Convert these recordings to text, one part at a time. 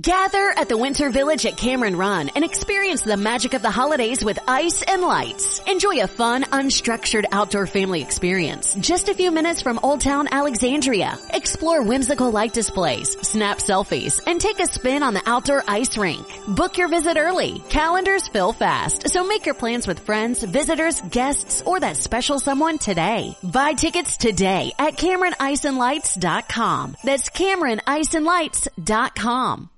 Gather at the Winter Village at Cameron Run and experience the magic of the holidays with ice and lights. Enjoy a fun, unstructured outdoor family experience just a few minutes from Old Town Alexandria. Explore whimsical light displays, snap selfies, and take a spin on the outdoor ice rink. Book your visit early. Calendars fill fast, so make your plans with friends, visitors, guests, or that special someone today. Buy tickets today at CameronIceandLights.com. That's CameronIceandLights.com.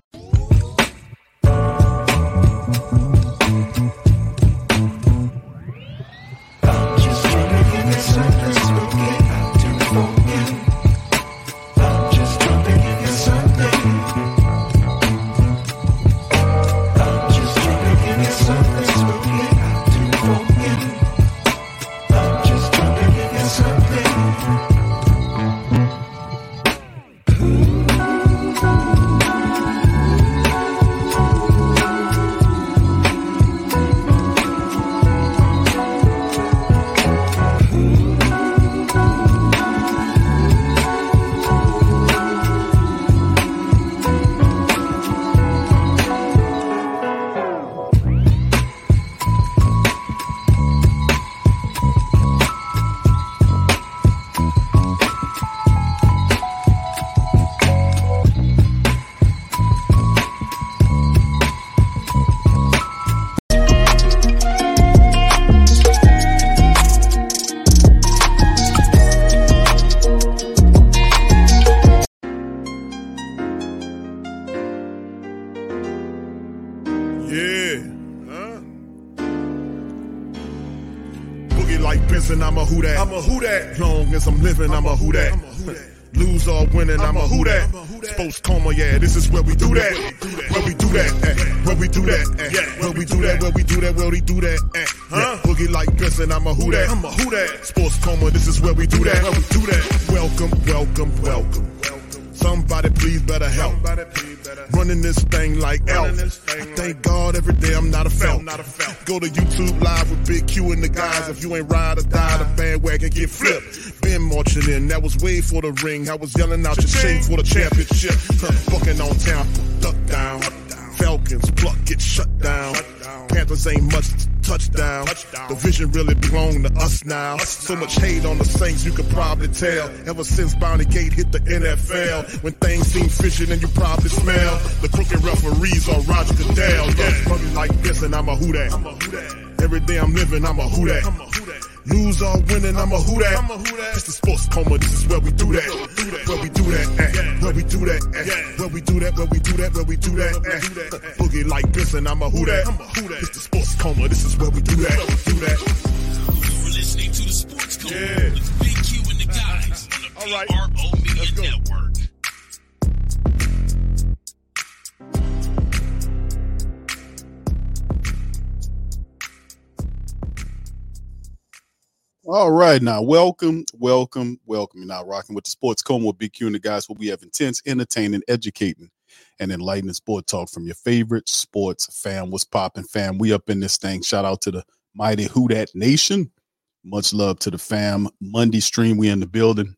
do that, where we do that, eh. Huh? Boogie like Benson, I'm a who that. I'm a who that. Sports coma, this is where we do that. Where we do that. Welcome, welcome, welcome. Somebody please better help. Running this thing like elf. I thank God every day I'm not a felt. Go to YouTube live with Big Q and the guys. If you ain't ride or die, the bandwagon get flipped. Been marching in, that was way for the ring. I was yelling out your shame for the championship. Fucking on town, duck down. Falcons pluck, get shut down. Panthers ain't much touchdown. touchdown. The vision really belong to us now. So much hate on the Saints, you could probably tell. Ever since Bounty Gate hit the NFL, when things seem fishy, then you probably smell the crooked referees or Roger Goodell. Yeah, probably like this, and I'm a who that. Every day I'm living, I'm a who that. Lose or winning, I'm a who that. It's the sports coma, this is where we do that. Where we do that, eh. Where we do that, eh. Where we do that, where we do that, where we do that, eh. Boogie like this, and I'm a who that. I'm a who that. It's the sports coma, this is where we do that. Do that. You're listening to the Sports Code Yeah. with Big Q and the guys on the All right. PRO Media Let's go. Network. All right, now welcome, welcome, welcome. You're now rocking with the Sports Coma with Big Q and the guys where we have intense, entertaining, educating, and enlightening sport talk from your favorite sports fam. What's popping, fam? We up in this thing. Shout out to the mighty Who Dat Nation. Much love to the fam. Monday stream, we in the building.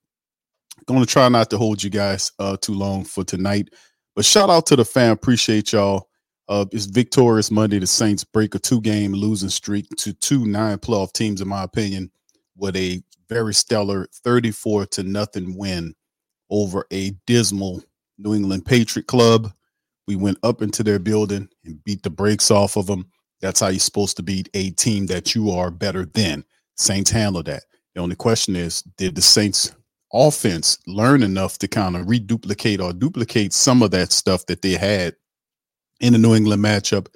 Going to try not to hold you guys uh, too long for tonight, but shout out to the fam. Appreciate y'all. Uh, it's victorious Monday. The Saints break a two-game losing streak to two nine-playoff teams, in my opinion with a very stellar 34 to nothing win over a dismal New England Patriot club. We went up into their building and beat the brakes off of them. That's how you're supposed to beat a team that you are better than. Saints handled that. The only question is, did the Saints offense learn enough to kind of reduplicate or duplicate some of that stuff that they had in the New England matchup?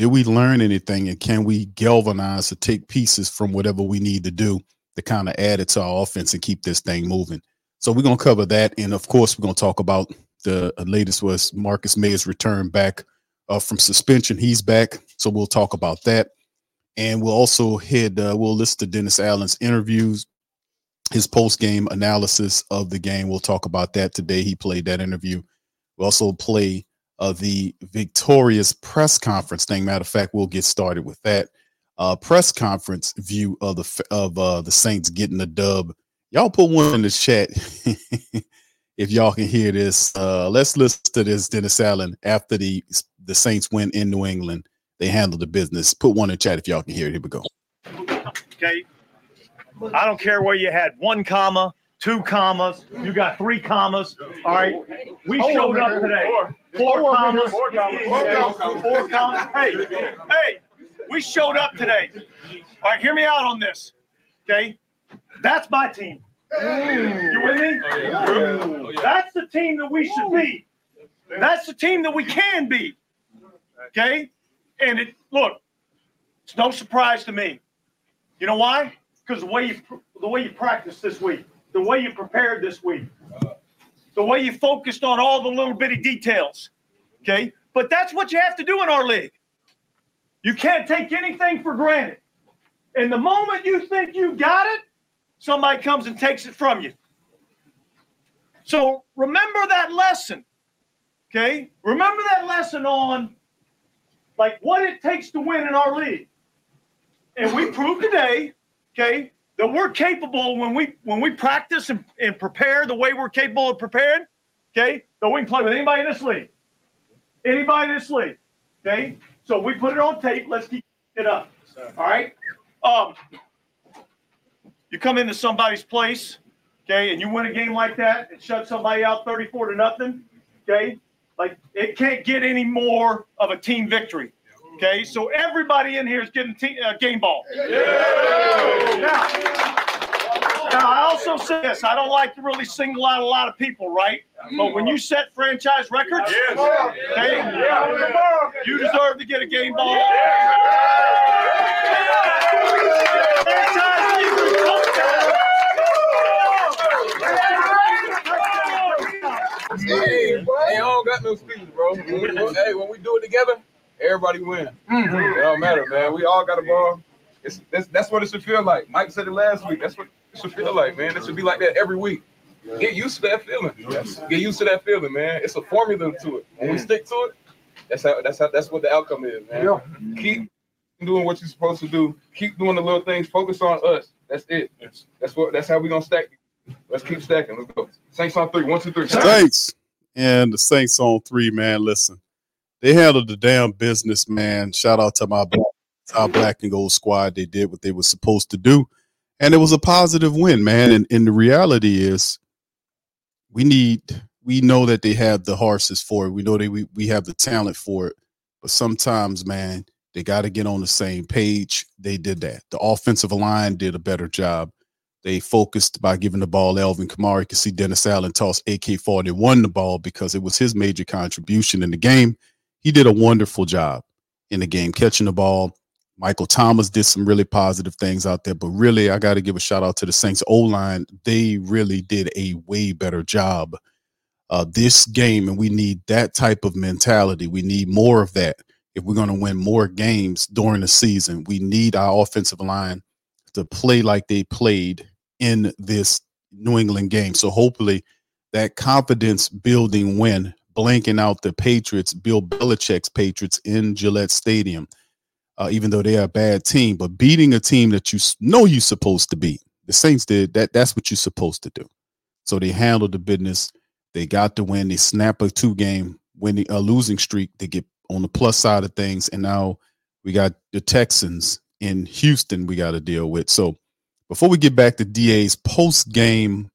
Did we learn anything and can we galvanize to take pieces from whatever we need to do to kind of add it to our offense and keep this thing moving? So we're gonna cover that, and of course we're gonna talk about the latest was Marcus Maye's return back uh, from suspension. He's back, so we'll talk about that, and we'll also head uh, we'll listen to Dennis Allen's interviews, his post game analysis of the game. We'll talk about that today. He played that interview. We'll also play uh, the victorious press conference thing. Matter of fact, we'll get started with that uh, press conference view of the of uh, the Saints getting the dub. Y'all put one in the chat. if y'all can hear this. Uh, let's listen to this Dennis Allen after the the Saints win in New England. They handled the business. Put one in chat if y'all can hear it. Here we go. Okay. I don't care where you had one comma, two commas, you got three commas. All right. We showed up today. Four commas. Four commas. Four commas. Hey, hey, we showed up today. All right, hear me out on this. Okay. That's my team. You with me? That's the team that we should be. That's the team that we can be. Okay? And it look, it's no surprise to me. You know why? Because the way you the way you practiced this week, the way you prepared this week, the way you focused on all the little bitty details. Okay? But that's what you have to do in our league. You can't take anything for granted. And the moment you think you got it, somebody comes and takes it from you. So remember that lesson. Okay? Remember that lesson on like what it takes to win in our league. And we proved today, okay, that we're capable when we when we practice and, and prepare the way we're capable of preparing, okay, that we can play with anybody in this league. Anybody in this league. Okay? So we put it on tape. Let's keep it up. All right. Um, you come into somebody's place, okay, and you win a game like that and shut somebody out 34 to nothing, okay? Like it can't get any more of a team victory. Okay, so everybody in here is getting te- uh, game ball. Now, now, I also say this: I don't like to really single out a lot of people, right? But when you set franchise records, okay, you deserve to get a game ball. Franchise Hey, hey, I don't got no excuses, bro. When we, hey, when we do it together, everybody win. Mm-hmm. It don't matter, man. We all got a ball. It's that's, that's what it should feel like. Mike said it last week. That's what it should feel like, man. It should be like that every week. Get used to that feeling. Get used to that feeling, man. It's a formula to it. When we stick to it, that's how that's how that's what the outcome is, man. Keep doing what you're supposed to do. Keep doing the little things. Focus on us. That's it. That's what. That's how we gonna stack. Let's keep stacking. Let's go. Saints on three. One, two, three. Saints and the Saints on three, man. Listen, they handled the damn business, man. Shout out to my black, our black and gold squad. They did what they were supposed to do, and it was a positive win, man. And, and the reality is, we need, we know that they have the horses for it. We know that we we have the talent for it, but sometimes, man, they got to get on the same page. They did that. The offensive line did a better job. They focused by giving the ball Alvin Kamara. You can see Dennis Allen toss AK 41 the ball because it was his major contribution in the game. He did a wonderful job in the game, catching the ball. Michael Thomas did some really positive things out there, but really, I got to give a shout out to the Saints O line. They really did a way better job uh, this game, and we need that type of mentality. We need more of that if we're going to win more games during the season. We need our offensive line to play like they played in this New England game. So hopefully that confidence building win, blanking out the Patriots, Bill Belichick's Patriots in Gillette Stadium, uh, even though they're a bad team, but beating a team that you know you're supposed to beat. The Saints did that. That's what you're supposed to do. So they handled the business. They got the win. They snap a two game winning a losing streak. They get on the plus side of things, and now we got the Texans in Houston. We got to deal with. So before we get back to DA's post game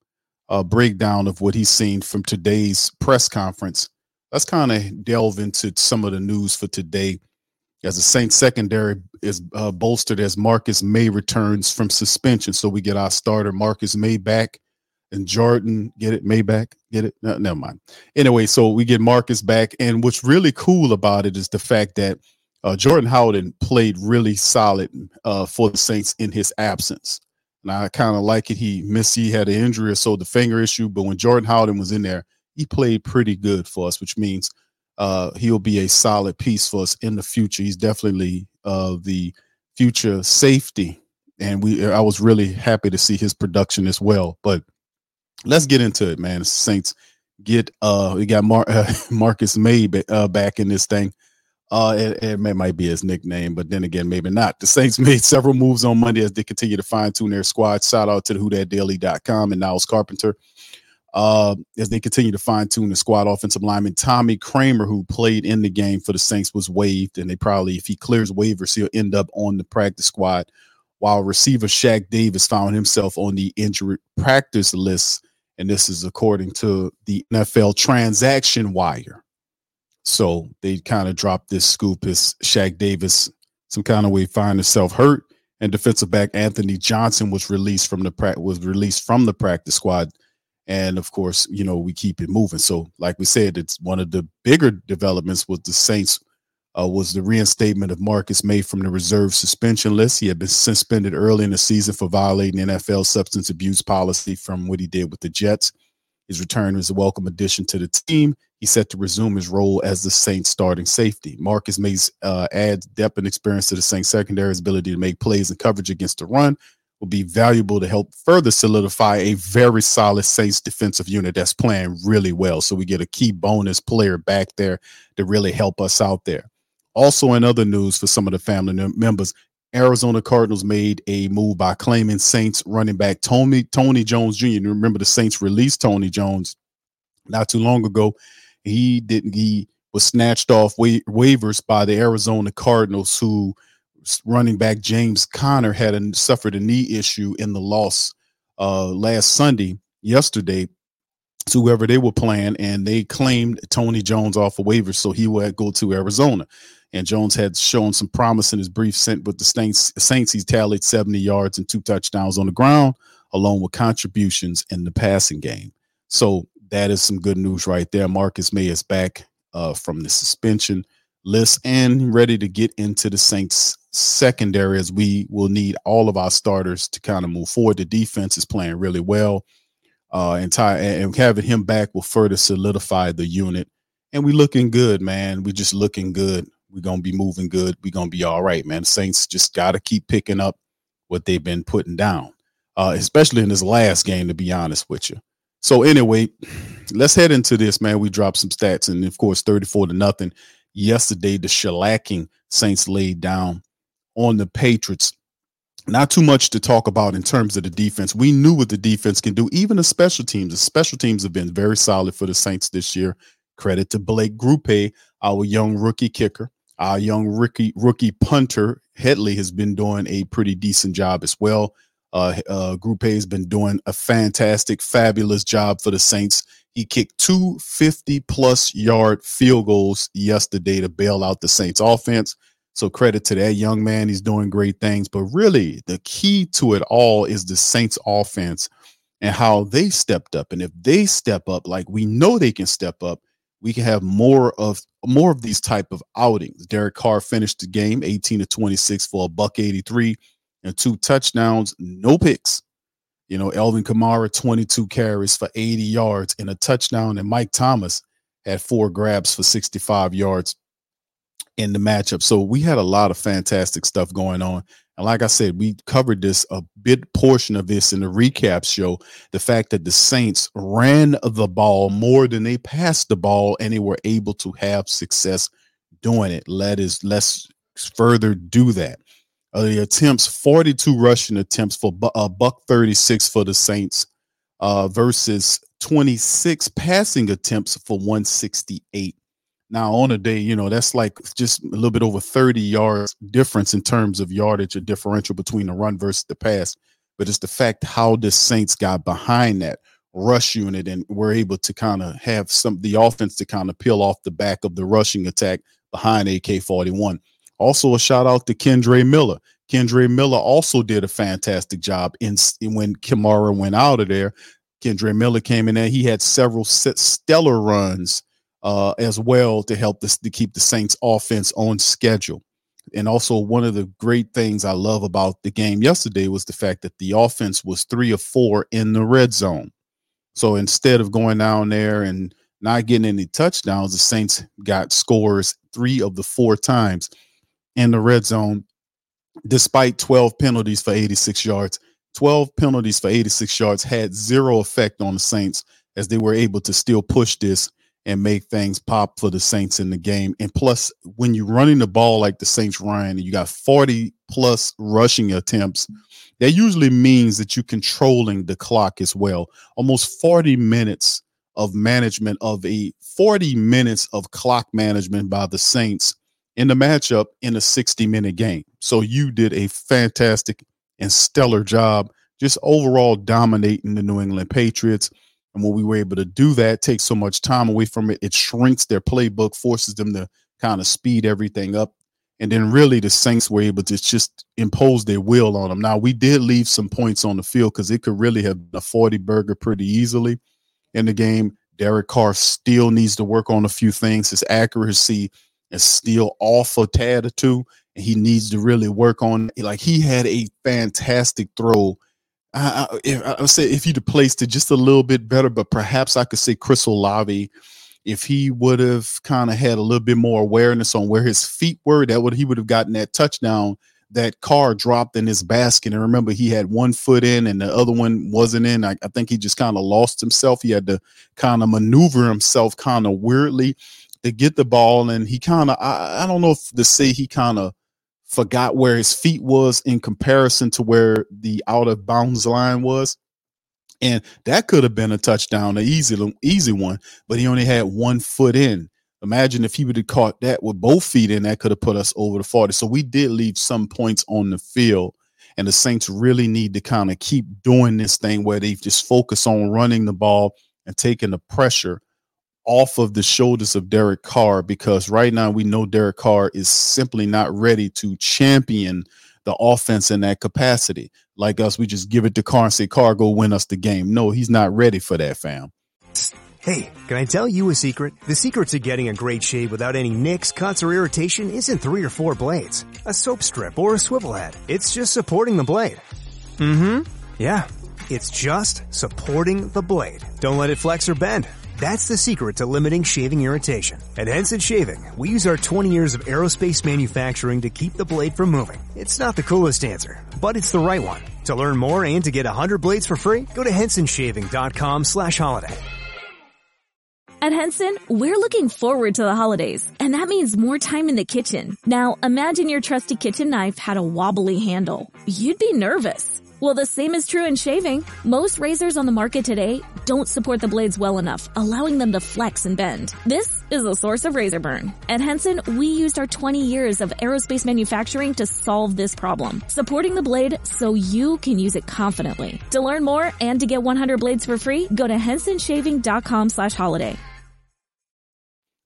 uh, breakdown of what he's seen from today's press conference, let's kind of delve into some of the news for today. As the Saints secondary is uh, bolstered as Marcus Maye returns from suspension, so we get our starter Marcus Maye back and Jordan get it May back, get it? No, never mind. Anyway, so we get Marcus back, and what's really cool about it is the fact that uh, Jordan Howden played really solid uh, for the Saints in his absence. And I kind of like it. He missed, he had an injury or so, the finger issue. But when Jordan Howden was in there, he played pretty good for us, which means uh, he'll be a solid piece for us in the future. He's definitely uh, the future safety. And we, I was really happy to see his production as well. But let's get into it, man. Saints get, uh, we got Mar- Marcus Maye uh, back in this thing. Uh, it, it might be his nickname, but then again, maybe not. The Saints made several moves on Monday as they continue to fine tune their squad. Shout out to the WhoDadDaily.com and Niles Carpenter. Uh, as they continue to fine tune the squad. Offensive lineman Tommy Kraemer, who played in the game for the Saints, was waived, and they probably, if he clears waivers, he'll end up on the practice squad. While receiver Shaq Davis found himself on the injury practice list, and this is according to the NFL transaction wire. So they kind of dropped this scoop as Shaq Davis, some kind of way, find himself hurt, and defensive back Anthony Johnson was released from the pra- was released from the practice squad and of course, you know, we keep it moving. So, like we said, it's one of the bigger developments with the Saints uh, was the reinstatement of Marcus Maye from the reserve suspension list. He had been suspended early in the season for violating NFL substance abuse policy from what he did with the Jets. His return was a welcome addition to the team. He's set to resume his role as the Saints starting safety. Marcus Maye uh, adds depth and experience to the Saints secondary, his ability to make plays and coverage against the run, will be valuable to help further solidify a very solid Saints defensive unit that's playing really well. So we get a key bonus player back there to really help us out there. Also, in other news for some of the family members, Arizona Cardinals made a move by claiming Saints running back Tony Tony Jones Jr. Remember the Saints released Tony Jones not too long ago. He didn't. He was snatched off wa- waivers by the Arizona Cardinals, who running back James Conner had a, suffered a knee issue in the loss uh, last Sunday, yesterday, to whoever they were playing, and they claimed Tony Jones off a waiver, so he would go to Arizona. And Jones had shown some promise in his brief stint with the Saints. Saints he tallied 70 yards and two touchdowns on the ground, along with contributions in the passing game. So that is some good news right there. Marcus Maye is back uh, from the suspension list and ready to get into the Saints secondary as we will need all of our starters to kind of move forward. The defense is playing really well. Uh, and, tie, and having him back will further solidify the unit. And we looking good, man. We just looking good. We're gonna be moving good. We're gonna be all right, man. Saints just gotta keep picking up what they've been putting down, uh, especially in this last game, to be honest with you. So anyway, let's head into this, man. We dropped some stats, and of course, 34 to nothing yesterday, the shellacking Saints laid down on the Patriots. Not too much to talk about in terms of the defense. We knew what the defense can do, even the special teams. The special teams have been very solid for the Saints this year. Credit to Blake Grupe, our young rookie kicker. Our young rookie rookie punter Hedley has been doing a pretty decent job as well. Uh, uh, Grupe has been doing a fantastic, fabulous job for the Saints. He kicked two 50 plus yard field goals yesterday to bail out the Saints offense. So credit to that young man. He's doing great things. But really, the key to it all is the Saints offense and how they stepped up. And if they step up like we know they can step up, we can have more of more of these type of outings. Derek Carr finished the game 18 to 26 for a buck 83 and two touchdowns, no picks. You know, Alvin Kamara, 22 carries for 80 yards and a touchdown. And Mike Thomas had four grabs for 65 yards in the matchup. So we had a lot of fantastic stuff going on. And like I said, we covered this a bit portion of this in the recap show. The fact that the Saints ran the ball more than they passed the ball and they were able to have success doing it. Let us let's further do that uh, the attempts 42 rushing attempts for a uh, buck 36 for the Saints uh, versus 26 passing attempts for 168. Now, on a day, you know, that's like just a little bit over 30 yards difference in terms of yardage or differential between the run versus the pass. But it's the fact how the Saints got behind that rush unit and were able to kind of have some the offense to kind of peel off the back of the rushing attack behind AK 41. Also, a shout out to Kendre Miller. Kendre Miller also did a fantastic job in, in when Kamara went out of there. Kendre Miller came in there. He had several stellar runs uh, as well to help this to keep the Saints offense on schedule. And also, one of the great things I love about the game yesterday was the fact that the offense was three or four in the red zone. So instead of going down there and not getting any touchdowns, the Saints got scores three of the four times in the red zone, despite 12 penalties for 86 yards. 12 penalties for 86 yards had zero effect on the Saints as they were able to still push this and make things pop for the Saints in the game. And plus, when you're running the ball like the Saints run, and you got 40 plus rushing attempts, that usually means that you're controlling the clock as well. Almost 40 minutes of management of a 40 minutes of clock management by the Saints in the matchup in a 60 minute game. So you did a fantastic and stellar job just overall dominating the New England Patriots. And when we were able to do that, take so much time away from it, it shrinks their playbook, forces them to kind of speed everything up. And then really the Saints were able to just impose their will on them. Now we did leave some points on the field because it could really have been a 40 burger pretty easily in the game. Derek Carr still needs to work on a few things. His accuracy is still off a tad or two. And he needs to really work on like he had a fantastic throw I, I, I would say if he'd have placed it just a little bit better, but perhaps I could say Chris Olave, if he would have kind of had a little bit more awareness on where his feet were, that would he would have gotten that touchdown. That car dropped in his basket, and remember he had one foot in and the other one wasn't in. I, I think he just kind of lost himself. He had to kind of maneuver himself kind of weirdly to get the ball, and he kind of I, I don't know if to say he kind of forgot where his feet was in comparison to where the out of bounds line was. And that could have been a touchdown, an easy, easy one, but he only had one foot in. Imagine if he would have caught that with both feet in, that could have put us over the 40. So we did leave some points on the field. And the Saints really need to kind of keep doing this thing where they just focus on running the ball and taking the pressure off of the shoulders of Derek Carr because right now we know Derek Carr is simply not ready to champion the offense in that capacity. Like us, we just give it to Carr and say, Carr, go win us the game. No, he's not ready for that, fam. Hey, can I tell you a secret? The secret to getting a great shave without any nicks, cuts, or irritation isn't three or four blades, a soap strip, or a swivel head. It's just supporting the blade. Mm-hmm. Yeah, it's just supporting the blade. Don't let it flex or bend. That's the secret to limiting shaving irritation. At Henson Shaving, we use our 20 years of aerospace manufacturing to keep the blade from moving. It's not the coolest answer, but it's the right one. To learn more and to get 100 blades for free, go to hensonshaving.com slash holiday. At Henson, we're looking forward to the holidays, and that means more time in the kitchen. Now, imagine your trusty kitchen knife had a wobbly handle. You'd be nervous. Well, the same is true in shaving. Most razors on the market today don't support the blades well enough, allowing them to flex and bend. This is the source of razor burn. At Henson, we used our 20 years of aerospace manufacturing to solve this problem, supporting the blade so you can use it confidently. To learn more and to get 100 blades for free, go to hensonshaving.com slash holiday.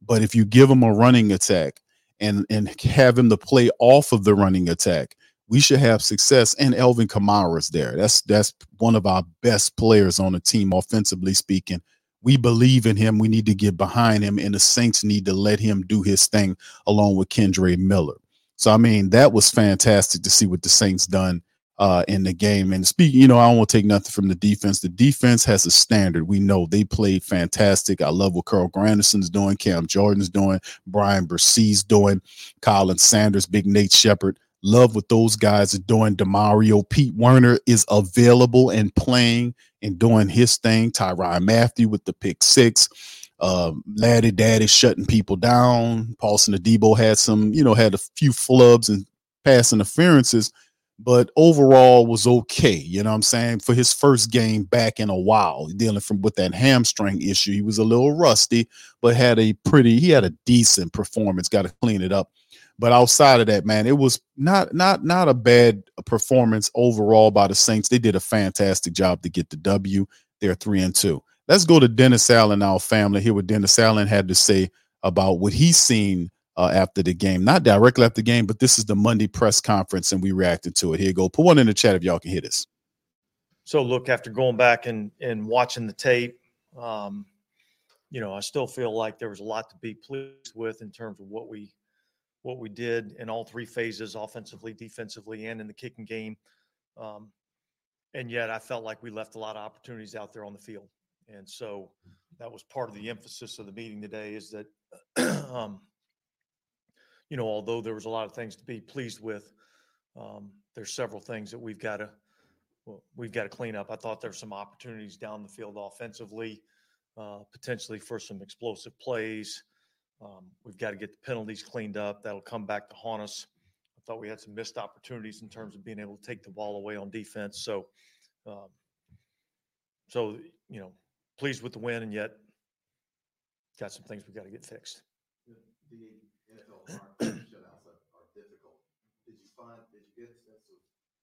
But if you give him a running attack and, and have him to play off of the running attack, we should have success. And Alvin Kamara's there. That's that's one of our best players on the team, offensively speaking. We believe in him. We need to get behind him, and the Saints need to let him do his thing along with Kendre Miller. So I mean, that was fantastic to see what the Saints done uh, in the game. And speak, you know, I don't want to take nothing from the defense. The defense has a standard. We know they played fantastic. I love what Carl Granderson's doing, Cam Jordan's doing, Bryan Bresee's doing, Khalen Saunders, Big Nate Shepherd. Love what those guys are doing. Demario Pete Werner is available and playing and doing his thing. Tyrann Mathieu with the pick six. Um, Laddie Daddy shutting people down. Paulson Adebo had some, you know, had a few flubs and pass interferences, but overall was okay. You know what I'm saying? For his first game back in a while, dealing from with that hamstring issue. He was a little rusty, but had a pretty, he had a decent performance. Got to clean it up. But outside of that, man, it was not not not a bad performance overall by the Saints. They did a fantastic job to get the W. They're three and two. Let's go to Dennis Allen, our family. Hear what Dennis Allen had to say about what he's seen uh, after the game. Not directly after the game, but this is the Monday press conference, and we reacted to it. Here go. Put one in the chat if y'all can hear this. So, look, after going back and and watching the tape, um, you know, I still feel like there was a lot to be pleased with in terms of what we what we did in all three phases offensively, defensively, and in the kicking game. Um, and yet I felt like we left a lot of opportunities out there on the field. And so that was part of the emphasis of the meeting today is that, um, you know, although there was a lot of things to be pleased with, um, there's several things that we've got to well, we've got to clean up. I thought there were some opportunities down the field offensively, uh, potentially for some explosive plays. Um, we've got to get the penalties cleaned up. That'll come back to haunt us. I thought we had some missed opportunities in terms of being able to take the ball away on defense. So, um, so you know, pleased with the win, and yet got some things we got to get fixed. The NFL shutouts are, are difficult. Did you find, did you get a sense of,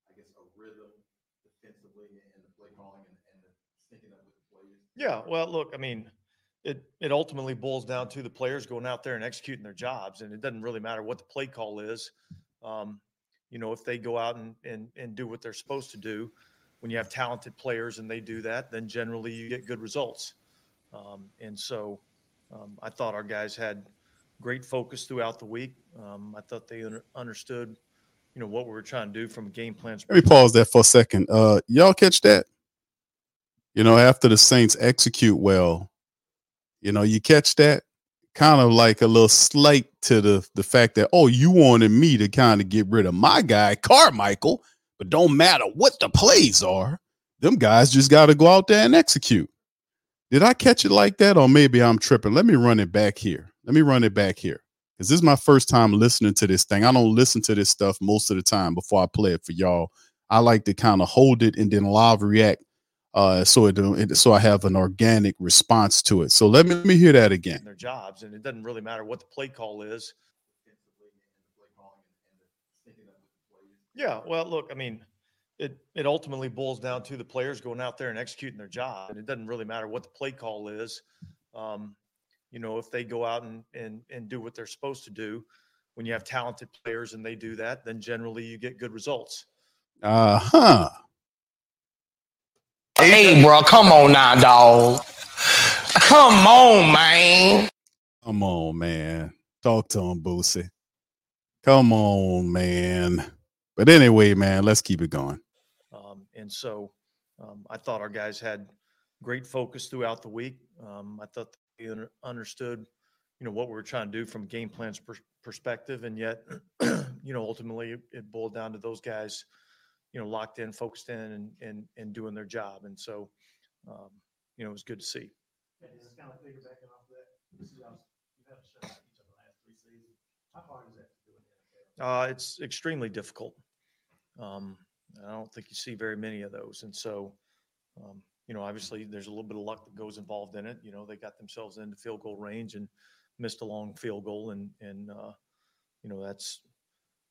I guess, a rhythm defensively in the play calling and, and the syncing up with the players? Yeah, well, look, I mean, it it ultimately boils down to the players going out there and executing their jobs, and it doesn't really matter what the play call is. Um, you know, if they go out and, and and do what they're supposed to do, when you have talented players and they do that, then generally you get good results. Um, and so, um, I thought our guys had great focus throughout the week. Um, I thought they under, understood, you know, what we were trying to do from a game plan. Let me pause there for a second. Uh, y'all catch that? You know, after the Saints execute well, you know, you catch that kind of like a little slight to the the fact that oh, you wanted me to kind of get rid of my guy Carmichael, but don't matter what the plays are. Them guys just got to go out there and execute. Did I catch it like that, or maybe I'm tripping? Let me run it back here. Let me run it back here because this is my first time listening to this thing. I don't listen to this stuff most of the time before I play it for y'all. I like to kind of hold it and then live react uh, so it, it, so I have an organic response to it. So let me, let me hear that again. Their jobs, and it doesn't really matter what the play call is. Yeah, well, look, I mean, it it ultimately boils down to the players going out there and executing their job, and it doesn't really matter what the play call is. Um, you know, if they go out and and and do what they're supposed to do, when you have talented players and they do that, then generally you get good results. Uh huh. Hey, bro, come on now, dog. Come on, man. Come on, man. Talk to him, Boosie. Come on, man. But anyway, man, let's keep it going. Um, and so um, I thought our guys had great focus throughout the week. Um, I thought they understood, you know, what we were trying to do from a game plan's per- perspective, and yet, you know, ultimately it, it boiled down to those guys, you know, locked in, focused in, and and and doing their job. And so, um, you know, it was good to see. It's kind of piggybacking off that. This is, you haven't shut out each of the last three seasons. How hard is that to do in the NFL? Uh, it's extremely difficult. Um, I don't think you see very many of those, and so, um, you know, obviously there's a little bit of luck that goes involved in it. You know, they got themselves into field goal range and missed a long field goal, and and uh, you know that's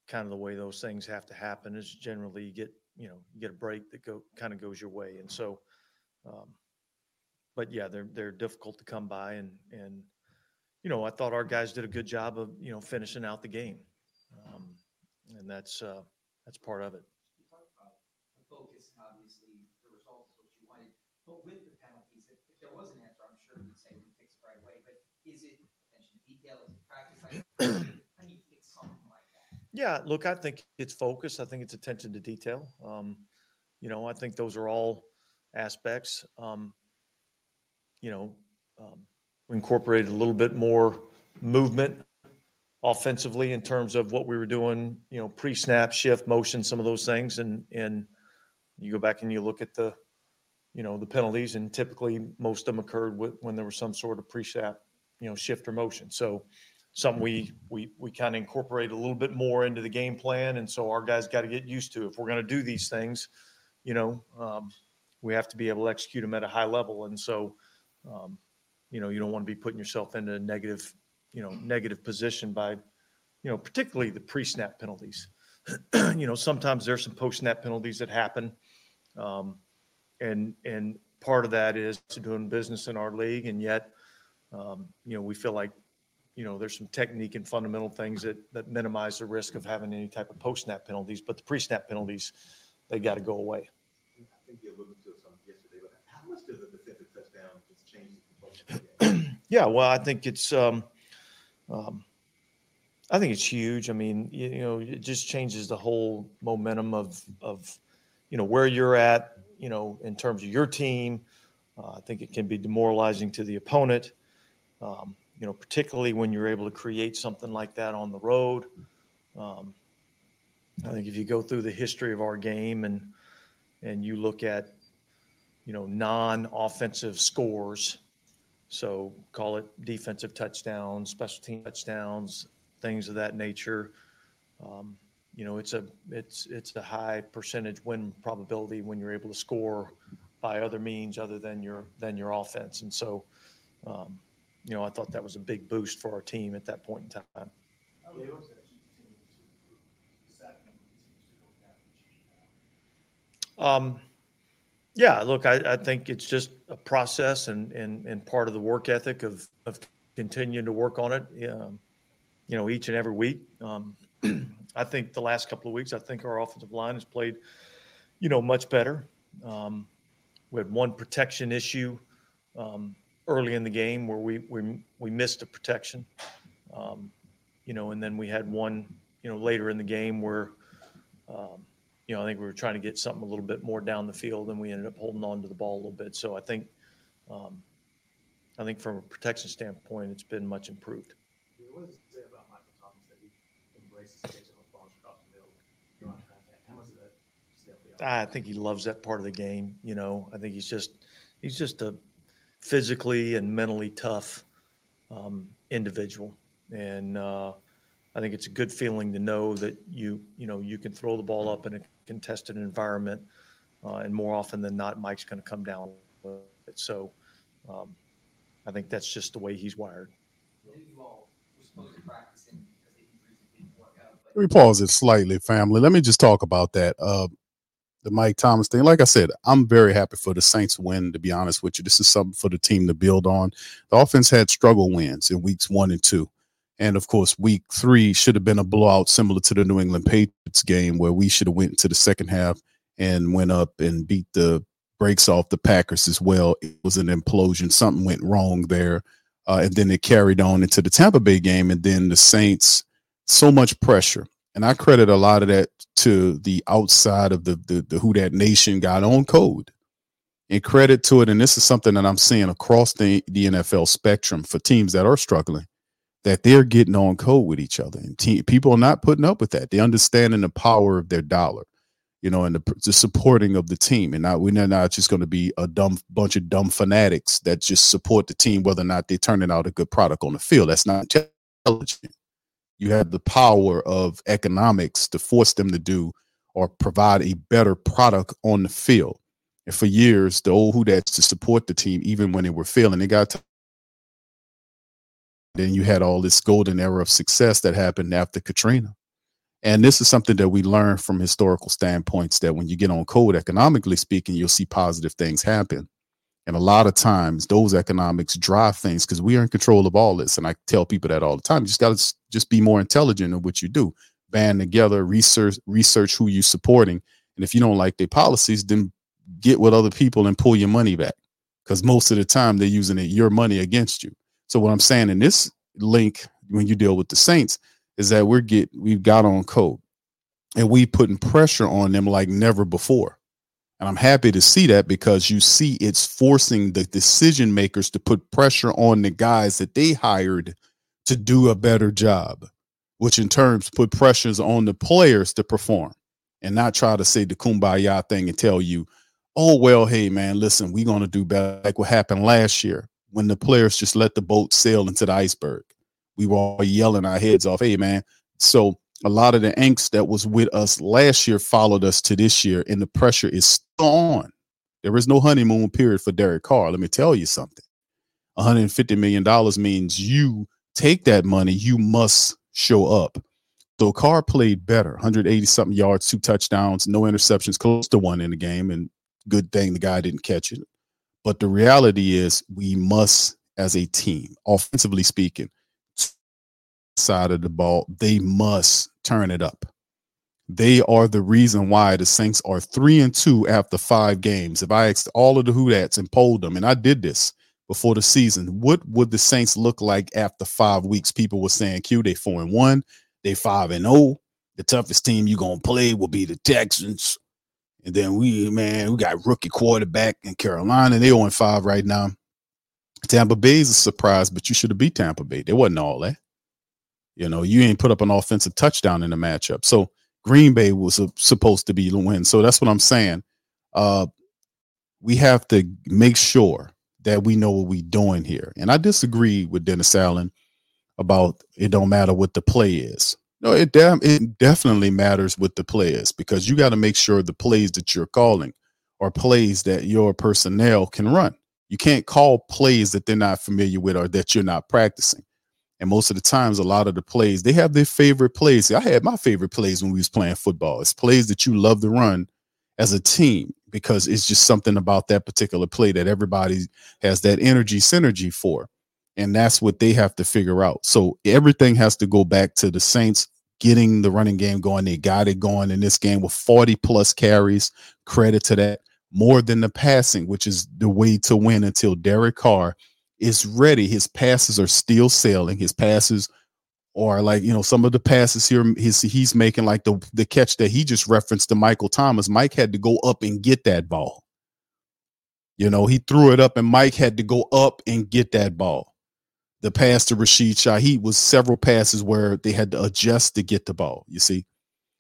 kind of the way those things have to happen. Is generally you get you know you get a break that go kind of goes your way, and so, um, but yeah, they're they're difficult to come by, and and you know I thought our guys did a good job of you know finishing out the game, um, and that's uh, that's part of it. focus, obviously, the result is what you wanted. But with the penalties, if, there was an answer, I'm sure you'd say we fix it right away. But is it attention to detail? Is it practice how do you fix something like that? Yeah, look, I think it's focus. I think it's attention to detail. Um, you know, I think those are all aspects. Um, you know, um, we incorporated a little bit more movement offensively in terms of what we were doing, you know, pre-snap, shift, motion, some of those things. And and you go back and you look at the, you know, the penalties, and typically most of them occurred with, when there was some sort of pre-snap, you know, shift or motion. So something we we we kind of incorporate a little bit more into the game plan, and so our guys got to get used to. If we're going to do these things, you know, um, we have to be able to execute them at a high level, and so. Um, you know, you don't want to be putting yourself into a negative you know, negative position by, you know, particularly the pre-snap penalties. you know, sometimes there's some post-snap penalties that happen, um, and and part of that is doing business in our league, and yet, um, you know, we feel like, you know, there's some technique and fundamental things that that minimize the risk of having any type of post-snap penalties, but the pre-snap penalties, they got to go away. I think you alluded to some yesterday, but how much does a defensive touchdown just change the complexion? yeah, well, I think it's. Um, um, I think it's huge. I mean, you, you, know, it just changes the whole momentum of of you know where you're at. You know, in terms of your team, uh, I think it can be demoralizing to the opponent. Um, you know, particularly when you're able to create something like that on the road. Um, I think if you go through the history of our game and and you look at you know non-offensive scores so call it defensive touchdowns, special team touchdowns, things of that nature. Um, you know, it's a it's it's a high percentage win probability when you're able to score by other means other than your than your offense. And so, um, you know, I thought that was a big boost for our team at that point in time. Um, yeah, look, I, I think it's just a process and, and, and part of the work ethic of, of continuing to work on it, um, you know, each and every week. Um, I think the last couple of weeks, I think our offensive line has played, you know, much better. Um, we had one protection issue um, early in the game where we we, we missed a protection, um, you know, and then we had one, you know, later in the game where, um, you know, I think we were trying to get something a little bit more down the field, and we ended up holding on to the ball a little bit. So I think, um, I think from a protection standpoint, it's been much improved. What does it say about Michael Thomas that he embraces catching balls across the middle. How much that I think he loves that part of the game. You know, I think he's just he's just a physically and mentally tough um, individual, and uh, I think it's a good feeling to know that you you know you can throw the ball up in a contested environment, uh, and more often than not, Mike's going to come down with it. So, um, I think that's just the way he's wired. Let me pause it slightly, family. Let me just talk about that. Uh, the Mike Thomas thing. Like I said, I'm very happy for the Saints win, to be honest with you. This is something for the team to build on. The offense had struggle wins in weeks one and two. And of course, week three should have been a blowout similar to the New England Patriots game where we should have went into the second half and went up and beat the breaks off the Packers as well. It was an implosion. Something went wrong there. Uh, and then it carried on into the Tampa Bay game. And then the Saints, so much pressure. And I credit a lot of that to the outside of the the, the Who Dat Nation got on code. And credit to it, and this is something that I'm seeing across the, the NFL spectrum for teams that are struggling, that they're getting on code with each other. And te- people are not putting up with that. They're understanding the power of their dollar, you know, and the, the supporting of the team. And not, we're not just going to be a dumb bunch of dumb fanatics that just support the team, whether or not they're turning out a good product on the field. That's not intelligent you have the power of economics to force them to do or provide a better product on the field. And for years, the old who that's to support the team, even when they were failing, they got. To, then you had all this golden era of success that happened after Katrina. And this is something that we learn from historical standpoints that when you get on code, economically speaking, you'll see positive things happen. And a lot of times those economics drive things because we are in control of all this. And I tell people that all the time. You just got to just be more intelligent in what you do. Band together, research, research who you're supporting. And if you don't like their policies, then get with other people and pull your money back. Because most of the time they're using it, your money against you. So what I'm saying in this link, when you deal with the Saints, is that we're get we've got on code and we putting pressure on them like never before. And I'm happy to see that because you see it's forcing the decision makers to put pressure on the guys that they hired to do a better job, which in turns put pressures on the players to perform and not try to say the kumbaya thing and tell you, oh, well, hey, man, listen, we're going to do better. Like what happened last year when the players just let the boat sail into the iceberg. We were all yelling our heads off, hey, man. So a lot of the angst that was with us last year followed us to this year, and the pressure is on. There is no honeymoon period for Derek Carr. Let me tell you something. $150 million means you take that money, you must show up. So Carr played better, 180 something yards, two touchdowns, no interceptions, close to one in the game, and good thing the guy didn't catch it. But the reality is, we must, as a team, offensively speaking, side of the ball, they must turn it up. They are the reason why the Saints are three and two after five games. If I asked all of the who that's and polled them, and I did this before the season, what would the Saints look like after five weeks? People were saying, Q, they four and one, they five and oh. The toughest team you're gonna play will be the Texans. And then we, man, we got rookie quarterback in Carolina. They 0 5 right now. Tampa Bay is a surprise, but you should have beat Tampa Bay. They wasn't all that. You know, you ain't put up an offensive touchdown in the matchup. So Green Bay was a, supposed to be the win. So that's what I'm saying. Uh, we have to make sure that we know what we're doing here. And I disagree with Dennis Allen about it don't matter what the play is. No, it it definitely matters what the players because you got to make sure the plays that you're calling are plays that your personnel can run. You can't call plays that they're not familiar with or that you're not practicing. And most of the times, a lot of the plays they have their favorite plays. I had my favorite plays when we was playing football. It's plays that you love to run as a team because it's just something about that particular play that everybody has that energy synergy for. And that's what they have to figure out. So everything has to go back to the Saints getting the running game going. They got it going in this game with 40 plus carries. Credit to that. More than the passing, which is the way to win until Derek Carr is ready. His passes are still sailing. His passes are like, you know, some of the passes here he's he's making like the the catch that he just referenced to Michael Thomas. Mike had to go up and get that ball. You know, he threw it up and Mike had to go up and get that ball the pass to Rashid Shaheed was several passes where they had to adjust to get the ball, you see.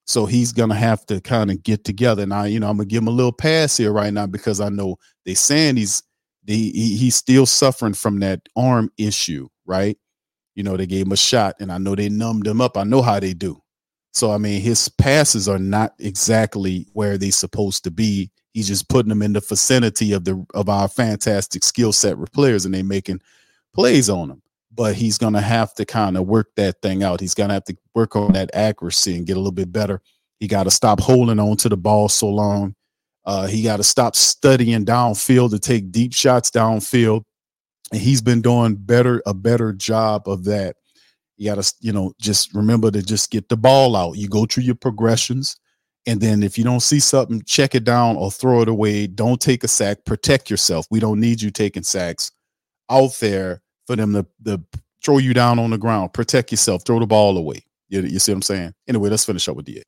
So he's gonna have to kind of get together. Now, you know, I'm gonna give him a little pass here right now because I know they saying he's he, he's still suffering from that arm issue, right? You know, they gave him a shot and I know they numbed him up. I know how they do. So I mean, his passes are not exactly where they're supposed to be. He's just putting them in the vicinity of the of our fantastic skill set players, and they making plays on them but he's to have to kind of work that thing out. He's to have to work on that accuracy and get a little bit better. He got to stop holding on to the ball so long. Uh, he got to stop studying downfield to take deep shots downfield. And he's been doing better, a better job of that. You got to, you know, just remember to just get the ball out. You go through your progressions. And then if you don't see something, check it down or throw it away. Don't take a sack. Protect yourself. We don't need you taking sacks out there for them to, to throw you down on the ground, protect yourself, throw the ball away. You, you see what I'm saying? Anyway, let's finish up with the.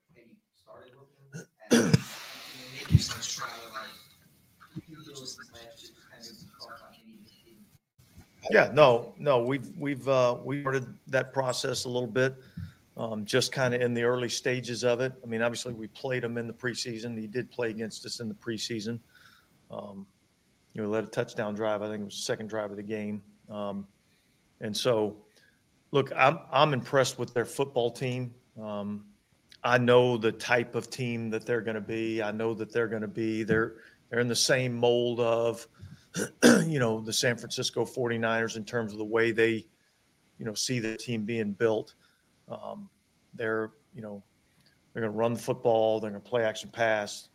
Yeah, no, no, we've we've uh, we started that process a little bit, um, just kind of in the early stages of it. I mean, obviously we played him in the preseason. He did play against us in the preseason. Um, you know, led a touchdown drive. I think it was the second drive of the game. Um, and so, look, I'm I'm impressed with their football team. Um, I know the type of team that they're going to be. I know that they're going to be they're they're in the same mold of you know the San Francisco 49ers in terms of the way they you know see the team being built. Um, they're you know they're going to run the football. They're going to play action pass.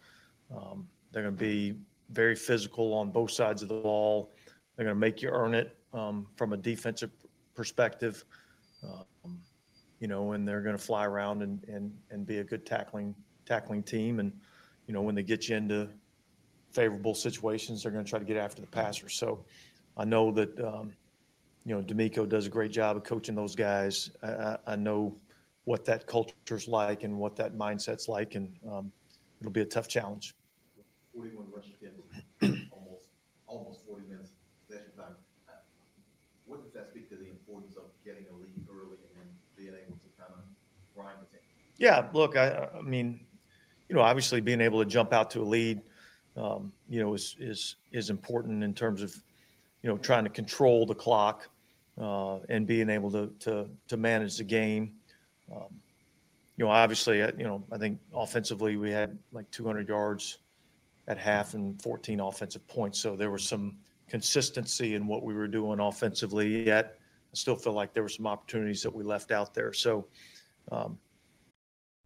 Um, they're going to be very physical on both sides of the ball. They're going to make you earn it um, from a defensive perspective. Um, you know, and they're going to fly around and, and and be a good tackling tackling team. And you know, when they get you into favorable situations, they're going to try to get after the passer. So I know that um, you know DeMeco does a great job of coaching those guys. I, I, know what that culture's like and what that mindset's like, and um, it'll be a tough challenge. 41 rush attempts, almost almost 40 minutes possession time. What does that speak to the importance of getting a lead early and then being able to kind of grind the team? Yeah, look, I, I mean, you know, obviously being able to jump out to a lead, um, you know, is is is important in terms of, you know, trying to control the clock uh, and being able to to to manage the game. Um, you know, obviously, uh, you know, I think offensively we had like 200 yards at half and 14 offensive points, so there was some consistency in what we were doing offensively. Yet, I still feel like there were some opportunities that we left out there. So. Um,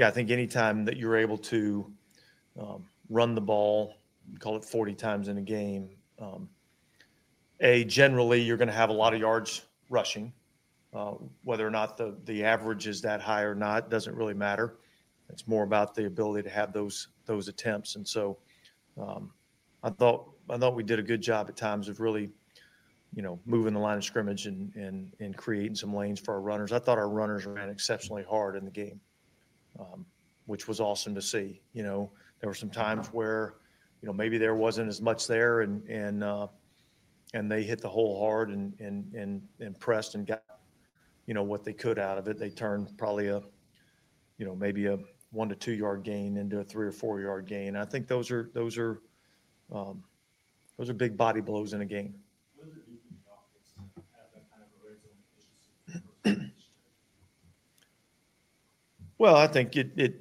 Yeah, I think anytime that you're able to um, run the ball, call it 40 times in a game, um, a generally you're going to have a lot of yards rushing. Uh, whether or not the the average is that high or not doesn't really matter. It's more about the ability to have those those attempts. And so, um, I thought I thought we did a good job at times of really, you know, moving the line of scrimmage and and and creating some lanes for our runners. I thought our runners ran exceptionally hard in the game, um, which was awesome to see. You know, there were some times where, you know, maybe there wasn't as much there, and and uh, and they hit the hole hard and and and and pressed and got, you know, what they could out of it. They turned probably a, you know, maybe a one to two yard gain into a three or four yard gain. I think those are those are um, those are big body blows in a game. Well, I think it, it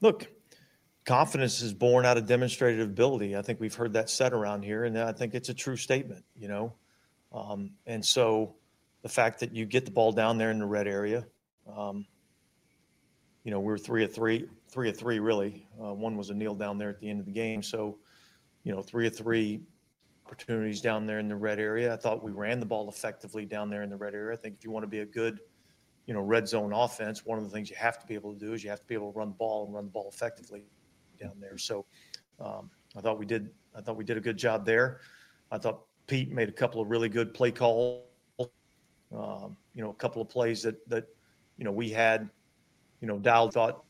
look, confidence is born out of demonstrated ability. I think we've heard that said around here, and I think it's a true statement, you know. Um, and so the fact that you get the ball down there in the red area, um, you know, we were three of three, three of three really. Uh, one was a kneel down there at the end of the game. So, you know, three of three opportunities down there in the red area. I thought we ran the ball effectively down there in the red area. I think if you want to be a good, you know, red zone offense, one of the things you have to be able to do is you have to be able to run the ball and run the ball effectively down there. So, um, I thought we did. I thought we did a good job there. I thought Pete made a couple of really good play calls. Um, you know, a couple of plays that that you know we had you know, Dial thought,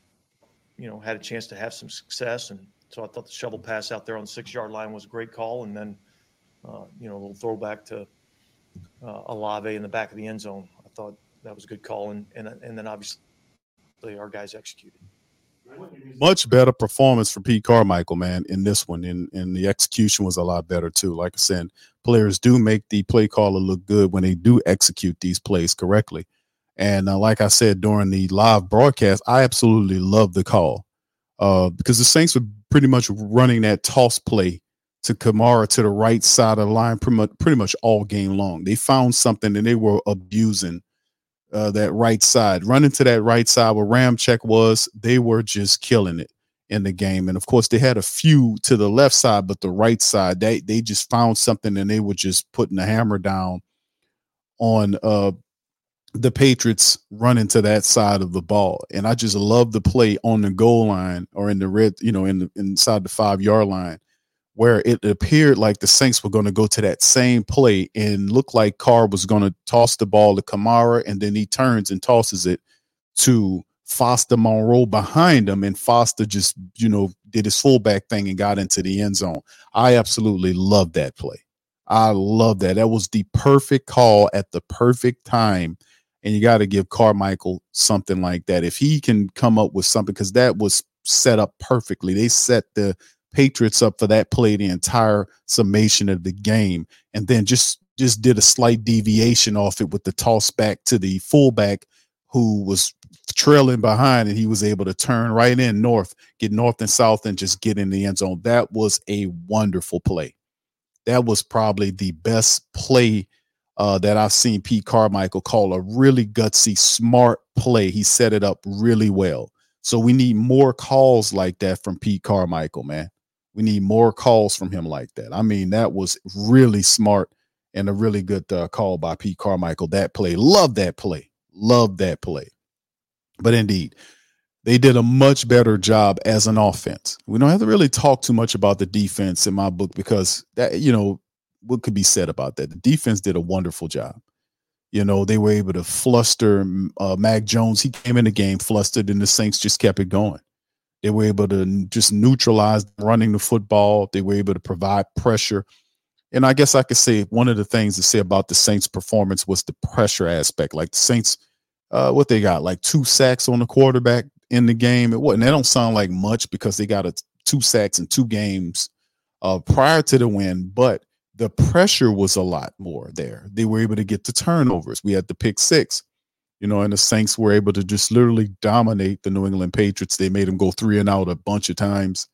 you know, had a chance to have some success. And so I thought the shovel pass out there on the six yard line was a great call. And then, uh, you know, a little throwback to uh, Olave in the back of the end zone. I thought that was a good call. And, and, and then obviously our guys executed. Much better performance for Pete Carmichael, man, in this one. And, and the execution was a lot better, too. Like I said, players do make the play caller look good when they do execute these plays correctly. And uh, like I said during the live broadcast, I absolutely love the call uh, because the Saints were pretty much running that toss play to Kamara to the right side of the line pretty much, pretty much all game long. They found something and they were abusing uh, that right side. Running to that right side where Ramczyk was, they were just killing it in the game. And of course, they had a few to the left side, but the right side, they they just found something and they were just putting the hammer down on uh the Patriots running to that side of the ball. And I just love the play on the goal line or in the red, you know, in the inside the five yard line, where it appeared like the Saints were going to go to that same play and look like Carr was going to toss the ball to Kamara, and then he turns and tosses it to Foster Moreau behind him, and Foster just, you know, did his fullback thing and got into the end zone. I absolutely love that play. I love that. That was the perfect call at the perfect time and you got to give Carmichael something like that. If he can come up with something, because that was set up perfectly. They set the Patriots up for that play the entire summation of the game, and then just just did a slight deviation off it with the toss back to the fullback who was trailing behind, and he was able to turn right in north, get north and south, and just get in the end zone. That was a wonderful play. That was probably the best play uh, that I've seen Pete Carmichael call a really gutsy, smart play. He set it up really well. So we need more calls like that from Pete Carmichael, man. We need more calls from him like that. I mean, that was really smart and a really good uh, call by Pete Carmichael. That play, love that play, love that play. But indeed, they did a much better job as an offense. We don't have to really talk too much about the defense in my book because that, you know, what could be said about that? The defense did a wonderful job. You know, they were able to fluster uh, Mac Jones. He came in the game flustered, and the Saints just kept it going. They were able to just neutralize running the football. They were able to provide pressure. And I guess I could say one of the things to say about the Saints' performance was the pressure aspect. Like the Saints, uh, what they got, like two sacks on the quarterback in the game. It wasn't. That don't sound like much because they got a two sacks in two games uh, prior to the win, but the pressure was a lot more there. They were able to get the turnovers. We had the pick six, you know, and the Saints were able to just literally dominate the New England Patriots. They made them go three and out a bunch of times.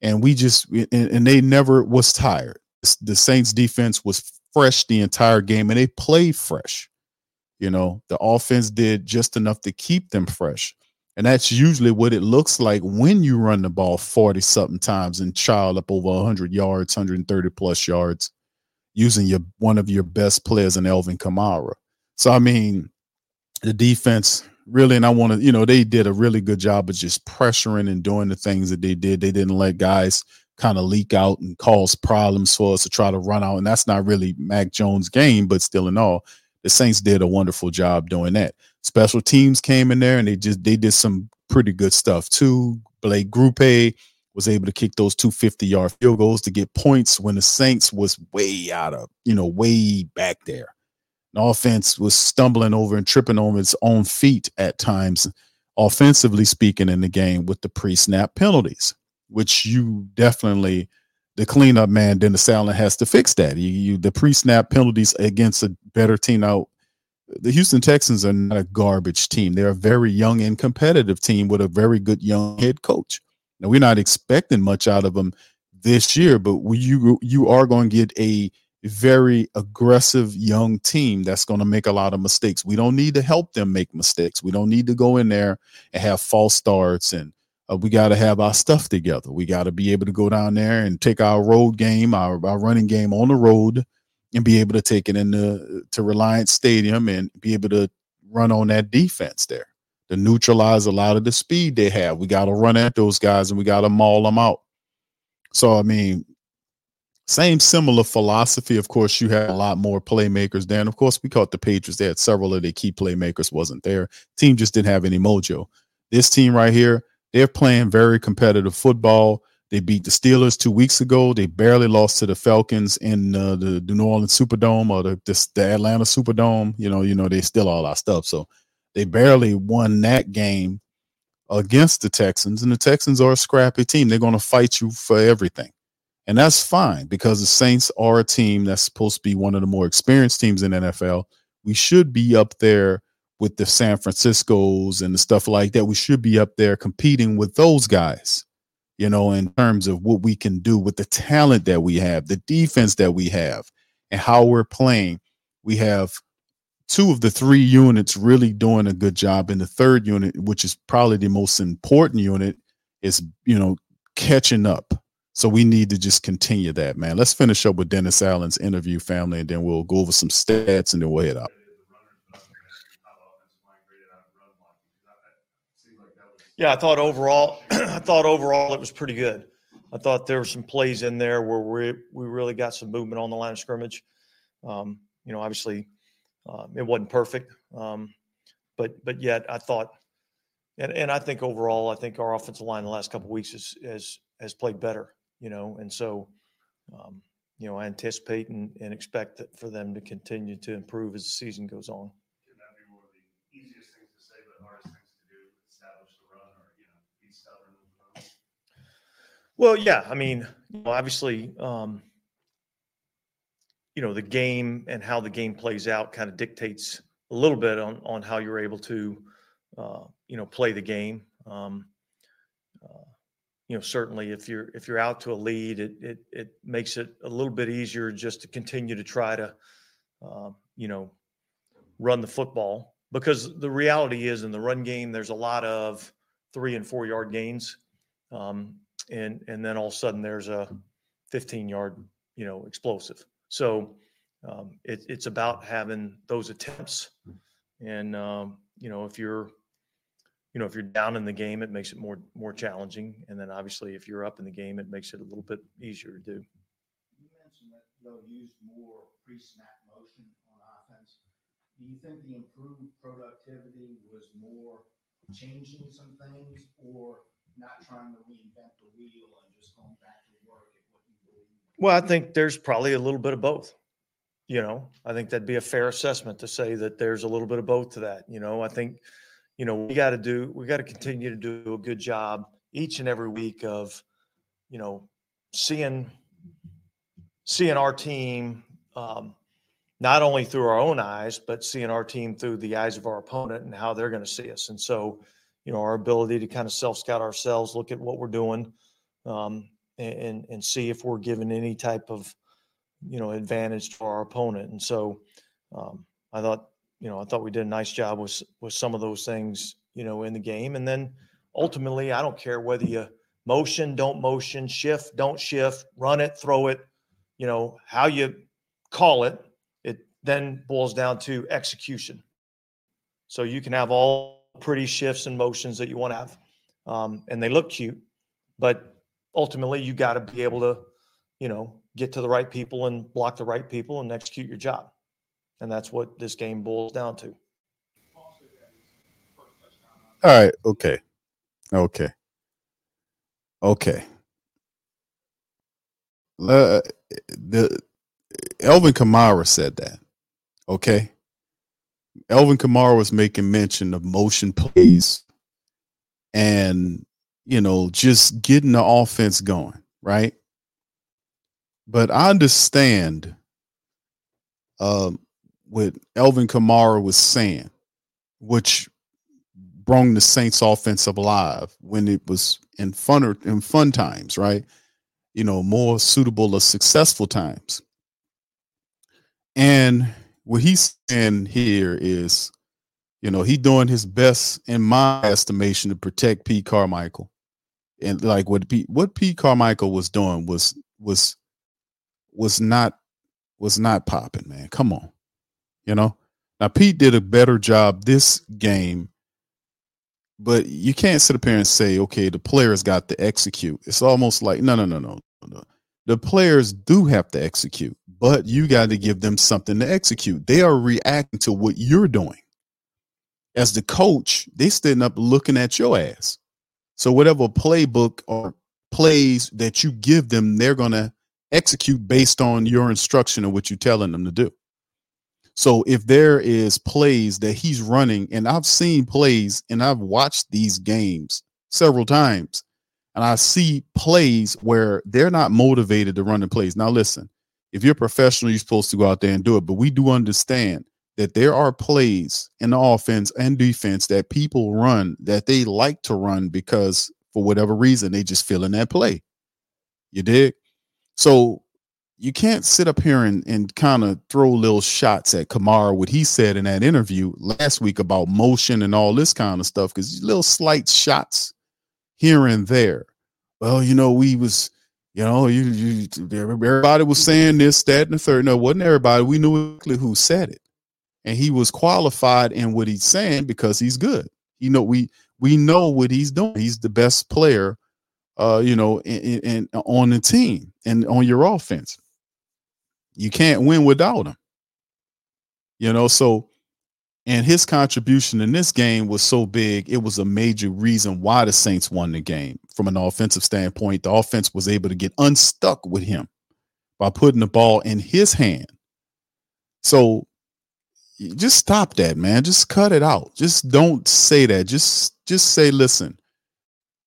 And we just, and, and they never was tired. The Saints defense was fresh the entire game and they played fresh. You know, the offense did just enough to keep them fresh. And that's usually what it looks like when you run the ball 40 something times and child up over 100 yards, 130 plus yards using your one of your best players in Alvin Kamara. So I mean, the defense really, and I want to, you know, they did a really good job of just pressuring and doing the things that they did. They didn't let guys kind of leak out and cause problems for us to try to run out. And that's not really Mac Jones' game, but still in all, the Saints did a wonderful job doing that. Special teams came in there and they just they did some pretty good stuff too. Blake Grupe was able to kick those two 50 yard field goals to get points when the Saints was way out of, you know, way back there. The offense was stumbling over and tripping on its own feet at times, offensively speaking, in the game with the pre snap penalties, which you definitely, the cleanup man, Dennis Allen has to fix that. You, you the pre snap penalties against a better team out. The Houston Texans are not a garbage team. They're a very young and competitive team with a very good young head coach. Now we're not expecting much out of them this year, but you you are going to get a very aggressive young team that's going to make a lot of mistakes. We don't need to help them make mistakes. We don't need to go in there and have false starts and uh, we got to have our stuff together. We got to be able to go down there and take our road game, our, our running game on the road and be able to take it into to Reliant Stadium and be able to run on that defense there to neutralize a lot of the speed they have. We got to run at those guys and we got to maul them out. So, I mean, same similar philosophy. Of course, you had a lot more playmakers then. Of course, we caught the Patriots. They had several of their key playmakers wasn't there. Team just didn't have any mojo. This team right here, they're playing very competitive football. They beat the Steelers two weeks ago. They barely lost to the Falcons in uh, the, the New Orleans Superdome or the, the, the Atlanta Superdome. You know, you know they still all our stuff. So they barely won that game against the Texans, and the Texans are a scrappy team. They're going to fight you for everything. And that's fine because the Saints are a team that's supposed to be one of the more experienced teams in NFL. We should be up there with the San Franciscos and the stuff like that. We should be up there competing with those guys, you know, in terms of what we can do with the talent that we have, the defense that we have, and how we're playing. We have two of the three units really doing a good job and the third unit which is probably the most important unit is you know catching up so we need to just continue that man. Let's finish up with dennis allen's interview family and then we'll go over some stats and then we'll head out. Yeah i thought overall i thought overall it was pretty good. I thought there were some plays in there where we we really got some movement on the line of scrimmage. Um, you know obviously um, it wasn't perfect, um, but but yet I thought, and, and I think overall, I think our offensive line the last couple weeks has has has played better, you know, and so um, you know I anticipate and, and expect that for them to continue to improve as the season goes on. Well, yeah, I mean, obviously, um, you know the game and how the game plays out kind of dictates a little bit on on how you're able to uh, you know play the game. Um, uh, you know, certainly if you're if you're out to a lead, it it it makes it a little bit easier just to continue to try to uh, you know run the football because the reality is in the run game there's a lot of three and four yard gains, um, and and then all of a sudden there's a 15 yard you know explosive. So um, it, it's about having those attempts. And, um, you know, if you're, you know, if you're down in the game, it makes it more more challenging. And then obviously, if you're up in the game, it makes it a little bit easier to do. You mentioned that they'll use more pre-snap motion on offense. Do you think the improved productivity was more changing some things, or not trying to reinvent the wheel and just going back to work well, I think there's probably a little bit of both. You know, I think that'd be a fair assessment to say that there's a little bit of both to that. You know, I think, you know, we got to do, we got to continue to do a good job each and every week of, you know, seeing, seeing our team, um, not only through our own eyes, but seeing our team through the eyes of our opponent and how they're going to see us. And so, you know, our ability to kind of self scout ourselves, look at what we're doing, um, and and see if we're given any type of you know advantage to our opponent. And so um, I thought you know I thought we did a nice job with with some of those things you know, in the game. And then ultimately, I don't care whether you motion, don't motion, shift, don't shift, run it, throw it, you know, how you call it, it then boils down to execution. So you can have all pretty shifts and motions that you want to have, um, and they look cute, but ultimately you got to be able to, you know, get to the right people and block the right people and execute your job. And that's what this game boils down to. All right. Okay. Okay. Okay. Uh, the Alvin Kamara said that. Okay. Alvin Kamara was making mention of motion plays and you know just getting the offense going, right? But I understand um, what Alvin Kamara was saying, which brought the Saints offensive alive when it was in fun in fun times, right? You know, more suitable or successful times. And what he's saying here is, you know, he doing his best in my estimation to protect Pete Carmichael. And like what Pete what Pete Carmichael was doing was was was not was not popping, man. Come on. You know? Now Pete did a better job this game but you can't sit up here and say, okay, the players got to execute. It's almost like, no, no, no, no, no. The players do have to execute, but you got to give them something to execute. They are reacting to what you're doing. As the coach, they standing up looking at your ass. So whatever playbook or plays that you give them, they're gonna execute based on your instruction of what you're telling them to do. So if there is plays that he's running, and I've seen plays and I've watched these games several times, and I see plays where they're not motivated to run the plays. Now, listen, if you're professional, you're supposed to go out there and do it, but we do understand that there are plays in the offense and defense that people run that they like to run because for whatever reason they just feel in that play. You dig? So you can't sit up here and, and kind of throw little shots at Kamara, what he said in that interview last week about motion and all this kind of stuff, because little slight shots here and there. Well, you know, we was, you know, you, you everybody was saying this, that, and the third. No, wasn't everybody. We knew exactly who said it. And he was qualified in what he's saying because he's good. You know, we we know what he's doing. He's the best player, uh, you know, in, in, in on the team and on your offense. You can't win without him. You know, so and his contribution in this game was so big, it was a major reason why the Saints won the game. From an offensive standpoint, the offense was able to get unstuck with him by putting the ball in his hand. So just stop that, man. Just cut it out. Just don't say that. Just just say, listen,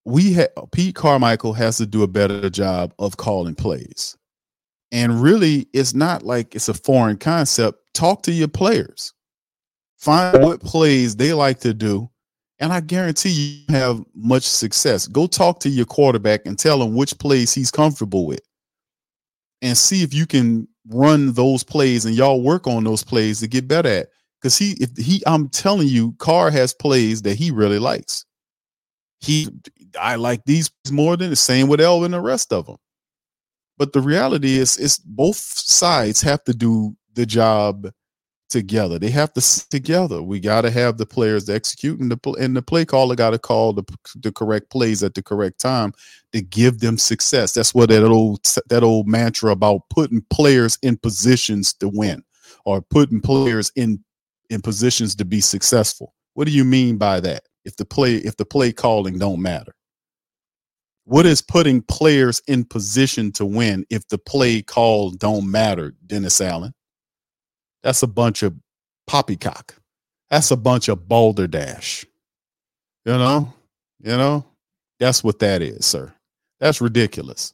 we have Pete Carmichael has to do a better job of calling plays. And really, it's not like it's a foreign concept. Talk to your players, find what plays they like to do, and I guarantee you have much success. Go talk to your quarterback and tell him which plays he's comfortable with, and see if you can run those plays and y'all work on those plays to get better at. Because he, if he, I'm telling you, Carr has plays that he really likes. He, I like these more than the same with Alvin and the rest of them. But the reality is, it's both sides have to do the job together. They have to together. We got to have the players to execute, and the and the play caller got to call the the correct plays at the correct time to give them success. That's what that old that old mantra about putting players in positions to win or putting players in in positions to be successful. What do you mean by that? If the play if the play calling don't matter. What is putting players in position to win if the play call don't matter, Dennis Allen? That's a bunch of poppycock. That's a bunch of balderdash. You know, you know, that's what that is, sir. That's ridiculous.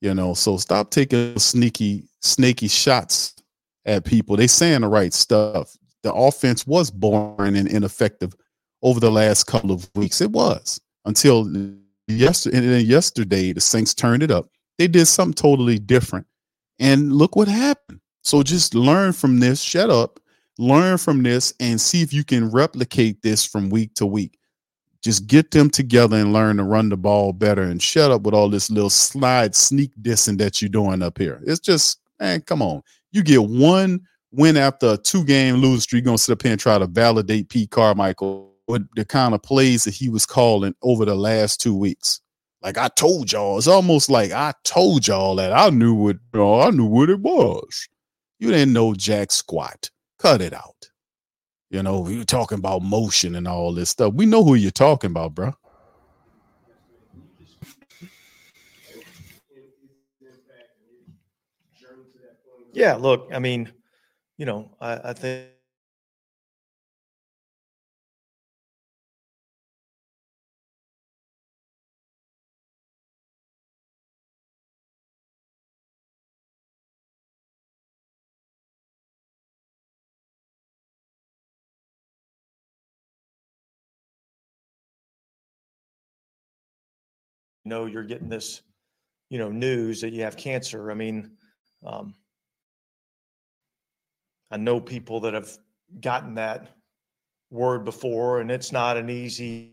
You know, so stop taking sneaky, snaky shots at people. They saying the right stuff. The offense was boring and ineffective over the last couple of weeks. It was until yesterday and then yesterday the Saints turned it up. They did something totally different. And look what happened. So just learn from this, shut up, learn from this and see if you can replicate this from week to week. Just get them together and learn to run the ball better and shut up with all this little slide sneak dissing that you're doing up here. It's just, man, come on. You get one win after a two game losing streak, you're gonna sit up here and try to validate Pete Carmichael with the kind of plays that he was calling over the last two weeks. Like I told y'all, it's almost like I told y'all that I knew what you know, I knew what it was. You didn't know jack squat. Cut it out. You know, you're talking about motion and all this stuff. We know who you're talking about, bro. Yeah, look, I mean, you know, I, I think know you're getting this, you know, news that you have cancer. I mean, um, I know people that have gotten that word before, and it's not an easy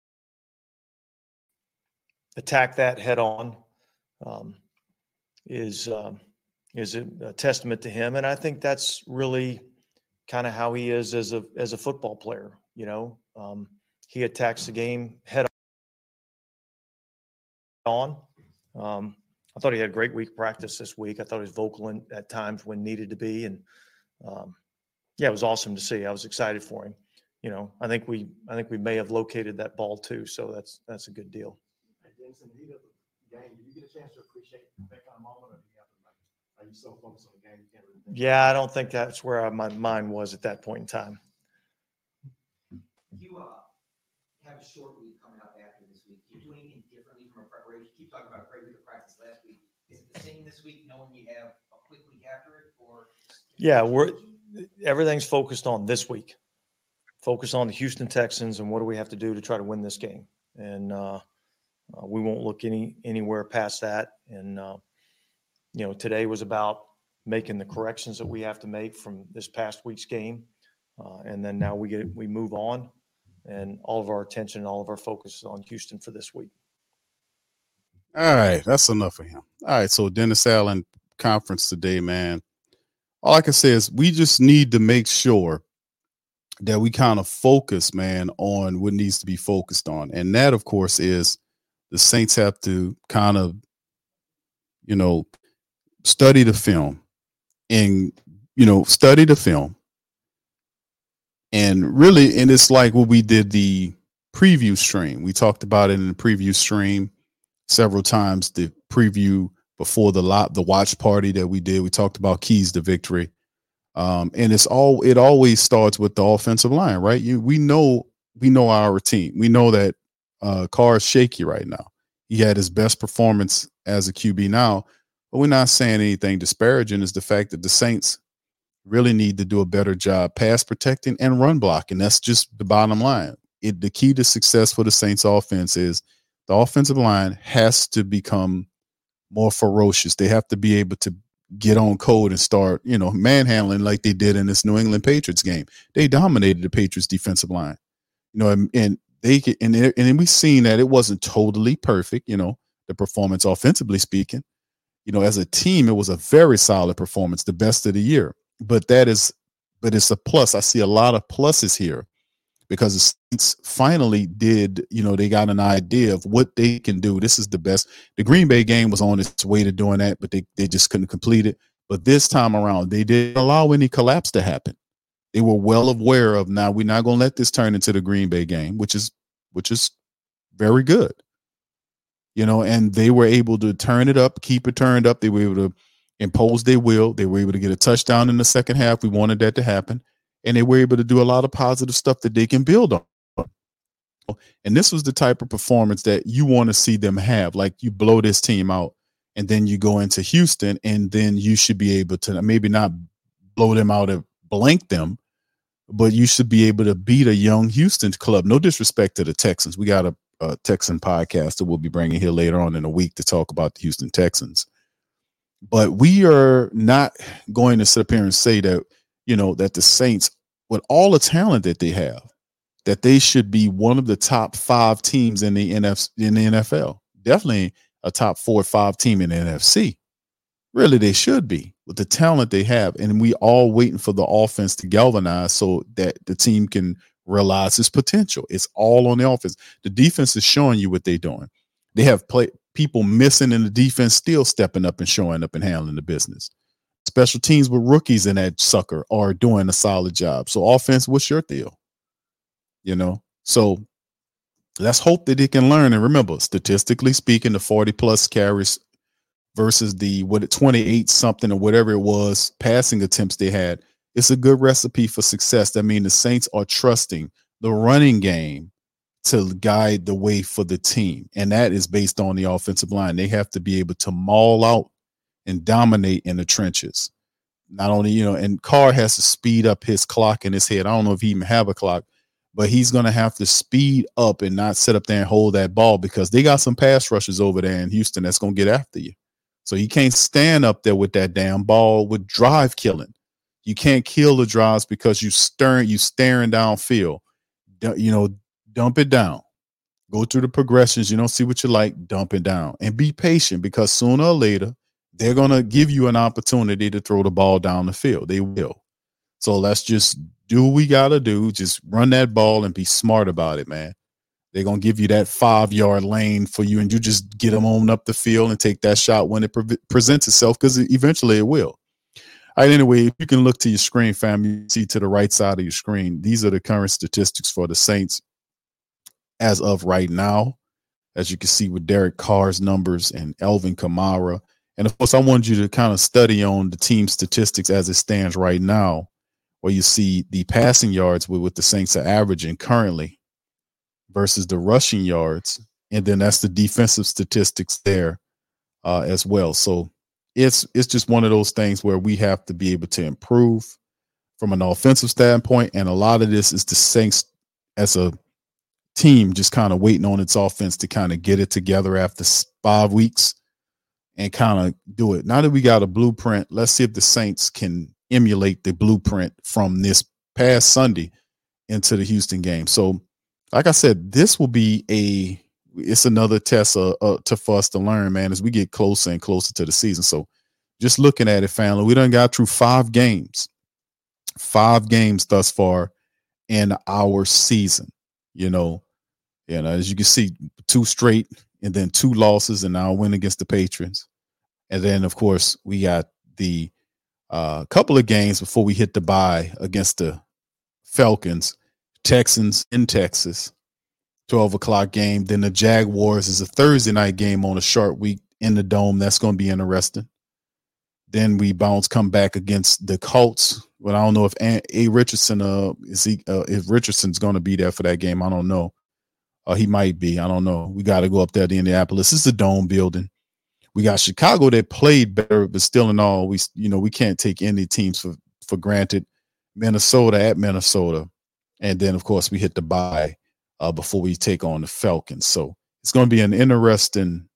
attack that head on um, is um, is a, testament to him, and I think that's really kind of how he is as a as a football player. You know, um, he attacks the game head on. Um, I thought he had a great week practice this week. I thought he was vocal in, at times when needed to be, and um, yeah, it was awesome to see. I was excited for him. You know, I think we I think we may have located that ball too, so that's that's a good deal. Hey, Dennis, in the heat of the game, did you get a chance to appreciate that kind of moment, or do you have to like, are you so focused on the game you can't really? think? Yeah, I don't think that's where my mind was at that point in time. You uh, have a short week coming up after this week. Do you do anything differently from a preparation? Keep talking about a great week of practice last week. Is it the same this week, knowing you have a quick week after it, or? Yeah, we're everything's focused on this week. Focus on the Houston Texans and what do we have to do to try to win this game. And uh, uh, we won't look any anywhere past that. And uh, you know, today was about making the corrections that we have to make from this past week's game, uh, and then now we get we move on, and all of our attention and all of our focus is on Houston for this week. All right, that's enough of him. All right, so Dennis Allen conference today, man. All I can say is we just need to make sure that we kind of focus, man, on what needs to be focused on. And that, of course, is the Saints have to kind of, you know, study the film and, you know, study the film. And really, and it's like what we did the preview stream. We talked about it in the preview stream several times. The preview before the lot, the watch party that we did. We talked about keys to victory. Um, and it's all it always starts with the offensive line, right? You we know we know our team. We know that uh Carr is shaky right now. He had his best performance as a QB now, but we're not saying anything disparaging. Is the fact that the Saints really need to do a better job pass protecting and run blocking. That's just the bottom line. It the key to success for the Saints offense is the offensive line has to become more ferocious. They have to be able to get on code and start, you know, manhandling like they did in this New England Patriots game. They dominated the Patriots defensive line. You know, and, and they could, and and then we seen that it wasn't totally perfect, you know, the performance offensively speaking. You know, as a team, it was a very solid performance, the best of the year. But that is but it's a plus. I see a lot of pluses here because the Saints finally did, you know, they got an idea of what they can do. This is the best. The Green Bay game was on its way to doing that, but they, they just couldn't complete it. But this time around, they didn't allow any collapse to happen. They were well aware of now we're not going to let this turn into the Green Bay game, which is which is very good. You know, and they were able to turn it up, keep it turned up. They were able to impose their will. They were able to get a touchdown in the second half. We wanted that to happen. And they were able to do a lot of positive stuff that they can build on. And this was the type of performance that you want to see them have. Like you blow this team out, and then you go into Houston, and then you should be able to maybe not blow them out and blank them, but you should be able to beat a young Houston club. No disrespect to the Texans. We got a, a Texan podcast that we'll be bringing here later on in a week to talk about the Houston Texans. But we are not going to sit up here and say that, you know, that the Saints, with all the talent that they have, that they should be one of the top five teams in the NF in the NFL. Definitely a top four or five team in the NFC. Really, they should be the talent they have. And we all waiting for the offense to galvanize so that the team can realize its potential. It's all on the offense. The defense is showing you what they're doing. They have play people missing in the defense still stepping up and showing up and handling the business. Special teams with rookies in that sucker are doing a solid job. So offense, what's your deal? You know, so let's hope that they can learn. And remember, statistically speaking, the 40 plus carries versus the what 28 something or whatever it was passing attempts they had. It's a good recipe for success. That means the Saints are trusting the running game to guide the way for the team. And that is based on the offensive line. They have to be able to maul out and dominate in the trenches. Not only, you know, and Carr has to speed up his clock in his head. I don't know if he even have a clock, but he's going to have to speed up and not sit up there and hold that ball because they got some pass rushes over there in Houston that's going to get after you. So you can't stand up there with that damn ball with drive killing. You can't kill the drives because you stirring, you staring downfield. You know, dump it down. Go through the progressions. You don't see what you like, dump it down. And be patient because sooner or later, they're to give you an opportunity to throw the ball down the field. They will. So let's just do what we got to do. Just run that ball and be smart about it, man. They're to give you that five yard lane for you, and you just get them on up the field and take that shot when it pre- presents itself because eventually it will. All right, anyway, if you can look to your screen, fam, you see to the right side of your screen, these are the current statistics for the Saints as of right now. As you can see with Derek Carr's numbers and Alvin Kamara. And of course, I wanted you to kind of study on the team statistics as it stands right now, where you see the passing yards with the Saints are averaging currently versus the rushing yards. And then that's the defensive statistics there uh, as well. So it's it's just one of those things where we have to be able to improve from an offensive standpoint. And a lot of this is the Saints as a team just kind of waiting on its offense to kind of get it together after five weeks and kind of do it. Now that we got a blueprint, let's see if the Saints can emulate the blueprint from this past Sunday into the Houston game. So, like I said, this will be a it's another test uh, uh, to for us to learn, man, as we get closer and closer to the season. So, just looking at it, family, we done got through five games, five games thus far in our season. You know, and as you can see, two straight and then two losses, and now a win against the Patriots. And then, of course, we got the uh, couple of games before we hit the bye against the Falcons, Texans in Texas, 12 o'clock game. Then the Jaguars is a Thursday night game on a short week in the dome. That's going to be interesting. Then we bounce, come back against the Colts. But I don't know if a-, a Richardson, uh, is he, uh, if Richardson's going to be there for that game. I don't know. Uh, he might be. I don't know. We got to go up there to Indianapolis. It's a dome building. We got Chicago that played better, but still in all, we you know we can't take any teams for for granted. Minnesota at Minnesota, and then of course we hit the bye uh, before we take on the Falcons. So it's going to be an interesting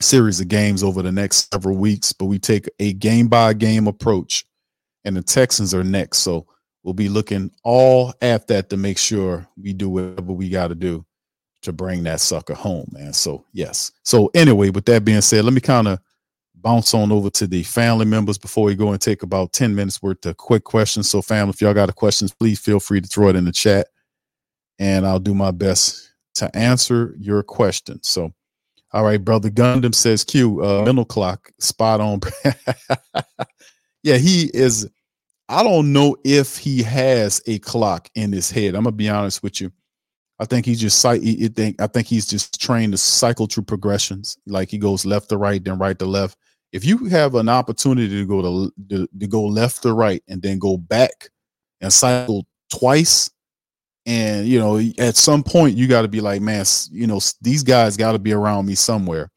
series of games over the next several weeks. But we take a game by game approach, and the Texans are next. So we'll be looking all at that to make sure we do whatever we got to do to bring that sucker home, man. So yes. So anyway, with that being said, let me kind of bounce on over to the family members before we go and take about 10 minutes worth of quick questions. So family, if y'all got a questions, please feel free to throw it in the chat and I'll do my best to answer your question. So, all right, brother Gundam says Q uh, mental clock spot on. yeah, he is. I don't know if he has a clock in his head. I'm gonna be honest with you. I think he's just I think he's just trained to cycle through progressions. Like he goes left to right, then right to left. If you have an opportunity to go to, to, to go left to right and then go back and cycle twice, and you know at some point you got to be like, man, you know these guys got to be around me somewhere.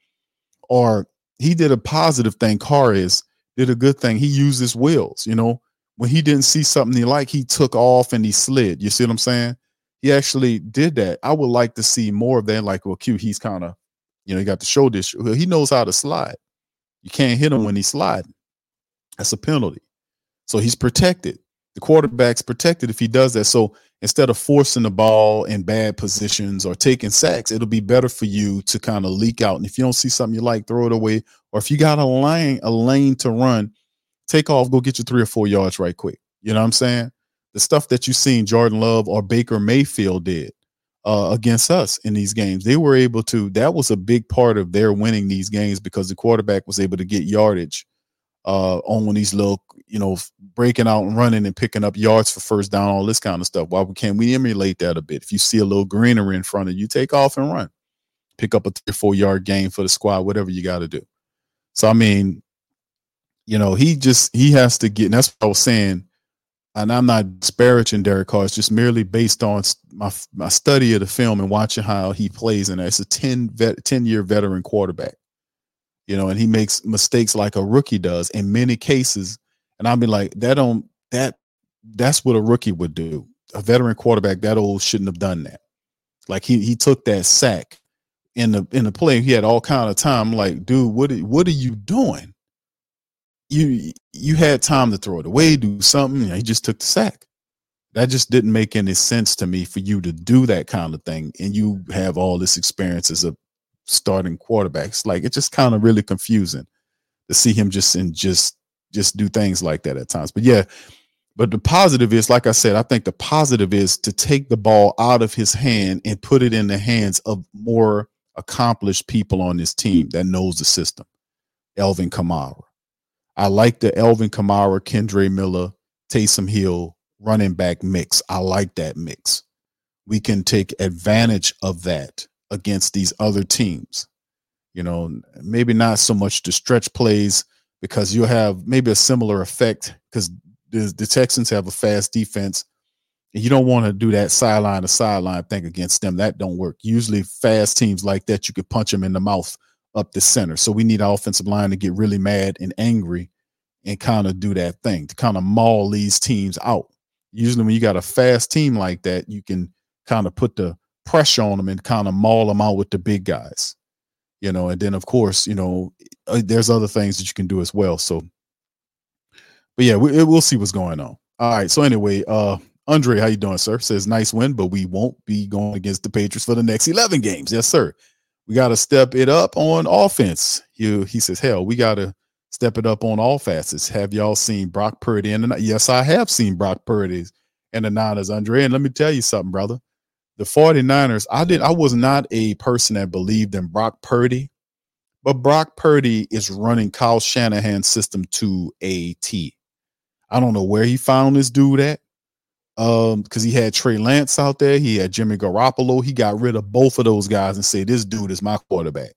Or he did a positive thing. Carr is did a good thing. He used his wheels. You know when he didn't see something he liked, he took off and he slid. You see what I'm saying? he actually did that. I would like to see more of that. Like, well, Q, he's kind of, you know, he got the shoulder issue. He knows how to slide. You can't hit him when he's sliding. That's a penalty. So he's protected. The quarterback's protected if he does that. So instead of forcing the ball in bad positions or taking sacks, it'll be better for you to kind of leak out. And if you don't see something you like, throw it away. Or if you got a lane, a lane to run, take off, go get you three or four yards right quick. You know what I'm saying? the stuff that you've seen Jordan Love or Baker Mayfield did uh, against us in these games. They were able to, that was a big part of their winning these games because the quarterback was able to get yardage uh, on these little, you know, breaking out and running and picking up yards for first down, all this kind of stuff. Why can't we emulate that a bit? If you see a little greenery in front of you, take off and run, pick up a three or four yard gain for the squad, whatever you got to do. So, I mean, you know, he just, he has to get, and that's what I was saying and I'm not disparaging Derek Carr. It's just merely based on my my study of the film and watching how he plays. And it's a 10 vet, 10 year veteran quarterback, you know, and he makes mistakes like a rookie does in many cases. And I'll be like, that don't that that's what a rookie would do. A veteran quarterback that old shouldn't have done that. Like he he took that sack in the in the play. He had all kind of time. Like, dude, what what are you doing? You you had time to throw it away, do something. he just took the sack. That just didn't make any sense to me for you to do that kind of thing, and you have all this experience as a starting quarterbacks. Like it's just kind of really confusing to see him just and just just do things like that at times. But yeah, but the positive is, like I said, I think the positive is to take the ball out of his hand and put it in the hands of more accomplished people on this team that knows the system. Alvin Kamara, I like the Alvin Kamara, Kendre Miller, Taysom Hill running back mix. I like that mix. We can take advantage of that against these other teams. You know, maybe not so much the stretch plays because you'll have maybe a similar effect because the, the Texans have a fast defense. And you don't want to do that sideline to sideline thing against them. That don't work. Usually, fast teams like that, you could punch them in the mouth up the center. So we need our offensive line to get really mad and angry and kind of do that thing to kind of maul these teams out. Usually, when you got a fast team like that, you can kind of put the pressure on them and kind of maul them out with the big guys, you know. And then, of course, you know, uh, there's other things that you can do as well. So, but yeah, we, we'll see what's going on. All right. So anyway, uh, Andre, how you doing, sir? Says nice win, but we won't be going against the Patriots for the next 11 games. Yes, sir we got to step it up on offense. You, he says, hell, we got to step it up on all facets. Have y'all seen Brock Purdy? And yes, I have seen Brock Purdy and the Niners, Andre. And let me tell you something, brother. The 49ers, I did I was not a person that believed in Brock Purdy, but Brock Purdy is running Kyle Shanahan's system to a T. I don't know where he found this dude at um because he had Trey Lance out there, he had Jimmy Garoppolo. He got rid of both of those guys and said, This dude is my quarterback.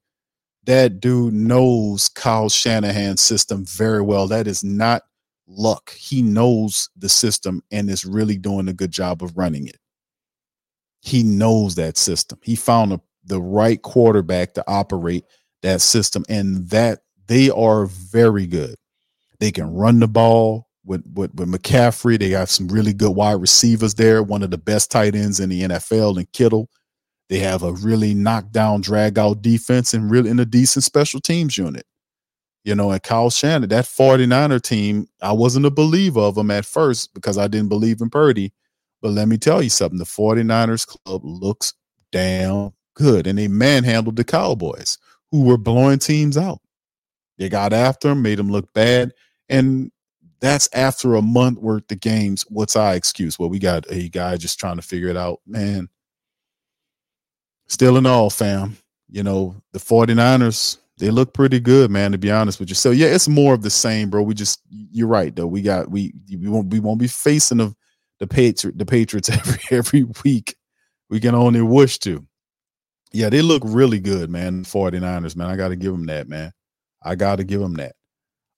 That dude knows Kyle Shanahan's system very well. That is not luck. He knows the system and is really doing a good job of running it. He knows that system. He found a, the right quarterback to operate that system, and that they are very good. They can run the ball with, with, with McCaffrey. They have some really good wide receivers there. One of the best tight ends in the NFL and Kittle. They have a really knockdown, drag out defense and really in a decent special teams unit. You know, and Kyle Shanahan, that 49er team, I wasn't a believer of them at first because I didn't believe in Purdy. But let me tell you something the 49ers club looks damn good. And they manhandled the Cowboys, who were blowing teams out. They got after them, made them look bad. And that's after a month worth of games. What's our excuse? Well, we got a guy just trying to figure it out. Man, still in all, fam, you know, the 49ers, they look pretty good, man, to be honest with you. So yeah, it's more of the same, bro. We just you're right though. We got we we won't we won't be facing the the Patriot the Patriots every every week. We can only wish to. Yeah, they look really good, man. 49ers, man. I got to give them that, man. I got to give them that.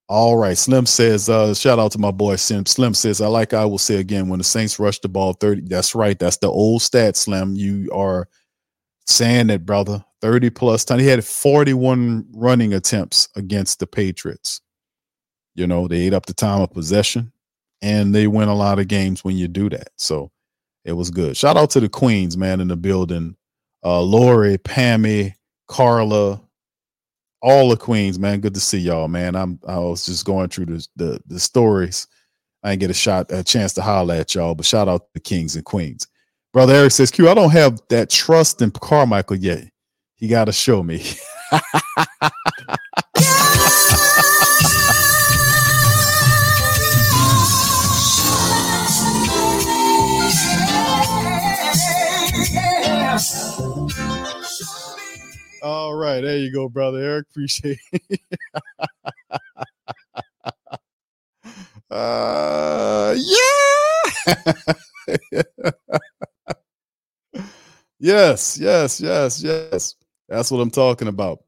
All right. Slim says, uh, shout out to my boy Slim. Slim says, I like I will say again, when the Saints rush the ball 30, that's right. That's the old stat, Slim. You are saying it, brother. 30 plus time. He had 41 running attempts against the Patriots. You know, they ate up the time of possession and they win a lot of games when you do that. So it was good. Shout out to the Queens, man, in the building. Uh Lori, Pammy, Carla, all the Queens, man. Good to see y'all, man. I'm I was just going through the the, the stories. I didn't get a shot, a chance to holler at y'all, but shout out to the Kings and Queens. Brother Eric says, Q, I don't have that trust in Carmichael yet. He got to show me. All right, there you go, brother Eric. Appreciate it. uh, yeah. yes, yes, yes, yes. That's what I'm talking about.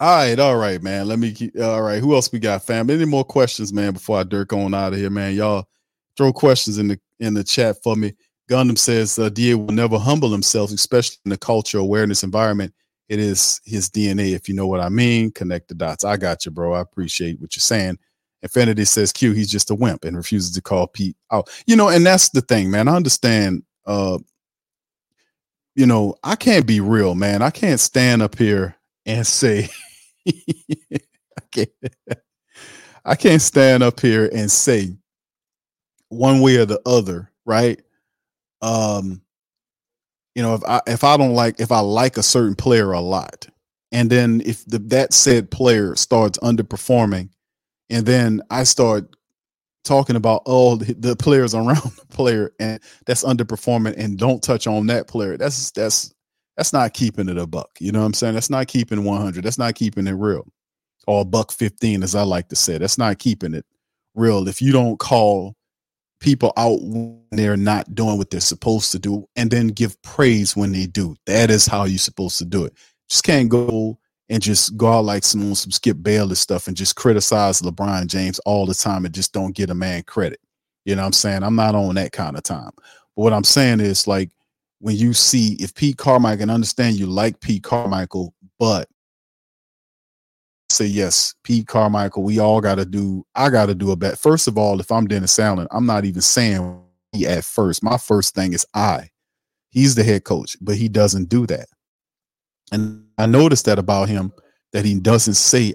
All right, all right, man. Let me keep. All right, who else we got, fam? Any more questions, man? Before I dirk on out of here, man. Y'all throw questions in the in the chat for me. Gundam says uh, Da will never humble himself, especially in the culture awareness environment. It is his DNA, if you know what I mean. Connect the dots. I got you, bro. I appreciate what you're saying. Infinity says Q, he's just a wimp and refuses to call Pete out. You know, and that's the thing, man. I understand uh you know, I can't be real, man. I can't stand up here and say I can't I can't stand up here and say one way or the other, right? Um you know, if I if I don't like if I like a certain player a lot, and then if the, that said player starts underperforming, and then I start talking about all the, the players around the player and that's underperforming, and don't touch on that player, that's that's that's not keeping it a buck. You know what I'm saying? That's not keeping 100. That's not keeping it real. Or buck 15, as I like to say. That's not keeping it real. If you don't call people out when they're not doing what they're supposed to do and then give praise when they do. That is how you're supposed to do it. Just can't go and just go out like some some Skip Bayless stuff and just criticize LeBron James all the time and just don't get a man credit. You know what I'm saying? I'm not on that kind of time. But what I'm saying is like when you see if Pete Carmichael can understand you like Pete Carmichael, but say yes, Pete Carmichael, we all got to do. I got to do a bet. First of all, if I'm Dennis Allen, I'm not even saying he at first. My first thing is I. He's the head coach, but he doesn't do that. And I noticed that about him that he doesn't say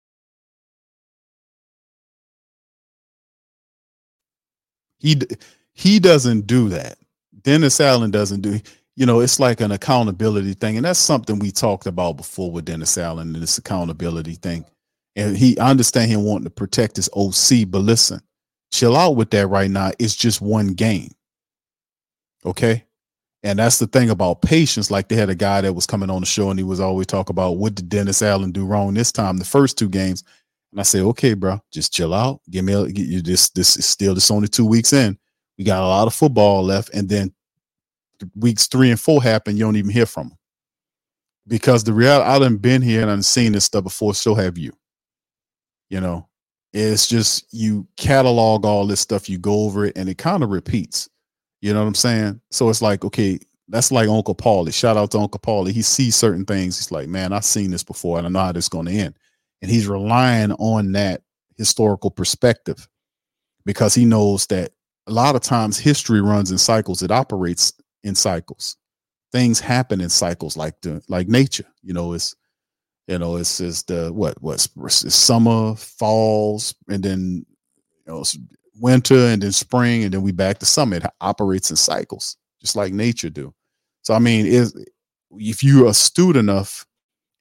He he doesn't do that. Dennis Allen doesn't do. You know, it's like an accountability thing, and that's something we talked about before with Dennis Allen and this accountability thing. And he, I understand him wanting to protect his OC, but listen, chill out with that right now. It's just one game, okay? And that's the thing about patience. Like they had a guy that was coming on the show, and he was always talk about what did Dennis Allen do wrong this time, the first two games. And I say, okay, bro, just chill out. Give me a, get you this. This is still this only two weeks in. We got a lot of football left, and then weeks three and four happen, you don't even hear from them because the reality I done been here and I've seen this stuff before. So have you. You know, it's just you catalog all this stuff, you go over it, and it kind of repeats. You know what I'm saying? So it's like, okay, that's like Uncle Paulie. Shout out to Uncle Paulie. He sees certain things. He's like, man, I've seen this before, and I know how this is going to end. And he's relying on that historical perspective because he knows that a lot of times history runs in cycles. It operates in cycles. Things happen in cycles, like the like nature. You know, it's you know, it's it's the uh, what what's it's summer, falls, and then you know winter, and then spring, and then we back to summer. It operates in cycles, just like nature do. So I mean, is if you're astute enough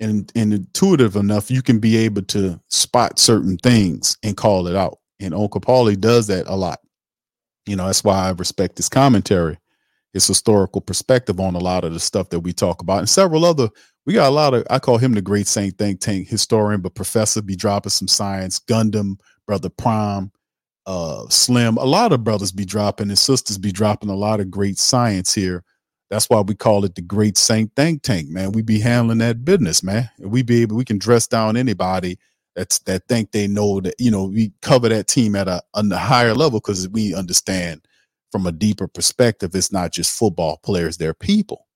and, and intuitive enough, you can be able to spot certain things and call it out. And Uncle Paulie does that a lot. You know, that's why I respect his commentary, his historical perspective on a lot of the stuff that we talk about, and several other. We got a lot of. I call him the great Saint Think Tank historian, but Professor be dropping some science. Gundam, Brother Prime, uh, Slim. A lot of brothers be dropping, and sisters be dropping a lot of great science here. That's why we call it the Great Saint Think Tank, man. We be handling that business, man. We be able, we can dress down anybody that's that think they know that you know we cover that team at a, a higher level because we understand from a deeper perspective it's not just football players they're people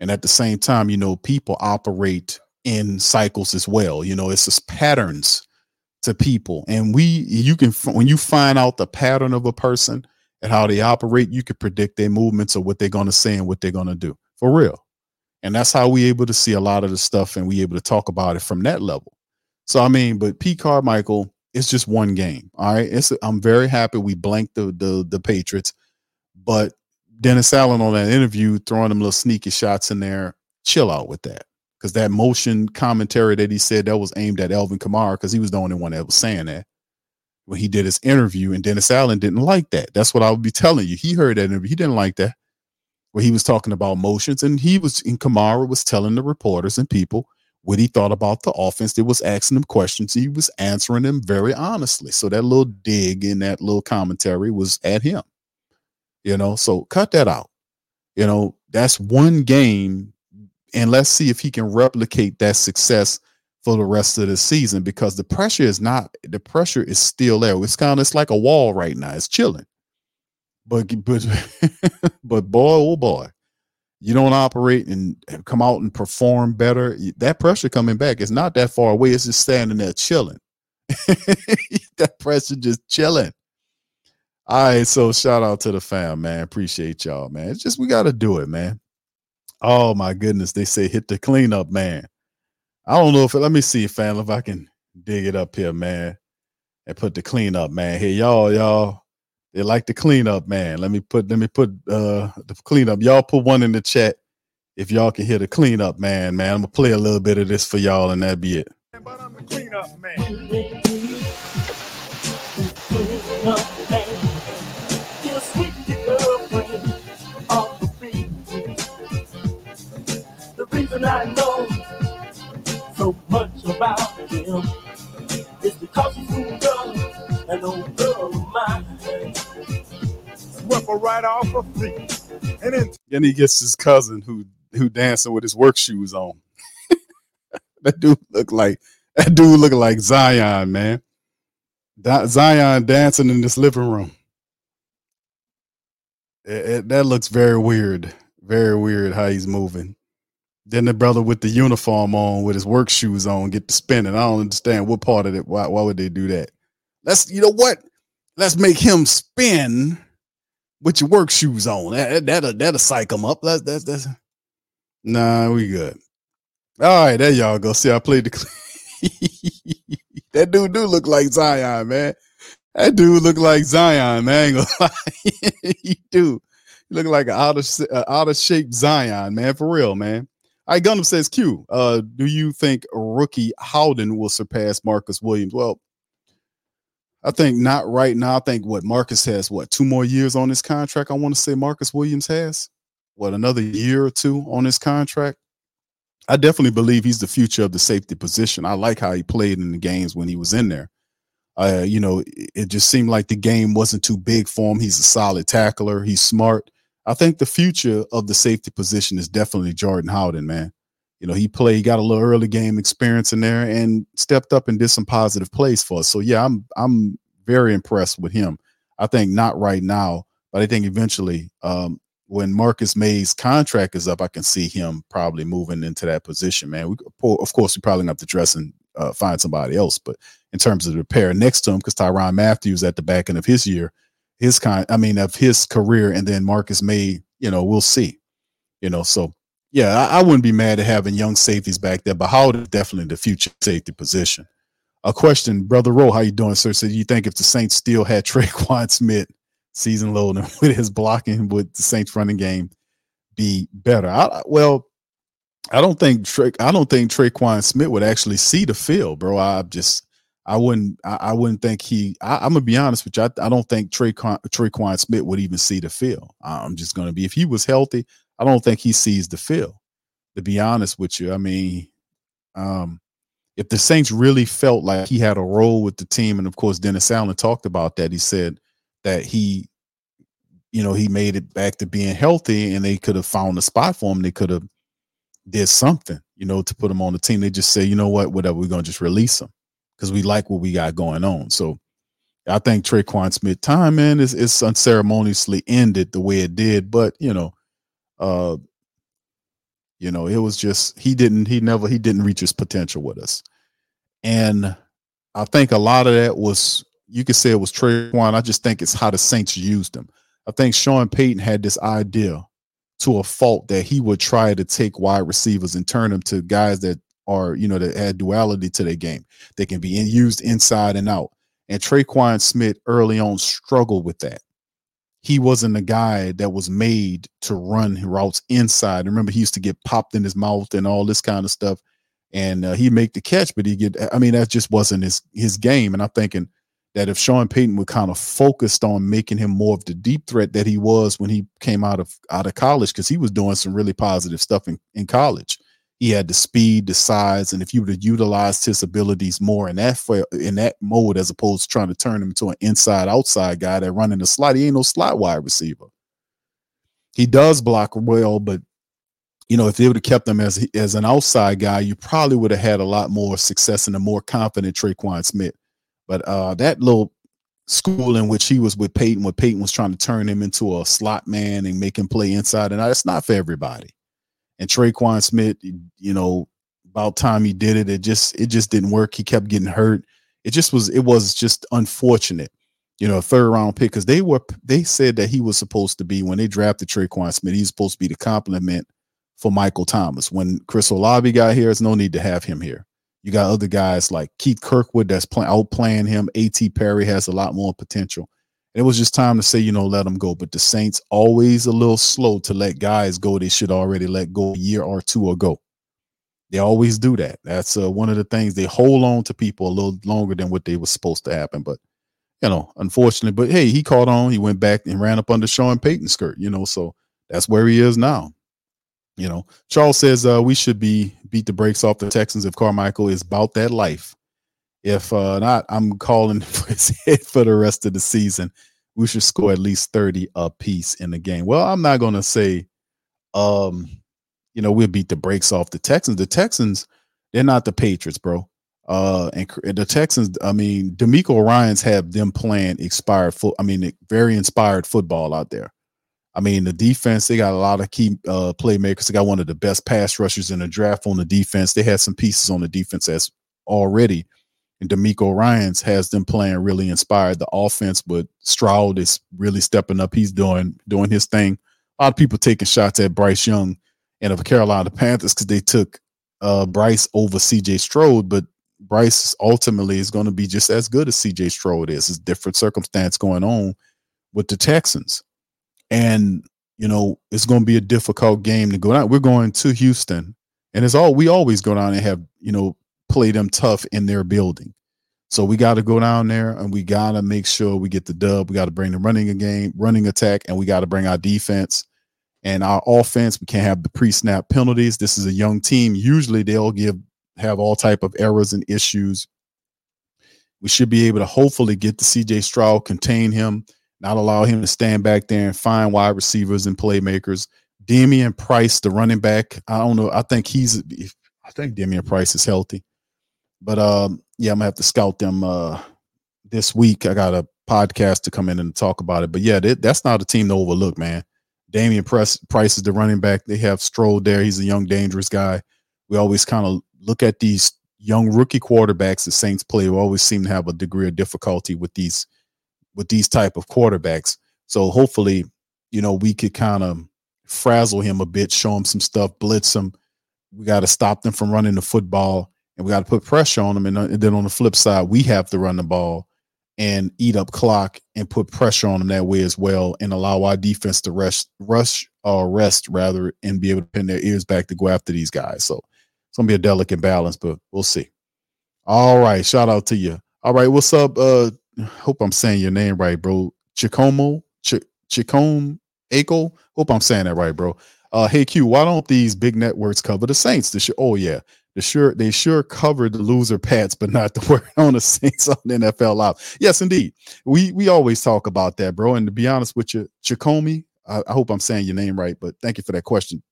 and at the same time you know people operate in cycles as well you know it's just patterns to people and we you can when you find out the pattern of a person and how they operate you can predict their movements or what they're going to say and what they're going to do for real and that's how we able to see a lot of the stuff and we able to talk about it from that level so I mean, but Pete Carmichael, it's just one game. All right. It's I'm very happy we blanked the the the Patriots, but Dennis Allen on that interview throwing them little sneaky shots in there. Chill out with that. Because that motion commentary that he said that was aimed at Alvin Kamara, because he was the only one that was saying that when he did his interview, and Dennis Allen didn't like that. That's what I would be telling you. He heard that interview. He didn't like that. Where he was talking about motions, and he was in Kamara was telling the reporters and people what he thought about the offense. They was asking him questions. He was answering them very honestly. So that little dig in that little commentary was at him. You know, so cut that out. You know, that's one game. And let's see if he can replicate that success for the rest of the season because the pressure is not the pressure is still there. It's kind of it's like a wall right now. It's chilling. But but but boy, oh boy, you don't operate and come out and perform better, that pressure coming back is not that far away. It's just standing there chilling. that pressure just chilling. All right, so shout out to the fam, man. Appreciate y'all, man. It's just we got to do it, man. Oh my goodness, they say hit the cleanup, man. I don't know if let me see, fam, if I can dig it up here, man, and put the cleanup, man. Here, y'all, y'all they like the cleanup, man. Let me put let me put uh the cleanup. Y'all put one in the chat if y'all can hear the cleanup, man. Man, I'm gonna play a little bit of this for y'all, and that be it. Cleanup man. The reason I know is because he's right off. And then he gets his cousin who who dancing with his work shoes on. that dude look like that dude looking like Zion, man. Zion dancing in this living room. It- it- that looks very weird. Very weird how he's moving. Then the brother with the uniform on, with his work shoes on, get to spinning. I don't understand what part of it. Why, why would they do that? Let's, you know what? Let's make him spin with your work shoes on. That, that'll that'll psych him up. That's that's that's. Nah, we good. All right, there y'all go. See, I played the. that dude do look like Zion, man. That dude look like Zion, man. He do. He look like an out of out of shape Zion, man. For real, man. Right, Gundam says Q. Uh, do you think rookie Howden will surpass Marcus Williams? Well, I think not right now. I think what Marcus has what two more years on his contract. I want to say Marcus Williams has what another year or two on his contract. I definitely believe he's the future of the safety position. I like how he played in the games when he was in there. Uh, you know, it just seemed like the game wasn't too big for him. He's a solid tackler. He's smart. I think the future of the safety position is definitely Jordan Howden, man. You know, he played, he got a little early game experience in there and stepped up and did some positive plays for us. So yeah, I'm I'm very impressed with him. I think not right now, but I think eventually, um, when Marcus Maye's contract is up, I can see him probably moving into that position, man. We, of course, we probably have to dress and uh, find somebody else, but in terms of the pair next to him, because Tyrann Mathieu's at the back end of his year, his kind, I mean, of his career, and then Marcus Maye, you know, we'll see, you know. So yeah, I, I wouldn't be mad at having young safeties back there, but Howden is definitely the future safety position. A question, brother Rowe, how you doing, sir? So you think if the Saints still had Tre'Quan Smith season loading with his blocking, would the Saints running game be better? I, well, I don't think Trey, I don't think Tre'Quan Smith would actually see the field, bro. I just I wouldn't I, I wouldn't think he I, am gonna be honest with you. I, I don't think Tre'Quan, Tre'Quan Smith would even see the field. I'm just gonna be if he was healthy, I don't think he sees the field. To be honest with you, I mean, um, if the Saints really felt like he had a role with the team, and of course Dennis Allen talked about that. He said that he, you know, he made it back to being healthy, and they could have found a spot for him. They could have did something, you know, to put him on the team. They just say, you know what, whatever, we're gonna just release him because we like what we got going on. So I think Tre'Quan Smith time, man, is, is unceremoniously ended the way it did. But you know, uh, you know, it was just he didn't he never he didn't reach his potential with us. And I think a lot of that was you could say it was Tre'Quan. I just think it's how the Saints used him. I think Sean Payton had this idea to a fault that he would try to take wide receivers and turn them to guys that are, you know, that add duality to their game. They can be in, used inside and out. And Tre'Quan Smith early on struggled with that. He wasn't a guy that was made to run routes inside. Remember, he used to get popped in his mouth and all this kind of stuff. And uh, he make the catch, but he get. I mean, that just wasn't his his game. And I'm thinking that if Sean Payton would kind of focused on making him more of the deep threat that he was when he came out of out of college, because he was doing some really positive stuff in, in college he had the speed, the size, and if you would have utilized his abilities more in that in that mode as opposed to trying to turn him into an inside outside guy that running the slot, he ain't no slot wide receiver. He does block well, but you know if they would have kept him as as an outside guy, you probably would have had a lot more success and a more confident Tre'Quan Smith. But uh, that little school in which he was with Payton, where Payton was trying to turn him into a slot man and make him play inside and it's not for everybody and Tre'Quan Smith, you know, about time he did it, it just it just didn't work. He kept getting hurt. It just was it was just unfortunate, you know, A third round pick because they were they said that he was supposed to be when they drafted Tre'Quan Smith, he's supposed to be the complement for Michael Thomas. When Chris Olave got here, there's no need to have him here. You got other guys like Keith Kirkwood that's play, outplaying him. A.T. Perry has a lot more potential it was just time to say, you know, let them go. But the Saints always a little slow to let guys go. They should already let go a year or two ago. They always do that. That's uh, one of the things they hold on to people a little longer than what they were supposed to happen. But you know, unfortunately, but hey, he caught on. He went back and ran up under Sean Payton's skirt. You know, so that's where he is now. You know, Charles says uh, we should be beat the brakes off the Texans if Carmichael is about that life. If uh, not, I'm calling for his head for the rest of the season. We should score at least 30 a piece in the game. Well, I'm not going to say, um, you know, we'll beat the brakes off the Texans. The Texans, they're not the Patriots, bro. Uh, and the Texans, I mean, DeMeco Ryans have them playing expired foot. I mean, very inspired football out there. I mean, the defense, they got a lot of key uh, playmakers. They got one of the best pass rushers in the draft on the defense. They had some pieces on the defense as already and DeMeco Ryans has them playing really inspired the offense, but Stroud is really stepping up. He's doing doing his thing. A lot of people taking shots at Bryce Young and of Carolina Panthers because they took uh, Bryce over CJ Stroud, but Bryce ultimately is going to be just as good as CJ Stroud is. It's different circumstance going on with the Texans. And, you know, it's going to be a difficult game to go down. We're going to Houston, and it's all we always go down and have, you know, play them tough in their building. So we got to go down there and we got to make sure we get the dub. We got to bring the running game, running attack, and we got to bring our defense and our offense. We can't have the pre-snap penalties. This is a young team. Usually they'll give have all type of errors and issues. We should be able to hopefully get the CJ Stroud, contain him, not allow him to stand back there and find wide receivers and playmakers. Dameon Pierce, the running back, I don't know. I think he's, I think Dameon Pierce is healthy, but um, yeah, I'm gonna have to scout them uh this week. I got a podcast to come in and talk about it, but yeah, that, that's not a team to overlook, man. Dameon Pierce, Pierce is the running back. They have Stroud there. He's a young, dangerous guy. We always kind of look at these young rookie quarterbacks the Saints play. We always seem to have a degree of difficulty with these with these type of quarterbacks. So hopefully, you know, we could kind of frazzle him a bit, show him some stuff, blitz him. We got to stop them from running the football, and we got to put pressure on them. And, uh, and then on the flip side, we have to run the ball and eat up clock and put pressure on them that way as well, and allow our defense to rush, rush or rest rather, and be able to pin their ears back to go after these guys. So it's gonna be a delicate balance, but we'll see. All right, shout out to you. All right, what's up? Uh, hope I'm saying your name right, bro. Chicomo, Ch- Chicom Ako. Hope I'm saying that right, bro. Uh, hey Q, why don't these big networks cover the Saints? The oh yeah, the sure they sure covered the loser pats, but not the word on the Saints on the NFL Live. Yes, indeed. We we always talk about that, bro. And to be honest with you, Chicomi, I, I hope I'm saying your name right, but thank you for that question.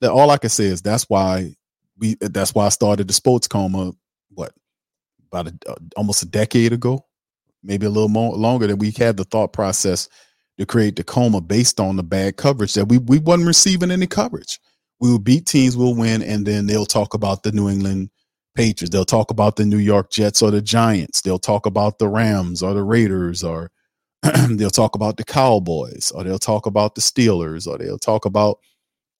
That all I can say is that's why we that's why I started the sports coma. What about a, uh, almost a decade ago, maybe a little more longer that we had the thought process to create the coma based on the bad coverage that we we wasn't receiving any coverage. We will beat teams, we'll win, and then they'll talk about the New England Patriots. They'll talk about the New York Jets or the Giants. They'll talk about the Rams or the Raiders or they'll talk about the Cowboys or they'll talk about the Steelers or they'll talk about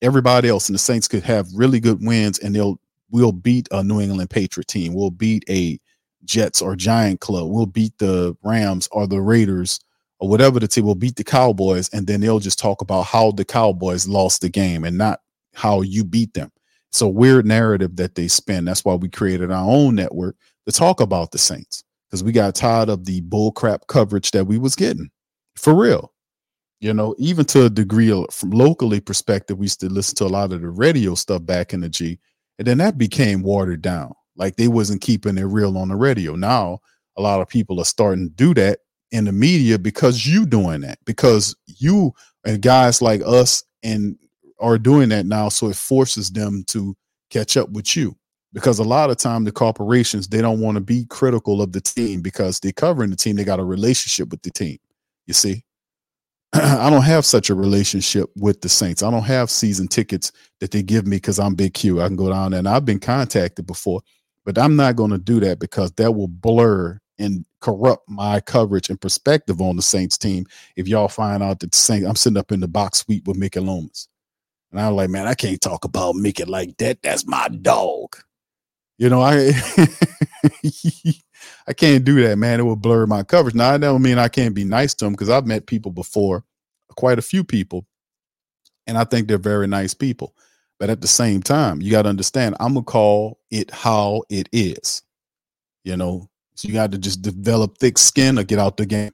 everybody else. And the Saints could have really good wins and they'll we'll beat a New England Patriot team. We'll beat a Jets or Giant club. We'll beat the Rams or the Raiders or whatever the team. We'll beat the Cowboys, and then they'll just talk about how the Cowboys lost the game and not how you beat them. It's a weird narrative that they spin. That's why we created our own network to talk about the Saints because we got tired of the bullcrap coverage that we was getting for real. You know, even to a degree from locally perspective, we used to listen to a lot of the radio stuff back in the G, and then that became watered down. Like they wasn't keeping it real on the radio. Now a lot of people are starting to do that in the media because you doing that because you and guys like us and are doing that now so it forces them to catch up with you because a lot of time the corporations they don't want to be critical of the team because they're covering the team they got a relationship with the team you see I don't have such a relationship with the Saints. I don't have season tickets that they give me because I'm Big Q. I can go down there and I've been contacted before, but I'm not going to do that because that will blur and corrupt my coverage and perspective on the Saints team. If y'all find out that Saints, I'm sitting up in the box suite with Mickey Loomis. And I'm like, man, I can't talk about Mickey like that. That's my dog. You know, I I can't do that, man. It will blur my coverage. Now, I don't mean I can't be nice to them because I've met people before, quite a few people, and I think they're very nice people. But at the same time, you got to understand, I'm gonna call it how it is. You know, so you got to just develop thick skin or get out the game.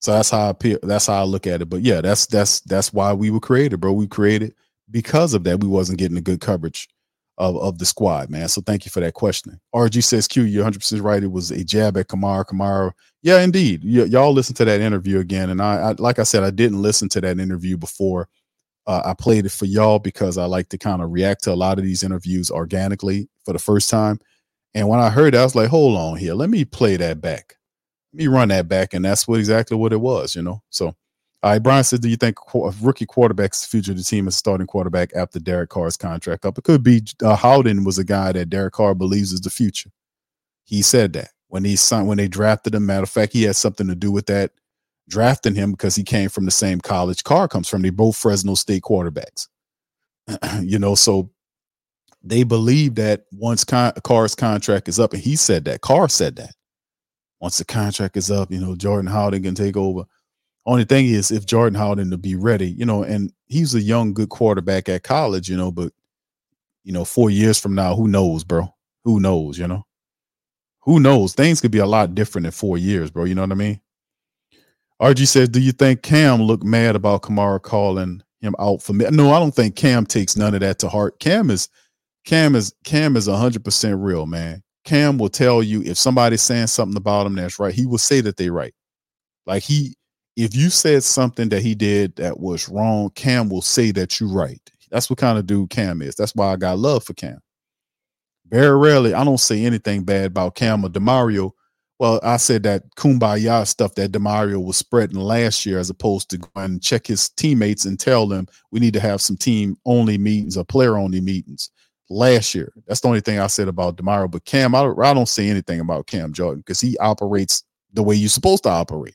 So that's how I appear. That's how I look at it. But yeah, that's that's that's why we were created, bro. We created because of that. We wasn't getting the good coverage of, of the squad, man. So thank you for that question. RG says, Q, you're 100 percent right. It was a jab at Kamara. Kamara, yeah, indeed. Y- y'all listen to that interview again, and I, I, like I said, I didn't listen to that interview before. Uh, I played it for y'all because I like to kind of react to a lot of these interviews organically for the first time. And when I heard that, I was like, hold on here. Let me play that back. Let me run that back. And that's what exactly what it was, you know? So, all right, Brian says, do you think a rookie quarterback's future the team is starting quarterback after Derek Carr's contract up? It could be uh, Howden was a guy that Derek Carr believes is the future. He said that when he signed, when they drafted him. Matter of fact, he had something to do with that drafting him because he came from the same college Carr comes from. They both Fresno State quarterbacks. you know, so they believe that once Con- Carr's contract is up, and he said that Carr said that once the contract is up, you know, Jordan Howden can take over. Only thing is, if Jordan Howden to be ready, you know, and he's a young, good quarterback at college, you know, but you know, four years from now, who knows, bro? Who knows, you know? Who knows? Things could be a lot different in four years, bro. You know what I mean? RG says, Do you think Cam looked mad about Kamara calling him out for me? No, I don't think Cam takes none of that to heart. Cam is Cam is Cam is hundred percent real, man. Cam will tell you if somebody's saying something about him that's right, he will say that they right. Like he if you said something that he did that was wrong, Cam will say that you're right. That's what kind of dude Cam is. That's why I got love for Cam. Very rarely, I don't say anything bad about Cam or Demario. Well, I said that kumbaya stuff that Demario was spreading last year, as opposed to going and check his teammates and tell them we need to have some team only meetings or player only meetings last year. That's the only thing I said about Demario. But Cam, I, I don't say anything about Cam Jordan because he operates the way you're supposed to operate.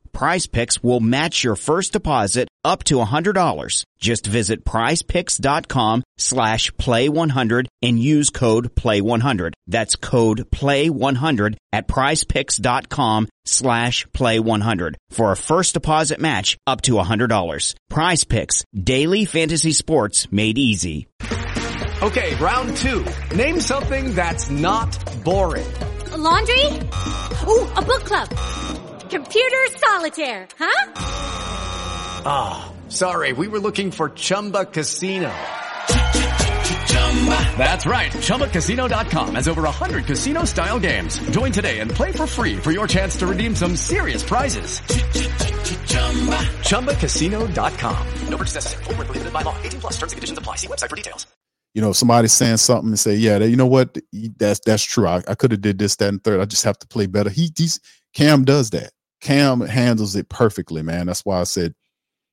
Prize Picks will match your first deposit up to $100. Just visit prizepicks.com slash play100 and use code play100. That's code play100 at prizepicks.com slash play100 for a first deposit match up to $100. Prize Picks, daily fantasy sports made easy. Okay, round two. Name something that's not boring. A laundry? Ooh, a book club. Computer solitaire, huh? Ah, sorry, we were looking for Chumba Casino. That's right. ChumbaCasino.com has over 100 casino style games. Join today and play for free for your chance to redeem some serious prizes. ChumbaCasino.com. No purchase necessary. Full prohibited by law. 18 plus terms and conditions apply. See website for details. You know, somebody saying something and say, "Yeah, you know what? That's that's true. I, I could have did this, that, and third. I just have to play better." He, he's Cam does that. Cam handles it perfectly, man. That's why I said,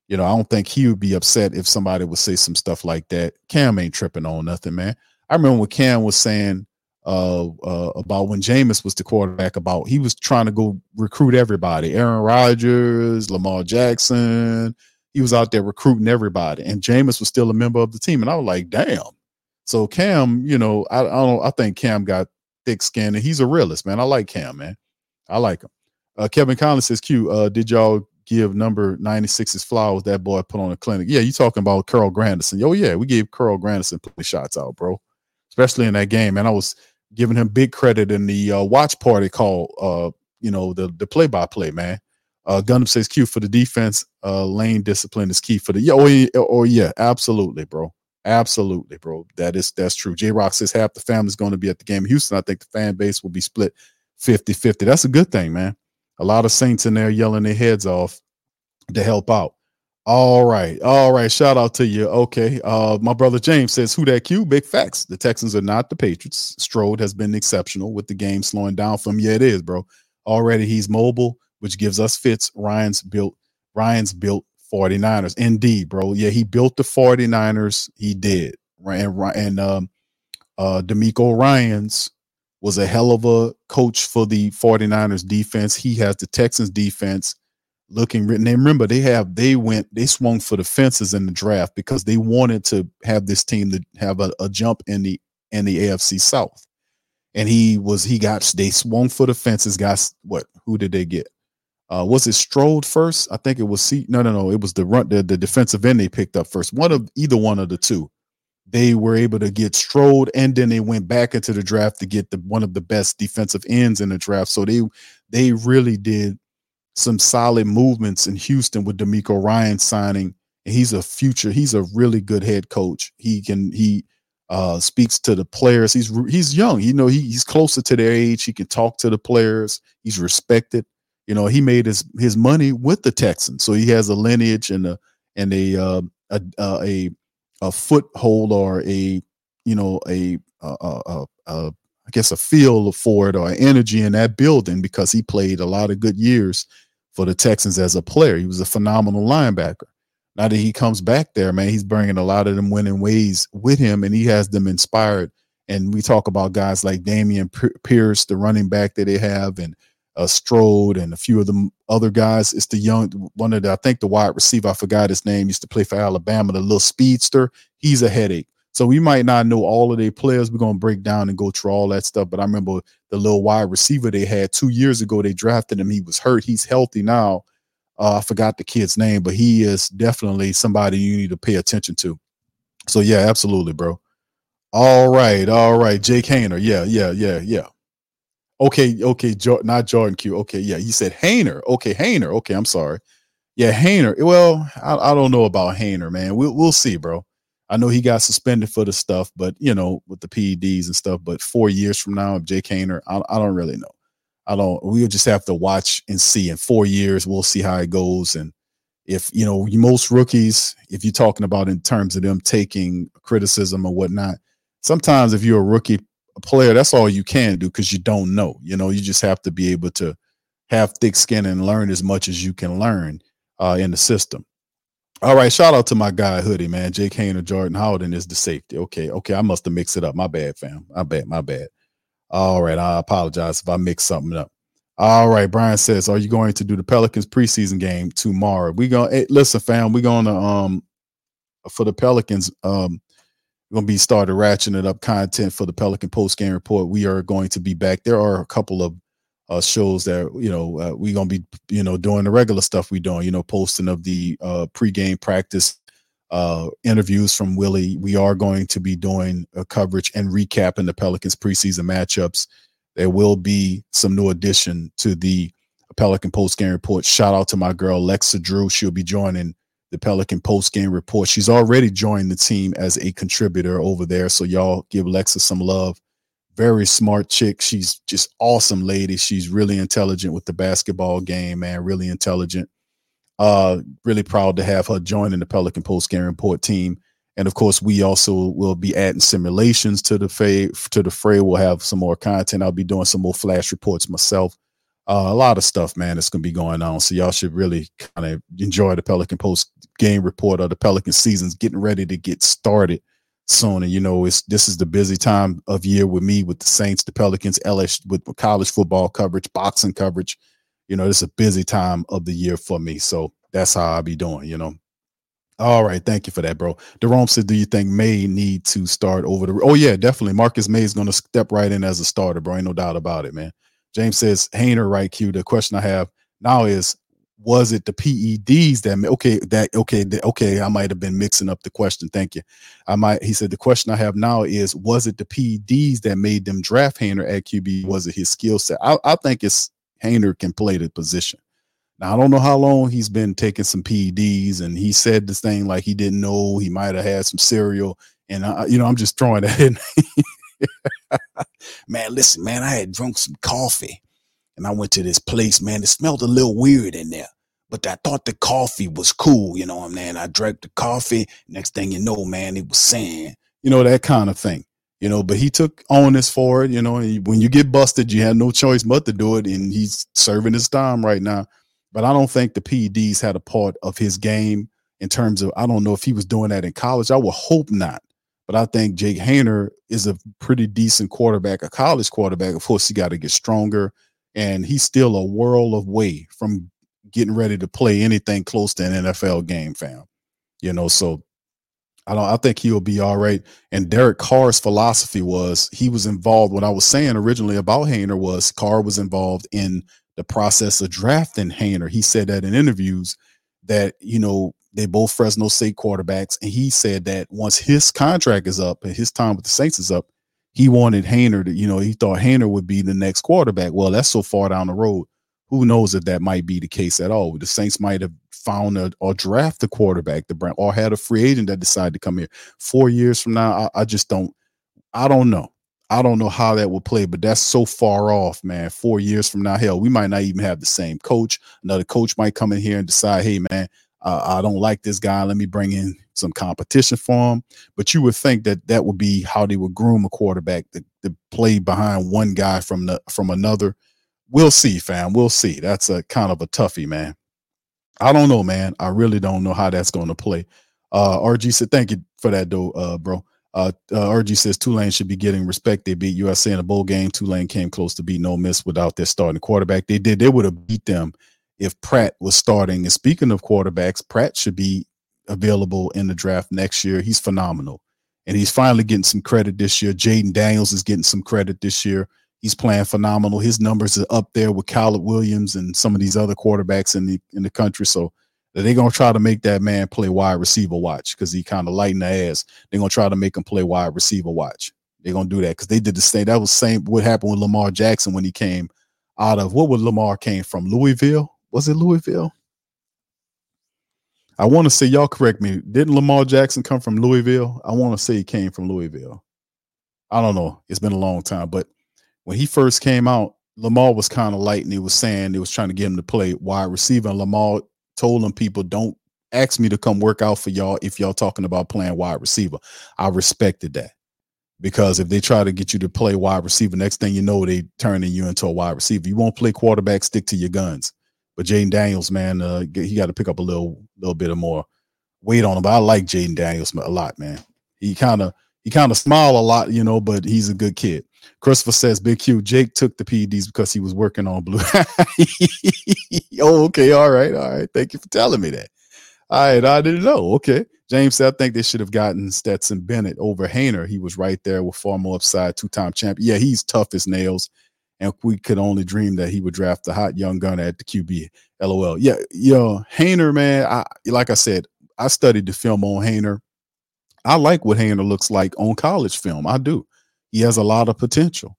you know, I don't think he would be upset if somebody would say some stuff like that. Cam ain't tripping on nothing, man. I remember when Cam was saying uh, uh, about when Jameis was the quarterback, about he was trying to go recruit everybody, Aaron Rodgers, Lamar Jackson. He was out there recruiting everybody, and Jameis was still a member of the team. And I was like, damn. So Cam, you know, I, I don't. I think Cam got thick skin, and he's a realist, man. I like Cam, man. I like him. Uh, Kevin Collins says, "Q, uh, did y'all give number 96's flowers that boy put on a clinic? Yeah, you talking about Carl Granderson? Oh yeah, we gave Carl Granderson plenty shots out, bro. Especially in that game, and I was giving him big credit in the uh, watch party call. Uh, you know, the the play by play, man. Uh, Gundam says, "Q for the defense. Uh, lane discipline is key for the yeah. Oh yeah, oh yeah, absolutely, bro." Absolutely, bro. That is that's true. J Rock says half the family's going to be at the game in Houston. I think the fan base will be split 50-50. That's a good thing, man. A lot of saints in there yelling their heads off to help out. All right. All right. Shout out to you. Okay. Uh, my brother James says, Who that Q? Big facts. The Texans are not the Patriots. Stroud has been exceptional with the game slowing down from. Yeah, it is, bro. Already he's mobile, which gives us fits. Ryan's built, Ryan's built 49ers. Indeed, bro. Yeah, he built the 49ers. He did. And and um uh DeMeco Ryans was a hell of a coach for the 49ers defense. He has the Texans defense looking written. And remember, they have they went they swung for the fences in the draft because they wanted to have this team to have a, a jump in the in the AFC South. And he was he got they swung for the fences. Got what? Who did they get? Uh, was it Stroud first? I think it was C. No, no, no. It was the run the, the defensive end they picked up first. One of either one of the two. They were able to get Stroud, and then they went back into the draft to get the one of the best defensive ends in the draft. So they they really did some solid movements in Houston with DeMeco Ryan signing. And he's a future. He's a really good head coach. He can he uh, speaks to the players. He's he's young. You know he, he's closer to their age. He can talk to the players. He's respected. You know he made his his money with the Texans, so he has a lineage and a and a uh, a, a a foothold or a you know a a, a, a I guess a feel for it or energy in that building because he played a lot of good years for the Texans as a player. He was a phenomenal linebacker. Now that he comes back there, man, he's bringing a lot of them winning ways with him, and he has them inspired. And we talk about guys like Dameon Pierce, the running back that they have, and uh, Stroud, and a few of the other guys. It's the young one of the I think the wide receiver. I forgot his name. Used to play for Alabama, the little speedster. He's a headache. So we might not know all of their players. We're gonna break down and go through all that stuff. But I remember the little wide receiver they had two years ago. They drafted him. He was hurt. He's healthy now. Uh, I forgot the kid's name, but he is definitely somebody you need to pay attention to. So yeah, absolutely, bro. All right, all right. Jake Haener. Yeah, yeah, yeah, yeah. Okay, okay, jo- not Jordan Q. Okay, yeah, you said Haener. Okay, Haener. Okay, I'm sorry. Yeah, Haener. Well, I, I don't know about Haener, man. We'll we'll see, bro. I know he got suspended for the stuff, but you know, with the PEDs and stuff. But four years from now, if Jake Haener, I, I don't really know. I don't. We'll just have to watch and see. In four years, we'll see how it goes. And if you know, most rookies, if you're talking about in terms of them taking criticism or whatnot, sometimes if you're a rookie player, that's all you can do because you don't know. You know, you just have to be able to have thick skin and learn as much as you can learn uh, in the system. All right, shout out to my guy Hoodie, man. Jake Haener, Jordan Howden is the safety. Okay, okay, I must have mixed it up. My bad, fam. My bad, my bad. All right, I apologize if I mixed something up. All right, Brian says, "Are you going to do the Pelicans preseason game tomorrow?" We going hey, listen, fam. We're gonna um for the Pelicans um we're gonna be started ratcheting it up content for the Pelican post game report. We are going to be back. There are a couple of uh, shows that you know uh, we're gonna be you know doing the regular stuff we're doing. You know, posting of the uh, pregame practice uh, interviews from Willie. We are going to be doing a coverage and recapping the Pelicans preseason matchups. There will be some new addition to the Pelican post game report. Shout out to my girl Lexa Drew. She'll be joining the Pelican post game report. She's already joined the team as a contributor over there. So y'all give Lexa some love. Very smart chick. She's just awesome lady. She's really intelligent with the basketball game, man. Really intelligent. Uh, really proud to have her joining the Pelican post game report team. And of course, we also will be adding simulations to the fray. To the fray, we'll have some more content. I'll be doing some more flash reports myself. Uh, a lot of stuff, man, that's gonna be going on. So y'all should really kind of enjoy the Pelican post game report or the Pelican season's getting ready to get started soon. And you know, it's this is the busy time of year with me with the Saints, the Pelicans, LS with college football coverage, boxing coverage. You know, it's a busy time of the year for me. So that's how I'll be doing, you know. All right, thank you for that, bro. Jerome said, "Do you think Maye need to start over the?" Oh yeah, definitely. Marcus Maye is going to step right in as a starter, bro. Ain't no doubt about it, man. James says, "Haener, right? Q. The question I have now is, was it the PEDs that okay that okay okay I might have been mixing up the question. Thank you. I might. He said the question I have now is, was it the PEDs that made them draft Haener at QB? Was it his skill set? I, I think it's Haener can play the position. Now I don't know how long he's been taking some PEDs, and he said this thing like he didn't know he might have had some cereal, and I, you know I'm just throwing that in. man, listen, man, I had drunk some coffee, and I went to this place. Man, it smelled a little weird in there, but I thought the coffee was cool. You know what I'm mean? I drank the coffee. Next thing you know, man, it was sand. You know that kind of thing. You know, but he took onus for it. You know, and when you get busted, you have no choice but to do it, and he's serving his time right now but I don't think the PEDs had a part of his game in terms of I don't know if he was doing that in college. I would hope not. But I think Jake Haener is a pretty decent quarterback, a college quarterback. Of course, he got to get stronger, and he's still a world away from getting ready to play anything close to an NFL game, fam. You know, so I don't I think he'll be all right. And Derek Carr's philosophy was he was involved. What I was saying originally about Haener was Carr was involved in the process of drafting Haener. He said that in interviews that, you know, they both Fresno State quarterbacks. And he said that once his contract is up and his time with the Saints is up, he wanted Haener to, you know, he thought Haener would be the next quarterback. Well, that's so far down the road. Who knows if that might be the case at all? The Saints might have found a, or draft a quarterback, the or had a free agent that decided to come here. Four years from now, I, I just don't, I don't know. I don't know how that will play, but that's so far off, man. Four years from now, hell, we might not even have the same coach. Another coach might come in here and decide, hey, man, uh, I don't like this guy. Let me bring in some competition for him. But you would think that that would be how they would groom a quarterback to, to play behind one guy from the from another. We'll see, fam. We'll see. That's a kind of a toughie, man. I don't know, man. I really don't know how that's going to play. Uh, RG said, thank you for that, though, uh, bro. Uh, uh, RG says Tulane should be getting respect. They beat USC in a bowl game. Tulane came close to beat Ole Miss without their starting quarterback. They did. They would have beat them if Pratt was starting. And speaking of quarterbacks, Pratt should be available in the draft next year. He's phenomenal, and he's finally getting some credit this year. Jayden Daniels is getting some credit this year. He's playing phenomenal. His numbers are up there with Caleb Williams and some of these other quarterbacks in the in the country. So they're gonna try to make that man play wide receiver watch because he kind of lighten the ass. They're gonna try to make him play wide receiver watch. They're gonna do that because they did the same. That was same what happened with Lamar Jackson when he came out of what would Lamar came from Louisville? Was it Louisville? I want to say y'all correct me. Didn't Lamar Jackson come from Louisville? I want to say he came from Louisville. I don't know. It's been a long time, but when he first came out, Lamar was kind of light and he was saying they was trying to get him to play wide receiver. And Lamar told them people don't ask me to come work out for y'all if y'all talking about playing wide receiver. I respected that because if they try to get you to play wide receiver, next thing you know, they turning you into a wide receiver. You won't play quarterback, stick to your guns. But Jayden Daniels, man, uh, he got to pick up a little, little bit of more weight on him. But I like Jayden Daniels a lot, man. He kind of, he kind of smile a lot, you know, but he's a good kid. Christopher says, Big Q, Jake took the PEDs because he was working on blue. oh, okay. All right. All right. Thank you for telling me that. All right. I didn't know. Okay. James said, I think they should have gotten Stetson Bennett over Haener. He was right there with far more upside, two time champion. Yeah, he's tough as nails and we could only dream that he would draft the hot young gunner at the QB. LOL. Yeah, you know, Haener, man. I like I said, I studied the film on Haener. I like what Haener looks like on college film. I do. He has a lot of potential,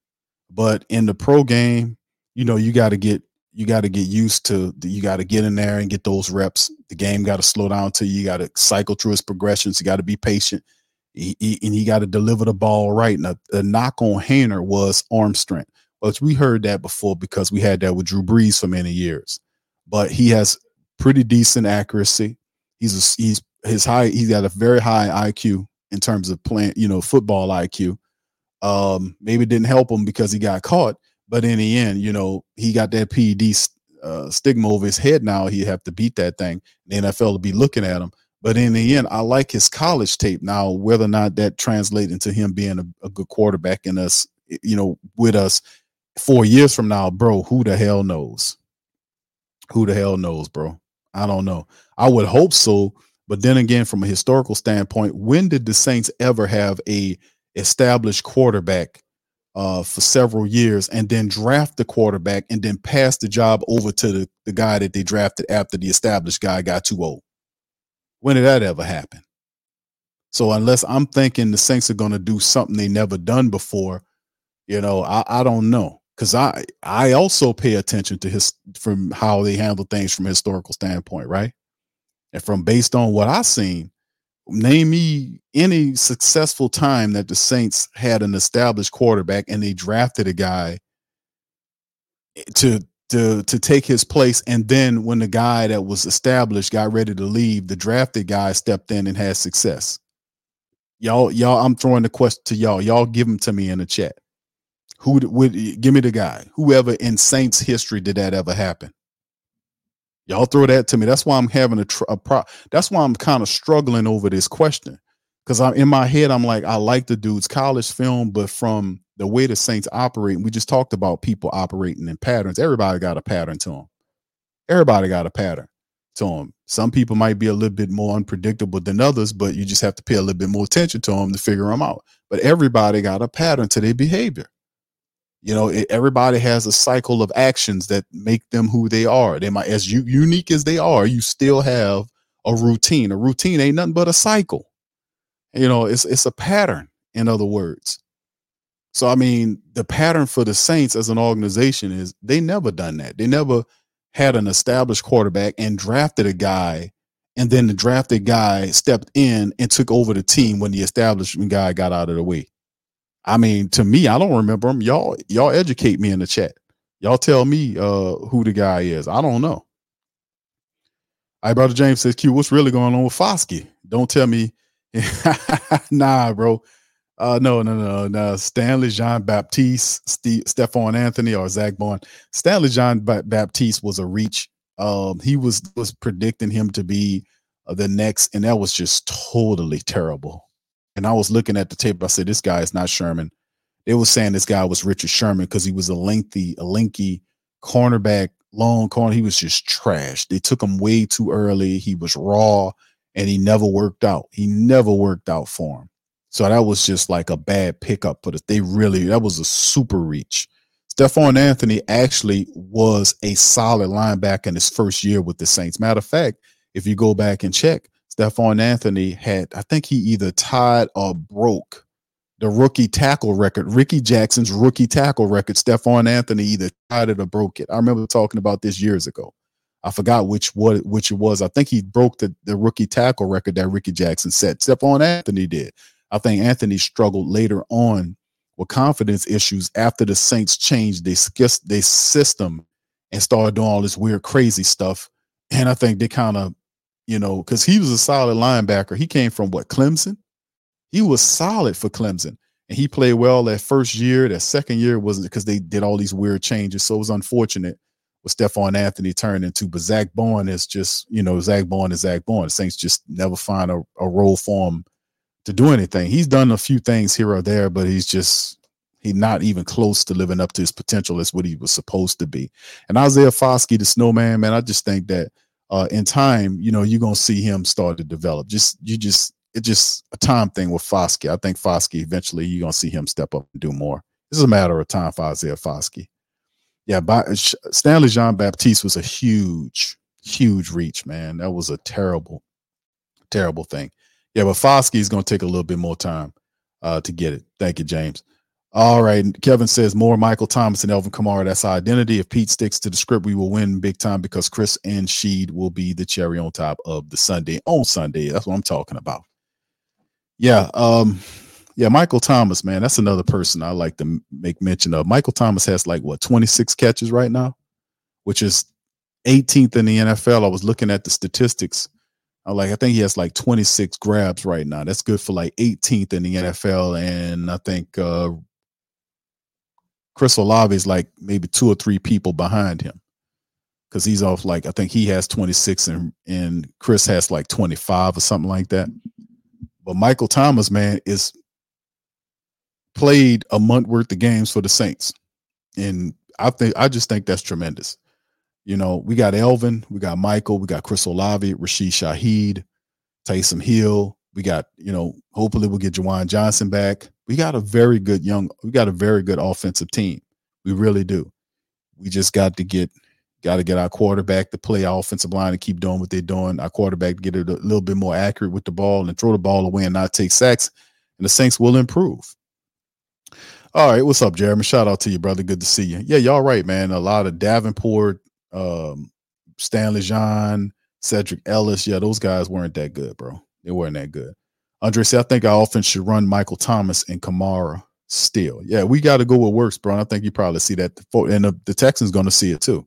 but in the pro game, you know, you got to get you got to get used to. You got to get in there and get those reps. The game got to slow down to you. You got to cycle through his progressions. You got to be patient. He, he, and he got to deliver the ball right. And the knock on Haener was arm strength but we heard that before because we had that with Drew Brees for many years. But he has pretty decent accuracy. He's a, he's his high. He's got a very high IQ in terms of playing, you know, football IQ. Um, maybe didn't help him because he got caught, but in the end, you know, he got that PED uh, stigma over his head. Now he have to beat that thing. The NFL will be looking at him. But in the end, I like his college tape. Now, whether or not that translates into him being a, a good quarterback in us, you know, with us four years from now, bro, who the hell knows? Who the hell knows, bro? I don't know. I would hope so, but then again, from a historical standpoint, when did the Saints ever have a established quarterback uh, for several years and then draft the quarterback and then pass the job over to the, the guy that they drafted after the established guy got too old? When did that ever happen? So unless I'm thinking the Saints are going to do something they never done before, you know, I, I don't know because I I also pay attention to his from how they handle things from a historical standpoint, right? And from based on what I've seen, name me any successful time that the Saints had an established quarterback and they drafted a guy eh, to to to take his place and then when the guy that was established got ready to leave the drafted guy stepped in and had success. Y'all y'all i'm throwing the question to y'all. Y'all give them to me in the chat who would give me the guy? Whoever in Saints history did that ever happen? Y'all throw that to me. That's why I'm having a, tr- a pro. That's why I'm kind of struggling over this question because I'm in my head. I'm like, I like the dude's college film, but from the way the Saints operate, we just talked about people operating in patterns. Everybody got a pattern to them. Everybody got a pattern to them. Some people might be a little bit more unpredictable than others, but you just have to pay a little bit more attention to them to figure them out. But everybody got a pattern to their behavior. You know, it, everybody has a cycle of actions that make them who they are. They might, as unique as they are, you still have a routine. A routine ain't nothing but a cycle. You know, it's it's a pattern. In other words, so I mean, the pattern for the Saints as an organization is they never done that. They never had an established quarterback and drafted a guy, and then the drafted guy stepped in and took over the team when the establishment guy got out of the way. I mean, to me, I don't remember him. Y'all, y'all educate me in the chat. Y'all tell me uh who the guy is. I don't know. All right, brother James says, Q, what's really going on with Foskey? Don't tell me. nah, bro. Uh, no, no, no, no. Stanley Jean Baptiste, Steve, Stephone Anthony, or Zach Baun. Stanley Jean Baptiste was a reach. Um, he was was predicting him to be uh, the next, and that was just totally terrible and I was looking at the tape. I said, "This guy is not Sherman." They were saying this guy was Richard Sherman because he was a lengthy, a linky cornerback, long corner. He was just trash. They took him way too early. He was raw, and he never worked out. He never worked out for him. So that was just like a bad pickup for the they really that was a super reach. Stephone Anthony actually was a solid linebacker in his first year with the Saints. Matter of fact, if you go back and check, Stephone Anthony had, I think he either tied or broke the rookie tackle record, Rickey Jackson's rookie tackle record. Stephone Anthony either tied it or broke it. I remember talking about this years ago. I forgot which what which it was. I think he broke the, the rookie tackle record that Rickey Jackson set. Stephone Anthony did. I think Anthony struggled later on with confidence issues after the Saints changed their, their system and started doing all this weird, crazy stuff. And I think they kind of, you know, because he was a solid linebacker. He came from what, Clemson? He was solid for Clemson. And he played well that first year. That second year wasn't because they did all these weird changes. So it was unfortunate what Stephone Anthony turned into. But Zach Baun is just, you know, Zach Baun is Zach. The Saints just never find a, a role for him to do anything. He's done a few things here or there, but he's just he's not even close to living up to his potential as what he was supposed to be. And Isaiah Foskey, the snowman, man, I just think that uh, in time, you know, you're gonna see him start to develop. Just you just it's just a time thing with Foskey. I think Foskey eventually you're gonna see him step up and do more. This is a matter of time for Isaiah Foskey. Yeah, by, Stanley Jean Baptiste was a huge, huge reach, man. That was a terrible, terrible thing. Yeah, but Foskey is to take a little bit more time uh, to get it. Thank you, James. All right. Kevin says more Michael Thomas and Alvin Kamara. That's our identity. If Pete sticks to the script, we will win big time because Chris and Sheed will be the cherry on top of the Sunday on Sunday. That's what I'm talking about. Yeah. Um, yeah, Michael Thomas, man, that's another person I like to make mention of. Michael Thomas has like what 26 catches right now, which is 18th in the NFL. I was looking at the statistics I like I think he has like 26 grabs right now. That's good for like 18th in the NFL. And I think uh Chris Olave is like maybe two or three people behind him. Cause he's off like I think he has 26 and and Chris has like 25 or something like that. But Michael Thomas, man, is played a month worth of games for the Saints. And I think I just think that's tremendous. You know, we got Alvin, we got Michael, we got Chris Olave, Rashid Shaheed, Taysom Hill. We got, you know, hopefully we'll get Juwan Johnson back. We got a very good young, we got a very good offensive team. We really do. We just got to get got to get our quarterback to play our offensive line and keep doing what they're doing. Our quarterback to get it a little bit more accurate with the ball and throw the ball away and not take sacks. And the Saints will improve. All right, what's up, Jeremy? Shout out to you, brother. Good to see you. Yeah, y'all right, man. A lot of Davenport, um, Stanley John, Sedrick Ellis. Yeah, those guys weren't that good, bro. They weren't that good. Andre said, I think our offense should run Michael Thomas and Kamara still. Yeah, we got to go what works, bro. And I think you probably see that. And the, the Texans going to see it too.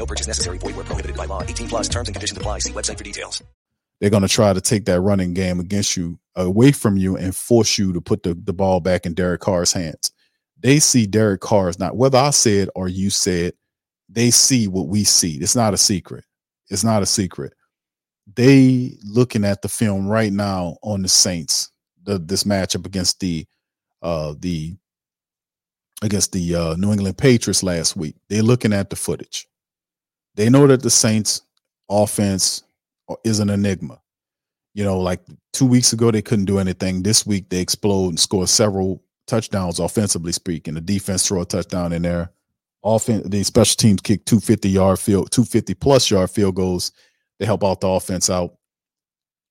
No purchase necessary. Void where prohibited by law. 18 plus terms and conditions apply. See website for details. They're going to try to take that running game against you, away from you, and force you to put the, the ball back in Derek Carr's hands. They see Derek Carr as not, whether I said or you said, they see what we see. It's not a secret. It's not a secret. They looking at the film right now on the Saints, the, this matchup against the uh the against the uh, New England Patriots last week. They're looking at the footage. They know that the Saints offense is an enigma. You know, like two weeks ago, they couldn't do anything. This week, they explode and score several touchdowns, offensively speaking. The defense throw a touchdown in there. Offense, the special teams kick 250 yard field, 250 plus yard field goals. They help out the offense out.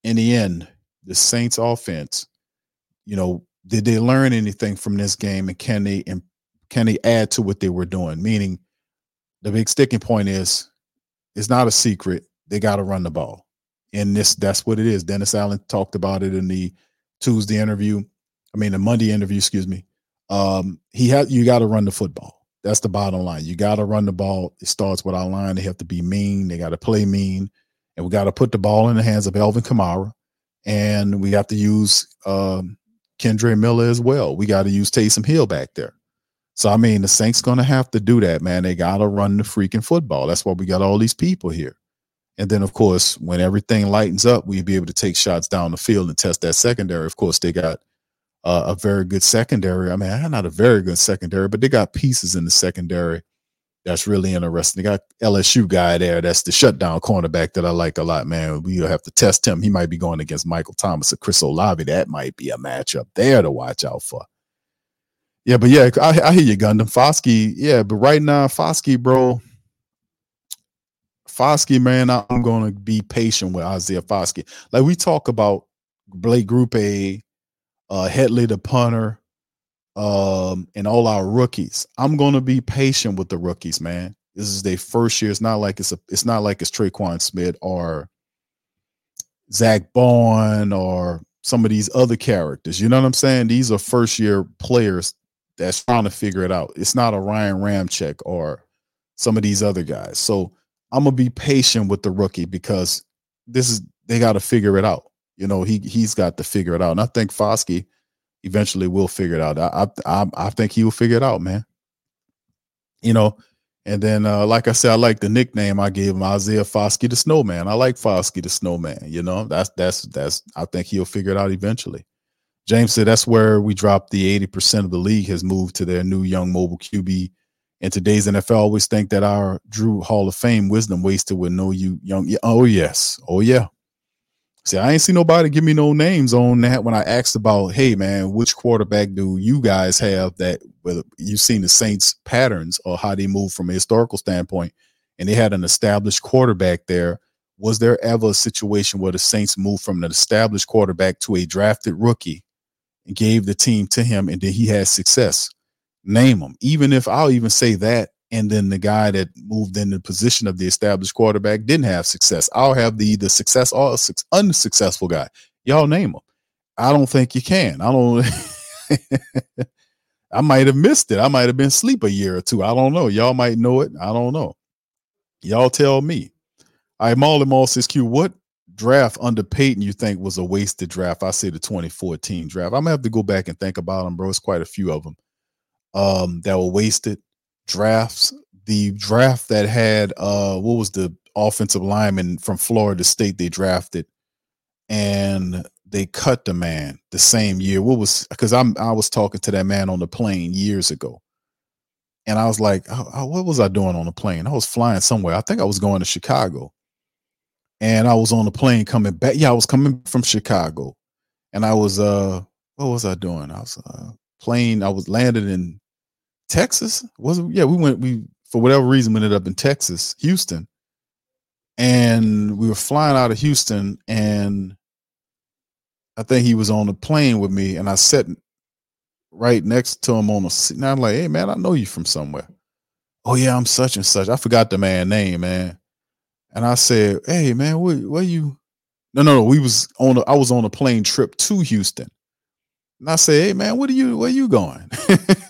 In the end, the Saints offense, you know, did they learn anything from this game and can they and can they add to what they were doing? Meaning, the big sticking point is, it's not a secret. They got to run the ball, and this that's what it is. Dennis Allen talked about it in the Tuesday interview. I mean, the Monday interview. Excuse me. Um, he had you got to run the football. That's the bottom line. You got to run the ball. It starts with our line. They have to be mean. They got to play mean, and we got to put the ball in the hands of Alvin Kamara, and we have to use um, Kendre Miller as well. We got to use Taysom Hill back there. So I mean, the Saints gonna have to do that, man. They gotta run the freaking football. That's why we got all these people here. And then, of course, when everything lightens up, we'll be able to take shots down the field and test that secondary. Of course, they got uh, a very good secondary. I mean, not a very good secondary, but they got pieces in the secondary that's really interesting. They got LSU guy there. That's the shutdown cornerback that I like a lot, man. We'll have to test him. He might be going against Michael Thomas or Chris Olave. That might be a matchup there to watch out for. Yeah, but yeah, I, I hear you, Gundam. Foskey, yeah, but right now, Foskey, bro, Foskey, man, I'm to be patient with Isaiah Foskey. Like we talk about Blake Grupe, uh, Hedley the punter, um, and all our rookies. I'm to be patient with the rookies, man. This is their first year. It's not like it's a. It's not like it's Tre'Quan Smith or Zach Baun or some of these other characters. You know what I'm saying? These are first year players that's trying to figure it out. It's not a Ryan Ramczyk or some of these other guys. So I'm gonna be patient with the rookie because this is they got to figure it out. You know, he he's got to figure it out, and I think Foskey eventually will figure it out. I I I think he will figure it out, man. You know, and then uh, like I said, I like the nickname I gave him, Isaiah Foskey the Snowman. I like Foskey the Snowman. You know, that's that's that's. I think he'll figure it out eventually. James said that's where we dropped the 80% of the league has moved to their new young mobile QB. And today's NFL, always think that our Drew Hall of Fame wisdom wasted with no you young. Oh, yes. Oh, yeah. See, I ain't see nobody give me no names on that when I asked about, hey, man, which quarterback do you guys have that whether you've seen the Saints patterns or how they move from a historical standpoint? And they had an established quarterback there. Was there ever a situation where the Saints moved from an established quarterback to a drafted rookie and gave the team to him and then he had success. Name them. Even if I'll even say that, and then the guy that moved in the position of the established quarterback didn't have success. I'll have the the success or unsuccessful guy. Y'all name them. I don't think you can. I don't. I might have missed it. I might have been asleep a year or two. I don't know. Y'all might know it. I don't know. Y'all tell me. I right, Marley Mall says Q. What draft under Payton you think was a wasted draft? I say the 2014 draft. I'm gonna have to go back and think about them, bro. It's quite a few of them um, that were wasted drafts. The draft that had uh, what was the offensive lineman from Florida State they drafted, and they cut the man the same year. What was because I'm I was talking to that man on the plane years ago, and I was like, oh, oh, what was I doing on the plane? I was flying somewhere. I think I was going to Chicago and I was on the plane coming back. Yeah, I was coming from Chicago, and I was uh, what was I doing? I was uh, plane. I was landed in Texas. Was yeah, we went. We for whatever reason we ended up in Texas, Houston, and we were flying out of Houston, and I think he was on the plane with me, and I sat right next to him on the seat. And I'm like, hey man, I know you from somewhere. Oh yeah, I'm such and such. I forgot the man name, man and I said, "Hey man, where, where you?" No, no, no. We was on. A, I was on a plane trip to Houston, and I said, "Hey man, what are you? Where you going?"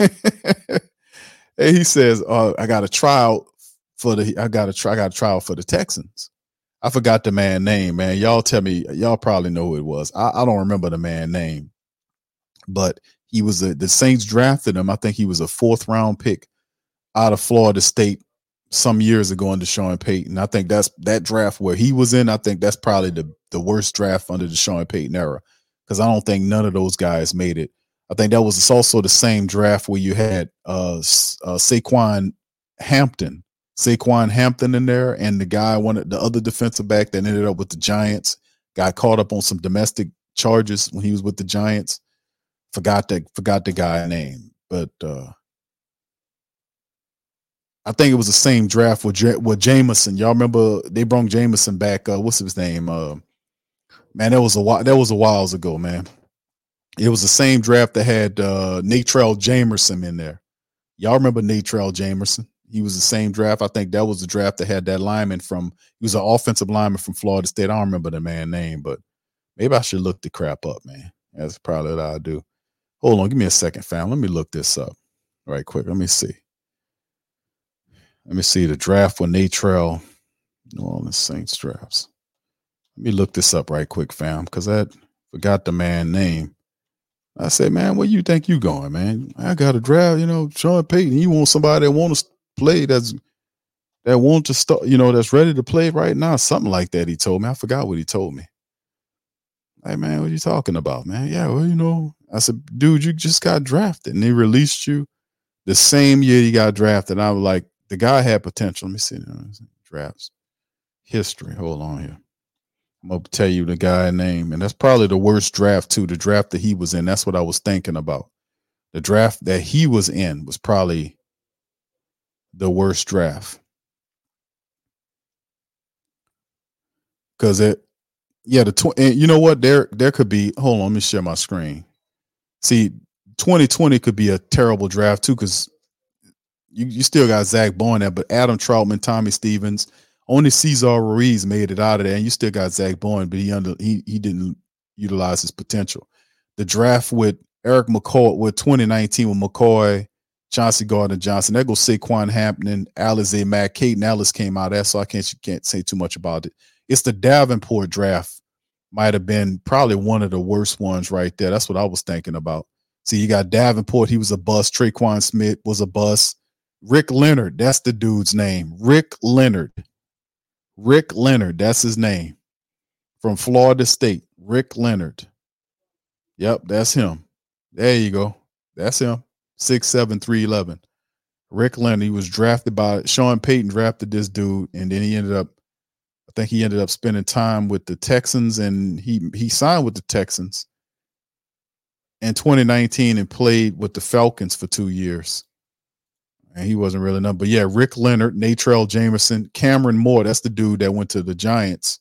and he says, uh, "I got a trial for the. I got a try. I got a trial for the Texans." I forgot the man name, man. Y'all tell me. Y'all probably know who it was. I, I don't remember the man name, but he was a, the Saints drafted him. I think he was a fourth round pick out of Florida State some years ago under Sean Payton. I think that's that draft where he was in. I think that's probably the the worst draft under the Sean Payton era because I don't think none of those guys made it. I think that was also the same draft where you had uh, uh Saquan Hampton, Saquan Hampton in there, and the guy wanted the other defensive back that ended up with the Giants got caught up on some domestic charges when he was with the Giants. Forgot that forgot the guy name, but uh I think it was the same draft with J- with Jamerson. Y'all remember they brought Jamerson back? Uh, what's his name? Uh, man, that was a while. That was a whiles ago, man. It was the same draft that had uh, Natrell Jamerson in there. Y'all remember Natrell Jamerson? He was the same draft. I think that was the draft that had that lineman from. He was an offensive lineman from Florida State. I don't remember the man name, but maybe I should look the crap up, man. That's probably what I'll do. Hold on, give me a second, fam. Let me look this up right quick. Let me see. Let me see the draft when they trail New Orleans Saints drafts. Let me look this up right quick, fam, because I forgot the man name. I said, man, where you think you going, man? I got a draft, you know, Sean Payton. You want somebody that want to play that's that want to start, you know, that's ready to play right now. Something like that. He told me. I forgot what he told me. Hey man, what you talking about, man? Yeah, well, you know, I said, dude, you just got drafted, and they released you the same year you got drafted. I was like, the guy had potential. Let me see uh, drafts history. Hold on here. I'm gonna tell you the guy name, and that's probably the worst draft too. The draft that he was in. That's what I was thinking about. The draft that he was in was probably the worst draft. Cause it, yeah, the tw- and you know what? There, there could be. Hold on, let me share my screen. See, 2020 could be a terrible draft too, because you, you still got Zach Baun there, but Adam Trautman, Tommy Stevens, only Cesar Ruiz made it out of there, and you still got Zach Baun, but he under he he didn't utilize his potential. The draft with Erik McCoy with 2019 with McCoy, Chauncey Gardner Johnson, that goes Saquan Hampton, Alize Mack, Kaden Elliss came out there, so I can't can't say too much about it. It's the Davenport draft, might have been probably one of the worst ones right there. That's what I was thinking about. See, you got Davenport, he was a bust. Tre'Quan Smith was a bust. Rick Leonard, that's the dude's name. Rick Leonard. Rick Leonard, that's his name. From Florida State. Rick Leonard. Yep, that's him. There you go. That's him. Six seven three eleven. Rick Leonard. He was drafted by Sean Payton drafted this dude, and then he ended up, I think he ended up spending time with the Texans, and he he signed with the Texans in 2019 and played with the Falcons for two years and he wasn't really enough. But yeah, Rick Leonard, Natrell Jamerson, Kamrin Moore, that's the dude that went to the Giants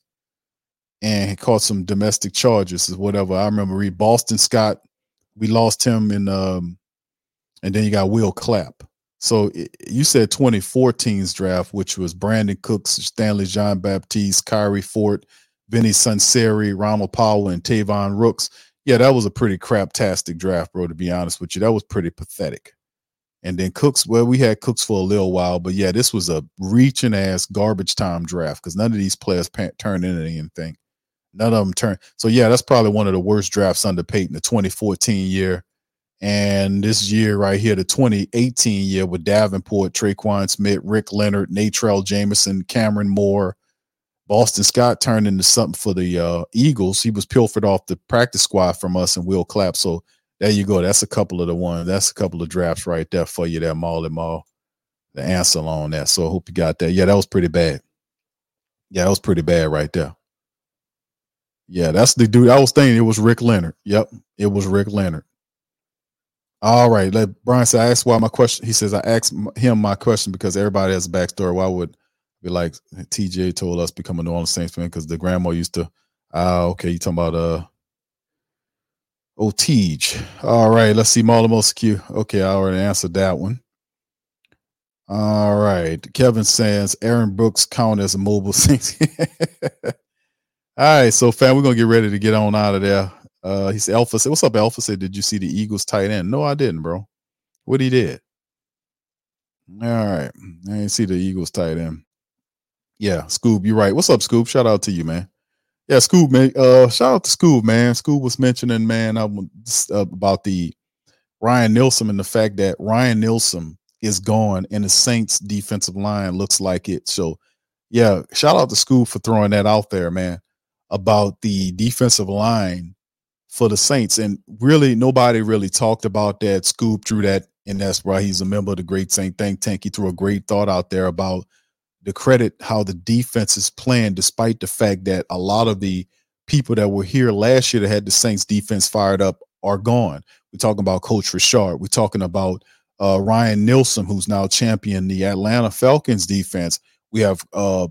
and caught some domestic charges or whatever. I remember read Boston Scott. We lost him in um and then you got Will Clapp. So it, you said 2014's draft, which was Brandin Cooks, Stanley John Baptiste, Khairi Fortt, Vinnie Sunseri, Romal Powell, and Tavon Rooks. Yeah, that was a pretty craptastic draft, bro, to be honest with you. That was pretty pathetic. And then Cooks, well, we had Cooks for a little while, but yeah, this was a reaching ass garbage time draft because none of these players turned into anything. None of them turned. So yeah, that's probably one of the worst drafts under Payton, the 2014 year. And this year right here, the 2018 year with Davenport, Tre'Quan Smith, Rick Leonard, Natrell Jamerson, Kamrin Moore, Boston Scott turned into something for the uh, Eagles. He was pilfered off the practice squad from us and Will Clapp. So there you go. That's a couple of the ones. That's a couple of drafts right there for you there, Molly Mall. The answer on that. So I hope you got that. Yeah, that was pretty bad. Yeah, that was pretty bad right there. Yeah, that's the dude. I was thinking it was Rick Leonard. Yep, it was Rick Leonard. All right. Let Brian say I asked why my question. He says I asked him my question because everybody has a backstory. Why would be like TJ told us become a New Orleans Saints fan because the grandma used to. Uh, okay. You talking about uh Oh. All right. Let's see. Marla Q. Okay, I already answered that one. All right. Kevin says Aaron Brooks count as a mobile Saints. All right. So, fam, we're to get ready to get on out of there. Uh, he said, Alpha said, What's up, Alpha? Said, Did you see the Eagles tight end? No, I didn't, bro. What he did? All right. I didn't see the Eagles tight end. Yeah, Scoob, you're right. What's up, Scoob? Shout out to you, man. Yeah, Scoob, man. Uh, shout out to Scoob, man. Scoob was mentioning, man, uh, about the Ryan Nielsen and the fact that Ryan Nielsen is gone and the Saints defensive line looks like it. So, yeah, shout out to Scoob for throwing that out there, man, about the defensive line for the Saints. And really, nobody really talked about that. Scoob drew that, and that's why he's a member of the Great Saint Think Tank. He threw a great thought out there about the credit how the defense is playing, despite the fact that a lot of the people that were here last year that had the Saints defense fired up are gone. We're talking about Coach Richard. We're talking about uh, Ryan Nielsen, who's now champion the Atlanta Falcons defense. We have uh,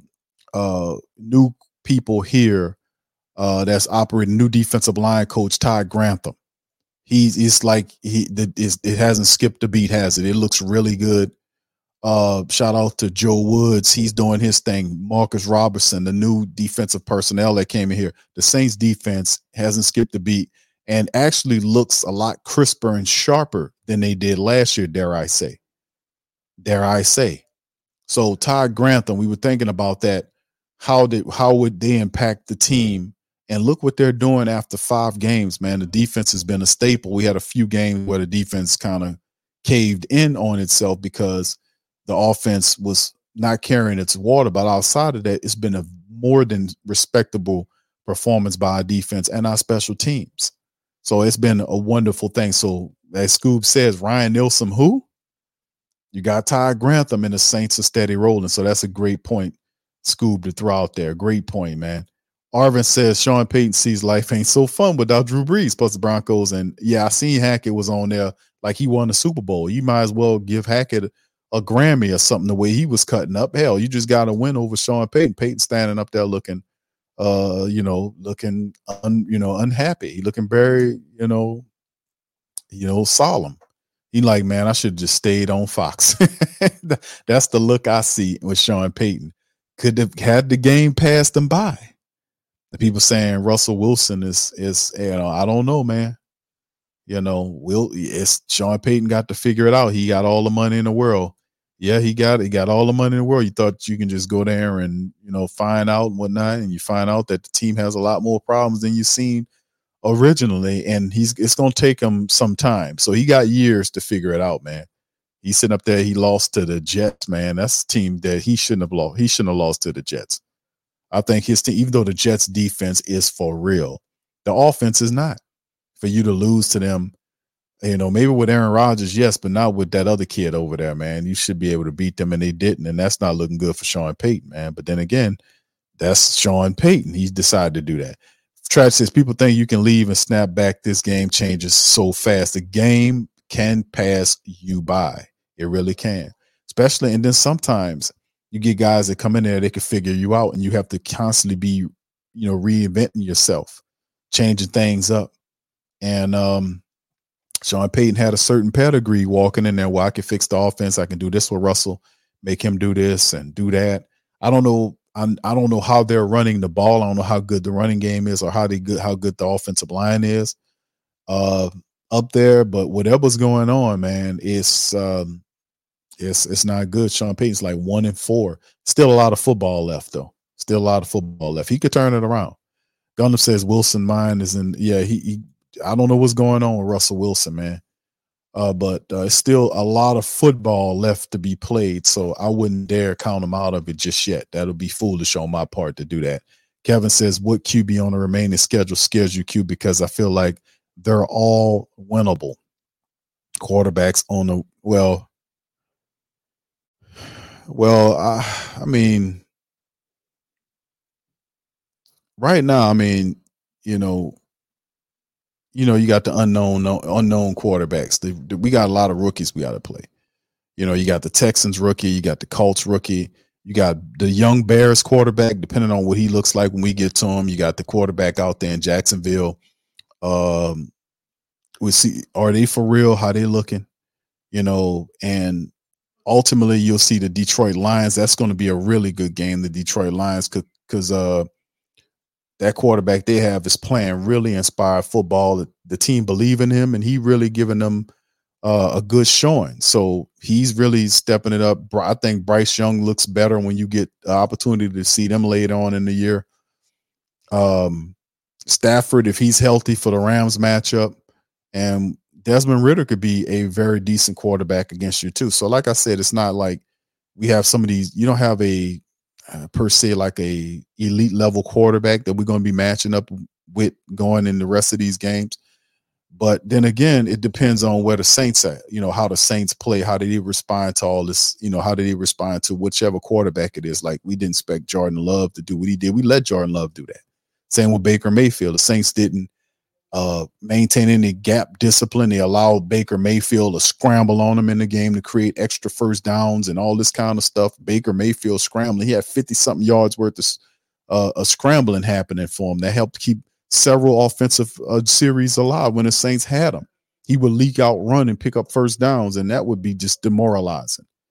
uh, new people here uh, that's operating new defensive line coach Todd Grantham. He's it's like he it hasn't skipped a beat, has it? It looks really good. Uh, shout out to Joe Woods. He's doing his thing. Marcus Robertson, the new defensive personnel that came in here. The Saints defense hasn't skipped a beat and actually looks a lot crisper and sharper than they did last year, dare I say. Dare I say. So Todd Grantham, we were thinking about that. How did how would they impact the team? And look what they're doing after five games, man. The defense has been a staple. We had a few games where the defense kind of caved in on itself because the offense was not carrying its water. But outside of that, it's been a more than respectable performance by our defense and our special teams. So it's been a wonderful thing. So as Scoob says, Ryan Nielsen, who? You got Todd Grantham and the Saints are steady rolling. So that's a great point, Scoob, to throw out there. Great point, man. Arvin says Sean Payton sees life ain't so fun without Drew Brees plus the Broncos. And yeah, I seen Hackett was on there like he won the Super Bowl. You might as well give Hackett a Grammy or something the way he was cutting up. Hell, you just got a win over Sean Payton. Payton standing up there looking uh, you know, looking un, you know, unhappy, He looking very, you know, you know, solemn. He like, man, I should just stayed on Fox. That's the look I see with Sean Payton. Could have had the game passed them by. The people saying Russell Wilson is is you know, I don't know, man. You know, will it's Sean Payton got to figure it out. He got all the money in the world. Yeah, he got he got all the money in the world. You thought you can just go there and you know find out and whatnot, and you find out that the team has a lot more problems than you seen originally, and he's it's gonna take him some time. So he got years to figure it out, man. He's sitting up there. He lost to the Jets, man. That's a team that he shouldn't have lost. He shouldn't have lost to the Jets. I think his team, even though the Jets defense is for real, the offense is not. For you to lose to them you know, maybe with Aaron Rodgers, yes, but not with that other kid over there, man. You should be able to beat them, and they didn't, and that's not looking good for Sean Payton, man. But then again, that's Sean Payton. He's decided to do that. Trash says people think you can leave and snap back. This game changes so fast. The game can pass you by. It really can. Especially, and then sometimes you get guys that come in there, they can figure you out, and you have to constantly be, you know, reinventing yourself, changing things up. And um, Sean Payton had a certain pedigree walking in there. Well, I can fix the offense. I can do this with Russell, make him do this and do that. I don't know. I'm, I don't know how they're running the ball. I don't know how good the running game is or how they good how good the offensive line is uh, up there. But whatever's going on, man, it's um, it's it's not good. Sean Payton's like one and four. Still a lot of football left though. Still a lot of football left. He could turn it around. Gundam says Wilson mine is in. Yeah, he, he I don't know what's going on with Russell Wilson, man. Uh, but uh, it's still a lot of football left to be played, so I wouldn't dare count him out of it just yet. That'll be foolish on my part to do that. Kevin says, "What QB on the remaining schedule scares you, Q? Because I feel like they're all winnable quarterbacks on the well. Well, I, I mean, right now, I mean, you know, you know, you got the unknown unknown quarterbacks. The, the, we got a lot of rookies we got to play. You know, you got the Texans rookie, you got the Colts rookie, you got the young Bears quarterback. Depending on what he looks like when we get to him, you got the quarterback out there in Jacksonville. Um, we see are they for real? How they looking? You know, and ultimately you'll see the Detroit Lions. That's going to be a really good game. The Detroit Lions, because uh, that quarterback they have is playing really inspired football. The, team believe in him, and he really giving them uh, a good showing. So he's really stepping it up. I think Bryce Young looks better when you get the opportunity to see them later on in the year. Um, Stafford, if he's healthy for the Rams matchup, and Desmond Ridder could be a very decent quarterback against you too. So, like I said, it's not like we have some of these. You don't have a uh, per se like a elite level quarterback that we're going to be matching up with going in the rest of these games. But then again, it depends on where the Saints at, you know, how the Saints play, how did he respond to all this, you know, how did he respond to whichever quarterback it is. Like we didn't expect Jordan Love to do what he did. We let Jordan Love do that. Same with Baker Mayfield. The Saints didn't uh, maintain any gap discipline. They allowed Baker Mayfield to scramble on him in the game to create extra first downs and all this kind of stuff. Baker Mayfield scrambling. He had 50 something yards worth of uh, a scrambling happening for him that helped keep several offensive uh, series alive when the Saints had him. he would leak out, run, and pick up first downs, and that would be just demoralizing.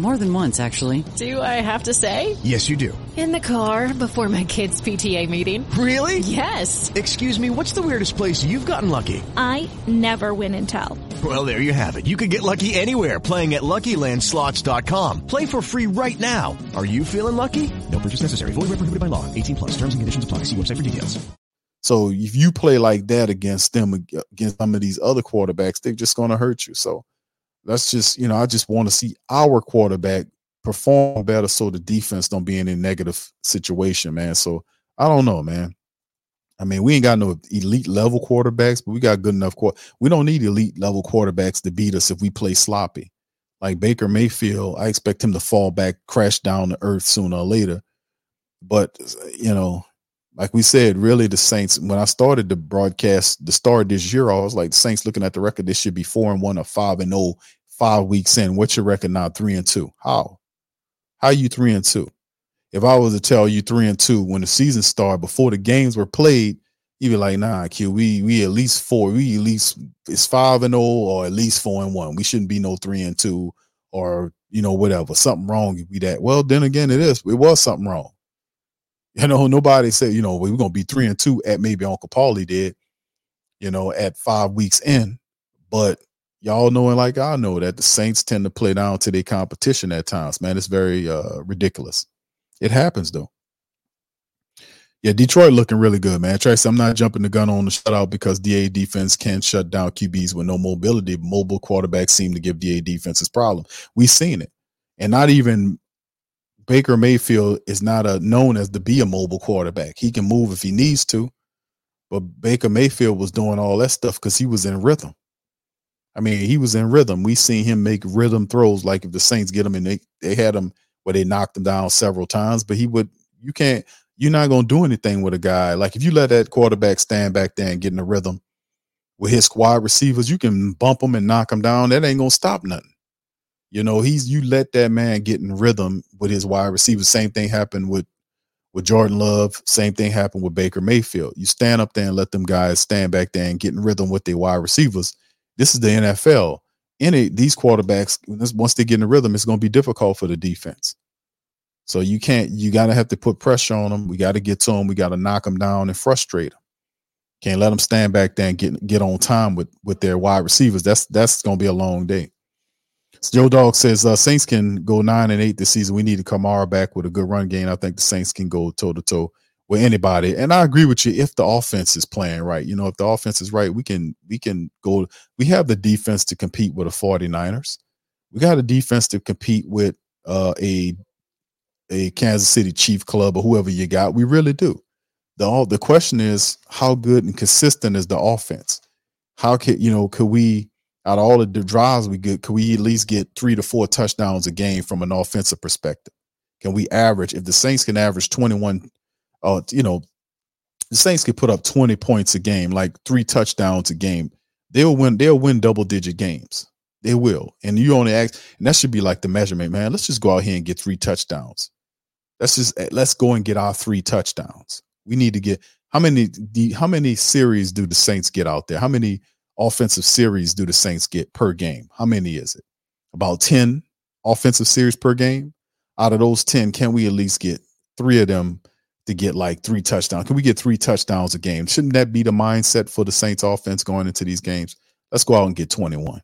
More than once, actually. Do I have to say? Yes, you do. In the car before my kids' PTA meeting. Really? Yes. Excuse me, what's the weirdest place you've gotten lucky? I never win and tell. Well, there you have it. You can get lucky anywhere playing at LuckyLandSlots.com. Play for free right now. Are you feeling lucky? No purchase necessary. Void where prohibited by law. 18 plus. Terms and conditions apply. See website for details. So if you play like that against them, against some of these other quarterbacks, they're just going to hurt you. So that's just, you know, I just want to see our quarterback perform better so the defense don't be in a negative situation, man. So I don't know, man. I mean, we ain't got no elite level quarterbacks, but we got good enough. Qu- we don't need elite level quarterbacks to beat us if we play sloppy. Like Baker Mayfield, I expect him to fall back, crash down to earth sooner or later. But you know, like we said, really the Saints. When I started the broadcast, the start this year, I was like, Saints looking at the record, this should be four and one or five and oh, five weeks in. What's your record now? Three and two. How? How you three and two? If I was to tell you three and two when the season started before the games were played, you'd be like, nah, Q, we we at least four, we at least it's five and oh, or at least four and one. We shouldn't be no three and two, or you know, whatever. Something wrong if we that. Well, then again, it is. It was something wrong. You know, nobody said, you know, we're gonna be three and two at maybe Uncle Paulie did, you know, at five weeks in. But y'all knowing like I know that the Saints tend to play down to their competition at times, man. It's very uh ridiculous. It happens though. Yeah, Detroit looking really good, man. Tracy, I'm not jumping the gun on the shutout because DA defense can shut down QBs with no mobility. Mobile quarterbacks seem to give DA defenses problem. We've seen it. And not even Baker Mayfield is not a known as to be a mobile quarterback. He can move if he needs to, but Baker Mayfield was doing all that stuff because he was in rhythm. I mean, he was in rhythm. We seen him make rhythm throws. Like if the Saints get him and they they had him where they knocked him down several times, but he would. You can't. You're not gonna do anything with a guy like if you let that quarterback stand back there and get in a rhythm with his squad receivers, you can bump him and knock him down. That ain't gonna stop nothing. You know, he's you let that man get in rhythm with his wide receivers. Same thing happened with with Jordan Love. Same thing happened with Baker Mayfield. You stand up there and let them guys stand back there and get in rhythm with their wide receivers. This is the NFL. Any these quarterbacks, once they get in the rhythm, it's going to be difficult for the defense. So you can't. You got to have to put pressure on them. We got to get to them. We got to knock them down and frustrate them. Can't let them stand back there and get get on time with with their wide receivers. That's that's going to be a long day. Joe Dog says uh, Saints can go nine and eight this season. We need to Kamara back with a good run game. I think the Saints can go toe to toe with anybody. And I agree with you if the offense is playing right. You know, if the offense is right, we can we can go. We have the defense to compete with the 49ers. We got a defense to compete with uh, a a Kansas City Chief club or whoever you got. We really do. The all the question is how good and consistent is the offense? How can you know could we out of all the drives we get, could we at least get three to four touchdowns a game from an offensive perspective? Can we average if the Saints can average 21 uh you know the Saints could put up 20 points a game, like three touchdowns a game. They'll win, they'll win double digit games. They will. And you only ask, and that should be like the measurement, man. Let's just go out here and get three touchdowns. Let's just eh, let's go and get our three touchdowns. We need to get how many how many series do the Saints get out there? How many offensive series do the Saints get per game? How many is it? About 10 offensive series per game. Out of those 10, can we at least get three of them to get like three touchdowns? Can we get three touchdowns a game? Shouldn't that be the mindset for the Saints offense going into these games? Let's go out and get 21.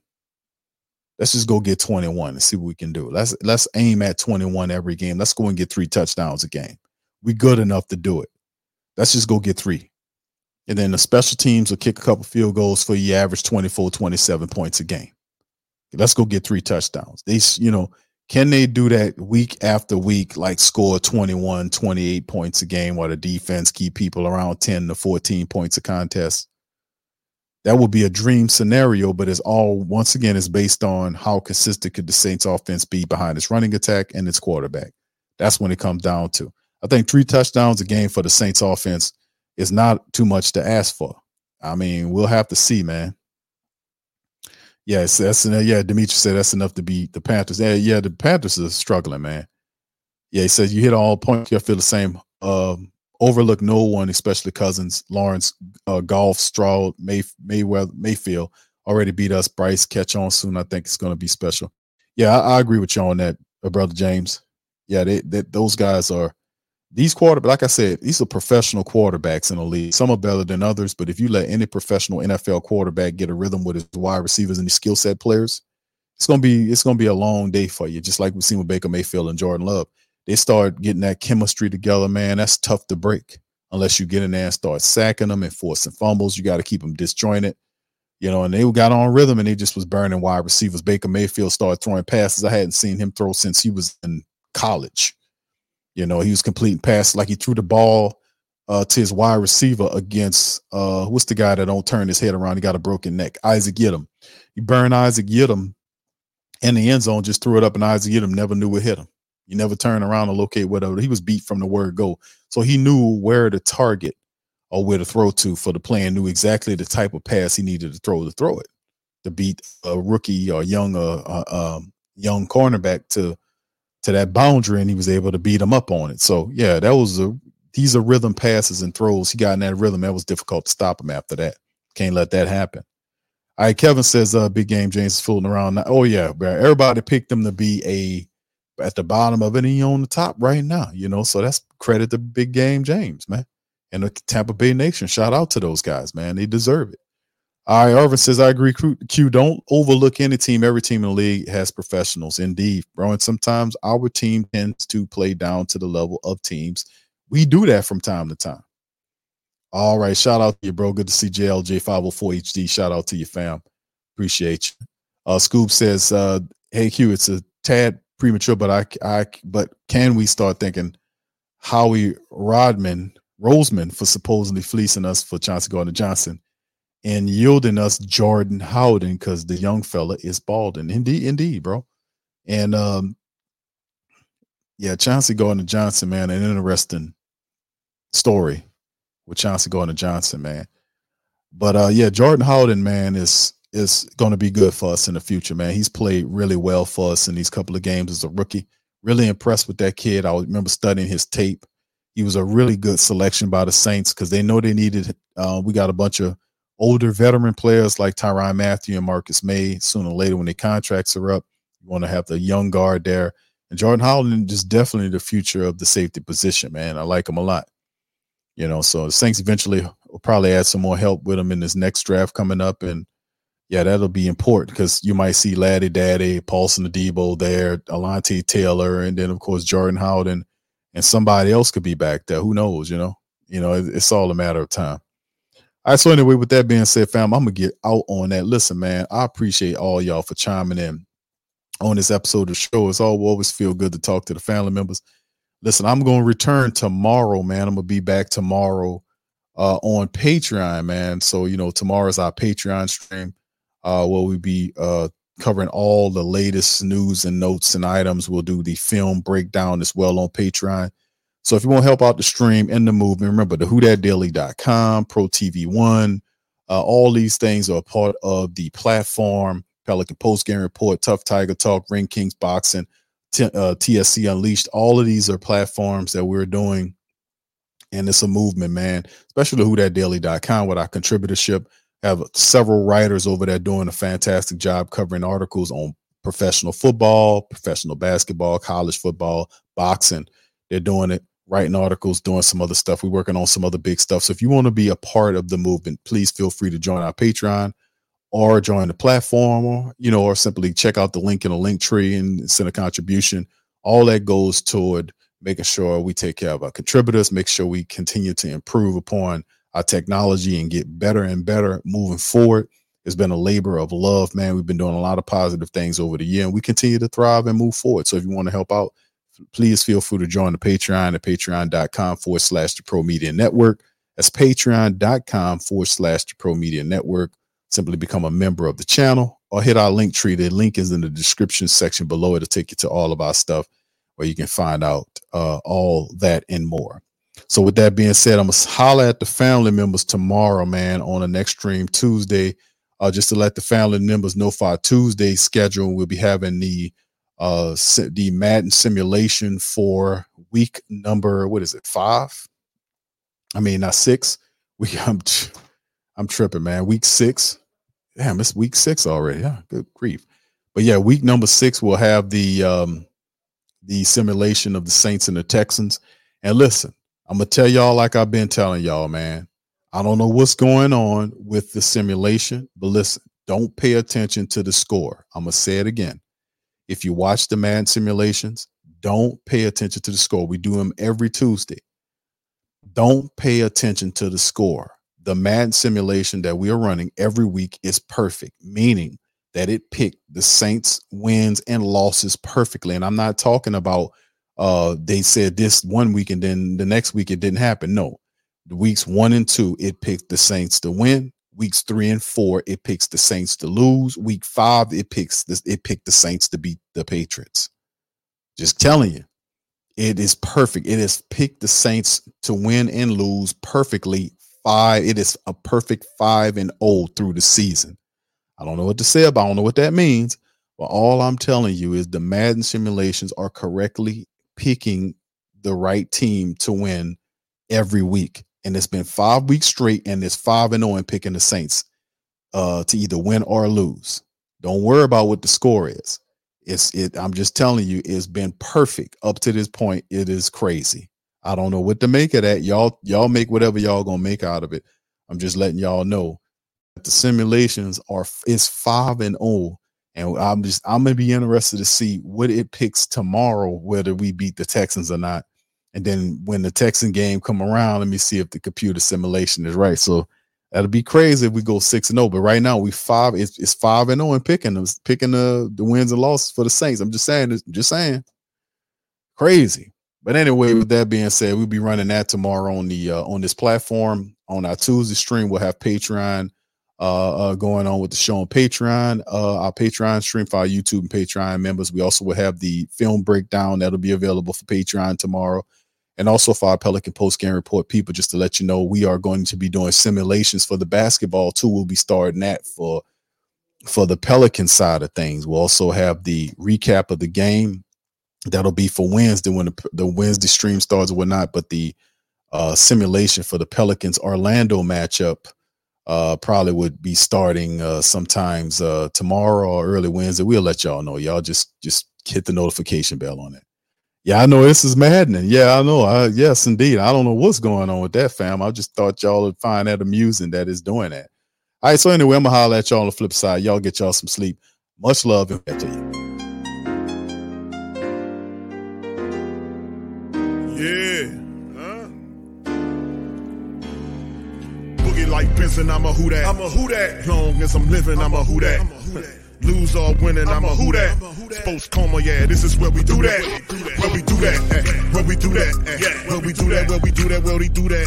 Let's just go get 21 and see what we can do. Let's let's aim at 21 every game. Let's go and get three touchdowns a game. We good enough to do it. Let's just go get three. And then the special teams will kick a couple field goals for you average 24, 27 points a game. Let's go get three touchdowns. They, you know, Can they do that week after week, like score 21, 28 points a game while the defense keep people around 10 to 14 points a contest? That would be a dream scenario, but it's all once again is based on how consistent could the Saints offense be behind its running attack and its quarterback. That's when it comes down to. I think three touchdowns a game for the Saints offense is not too much to ask for. I mean, we'll have to see, man. Yes, that's yeah. Dimitri said that's enough to beat the Panthers. Yeah, yeah, the Panthers are struggling, man. Yeah, he says you hit all points. You feel the same. Um, overlook no one, especially Cousins, Lawrence, uh, Goff, Stroud, May, Mayweather, Mayfield already beat us. Bryce catch on soon. I think it's going to be special. Yeah, I, I, agree with you on that, uh, brother James. Yeah, they, they, those guys are these quarterbacks, like I said, these are professional quarterbacks in the league. Some are better than others, but if you let any professional NFL quarterback get a rhythm with his wide receivers and these skill set players, it's gonna be it's gonna be a long day for you. Just like we've seen with Baker Mayfield and Jordan Love, they start getting that chemistry together. Man, that's tough to break unless you get in there and start sacking them and forcing fumbles. You got to keep them disjointed, you know. And they got on rhythm and they just was burning wide receivers. Baker Mayfield started throwing passes I hadn't seen him throw since he was in college you know, he was completing passes like he threw the ball uh, to his wide receiver against uh, what's the guy that don't turn his head around? He got a broken neck. Isaac Yiadom. He burned Isaac Yiadom in the end zone, just threw it up, and Isaac Yiadom never knew what hit him. He never turned around to locate whatever. He was beat from the word go. So he knew where to target or where to throw to for the play and knew exactly the type of pass he needed to throw to throw it to beat a rookie or young uh, uh um, young cornerback to to that boundary and he was able to beat him up on it. So yeah, that was a these are rhythm passes and throws. He got in that rhythm. That was difficult to stop him after that. Can't let that happen. All right, Kevin says uh big game James is fooling around. Oh yeah. Everybody picked him to be a at the bottom of it and he on the top right now, you know. So that's credit to big game James, man. And the Tampa Bay Nation. Shout out to those guys, man. They deserve it. All right, Irvin says, I agree. Q, don't overlook any team. Every team in the league has professionals. Indeed, bro. And sometimes our team tends to play down to the level of teams. We do that from time to time. All right. Shout out to you, bro. Good to see JLJ504HD. Shout out to you, fam. Appreciate you. Uh, Scoop says, uh, Hey, Q, it's a tad premature, but I, I, but can we start thinking Howie Rodman, Roseman for supposedly fleecing us for Chauncey Gardner Johnson? And yielding us Jordan Howden because the young fella is balding. Indeed, indeed, bro. And um, yeah, Chauncey Gardner Johnson, man, an interesting story with Chauncey Gardner Johnson, man. But uh, yeah, Jordan Howden, man, is is going to be good for us in the future, man. He's played really well for us in these couple of games as a rookie. Really impressed with that kid. I remember studying his tape. He was a really good selection by the Saints because they know they needed. Uh, we got a bunch of older veteran players like Tyrann Mathieu and Marcus Maye, sooner or later when their contracts are up. You want to have the young guard there. And Jordan Howden is definitely the future of the safety position, man. I like him a lot. You know, so the Saints eventually will probably add some more help with him in this next draft coming up. And yeah, that'll be important because you might see Laddie Daddy, Paulson Adebo there, Alontae Taylor, and then of course Jordan Howden, and somebody else could be back there. Who knows? You know, you know, it's all a matter of time. Right. So anyway, with that being said, fam, I'm gonna get out on that. Listen, man, I appreciate all y'all for chiming in on this episode of the show. It's all always feel good to talk to the family members. Listen, I'm gonna return tomorrow, man. I'm gonna be back tomorrow uh, on Patreon, man. So you know, tomorrow's our Patreon stream, uh, where we be uh covering all the latest news and notes and items. We'll do the film breakdown as well on Patreon. So if you want to help out the stream and the movement, remember the whothatdaily.com, Pro TV One, uh, all these things are part of the platform. Pelican Post Game Report, Tough Tiger Talk, Ring Kings Boxing, T- uh, TSC Unleashed. All of these are platforms that we're doing. And it's a movement, man, especially the whothatdaily.com with our contributorship. Have several writers over there doing a fantastic job covering articles on professional football, professional basketball, college football, boxing. They're doing it writing articles, doing some other stuff. We're working on some other big stuff. So if you want to be a part of the movement, please feel free to join our Patreon or join the platform or, you know, or simply check out the link in the link tree and send a contribution. All that goes toward making sure we take care of our contributors, make sure we continue to improve upon our technology and get better and better moving forward. It's been a labor of love, man. We've been doing a lot of positive things over the year, and we continue to thrive and move forward. So if you want to help out, please feel free to join the Patreon at patreon.com forward slash the Pro Media Network. That's patreon.com forward slash the Pro Media Network. Simply become a member of the channel or hit our link tree. The link is in the description section below. It'll take you to all of our stuff where you can find out uh, all that and more. So, with that being said, I'm gonna holler at the family members tomorrow, man, on the next stream Tuesday, uh, just to let the family members know for our Tuesday schedule. We'll be having the uh the Madden simulation for week number what is it five? I mean, not six. We I'm I'm tripping, man. Week six. Damn, it's week six already. Yeah, good grief. But yeah, week number six we'll have the um the simulation of the Saints and the Texans. And listen, I'm gonna tell y'all like I've been telling y'all, man. I don't know what's going on with the simulation, but listen, don't pay attention to the score. I'm gonna say it again. If you watch the Madden simulations, don't pay attention to the score. We do them every Tuesday. Don't pay attention to the score. The Madden simulation that we are running every week is perfect, meaning that it picked the Saints wins and losses perfectly. And I'm not talking about uh they said this one week and then the next week it didn't happen. No. The weeks one and two, it picked the Saints to win. Weeks three and four, it picks the Saints to lose. Week five, it picks this, it picked the Saints to beat the Patriots. Just telling you, it is perfect. It has picked the Saints to win and lose perfectly. Five, it is a perfect five and old oh through the season. I don't know what to say about. I don't know what that means, but all I'm telling you is the Madden simulations are correctly picking the right team to win every week. And it's been five weeks straight, and it's five and 0 and picking the Saints uh, to either win or lose. Don't worry about what the score is. It's it. I'm just telling you, it's been perfect up to this point. It is crazy. I don't know what to make of that. Y'all, y'all make whatever y'all gonna make out of it. I'm just letting y'all know that the simulations are it's five and oh and I'm just I'm gonna be interested to see what it picks tomorrow, whether we beat the Texans or not. And then when the Texan game come around, let me see if the computer simulation is right. So that'll be crazy if we go six and zero. Oh. But right now we five. It's, it's five and zero oh and picking them, picking the the wins and losses for the Saints. I'm just saying, just saying, crazy. But anyway, with that being said, we'll be running that tomorrow on the uh, on this platform on our Tuesday stream. We'll have Patreon uh, uh, going on with the show on Patreon, uh, our Patreon stream for our YouTube and Patreon members. We also will have the film breakdown that'll be available for Patreon tomorrow. And also for our Pelican post game report people, just to let you know, we are going to be doing simulations for the basketball too. We'll be starting that for for the Pelican side of things. We'll also have the recap of the game. That'll be for Wednesday when the, the Wednesday stream starts or whatnot. But the uh, simulation for the Pelicans Orlando matchup uh, probably would be starting uh, sometimes uh, tomorrow or early Wednesday. We'll let y'all know. Y'all just just hit the notification bell on it. Yeah, I know this is maddening. Yeah, I know. I, yes, indeed. I don't know what's going on with that, fam. I just thought y'all would find that amusing that it's doing that. All right. So anyway, I'm gonna holler at y'all on the flip side. Y'all get y'all some sleep. Much love and to you. Yeah. Boogie like Benson, I'm a who that. I'm a who that. Long as I'm living, I'm a who that. Lose or winning, I'm a who that. Sports coma, yeah, this is where we do that. Where we do that, where we do that, where we do that, where we do that, where we do that,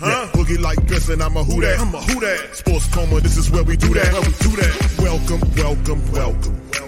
huh? Boogie like Benson, I'm a who that. I'm a who that. Sports coma, this is where we do that. Where we do that. Welcome, welcome, welcome.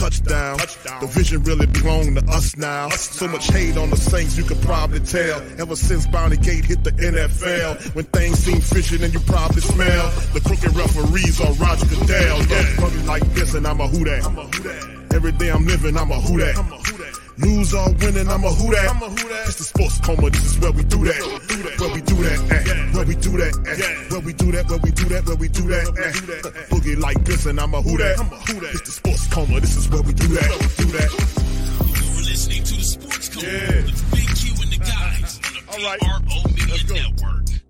touchdown. The vision really belong to us now. So much hate on the Saints, you could probably tell. Ever since Bounty Gate hit the NFL, when things seem fishy and you probably smell the crooked referees on Roger Goodell. Yeah, like this and I'm a who that. Every day I'm living, I'm a who that. Lose or winning, I'm a who that. I'm a who that. It's the sports coma, this is where we do that. Where we do that, eh. Where we do that, eh. Where we do that, where we do that, where we do that, eh. Boogie like this and I'm a who that. I'm a who that. It's the sports coma, this is where we do that. Do that. You're listening to the sports coma yeah. with Big Q and the guys. All right. Let's go. Who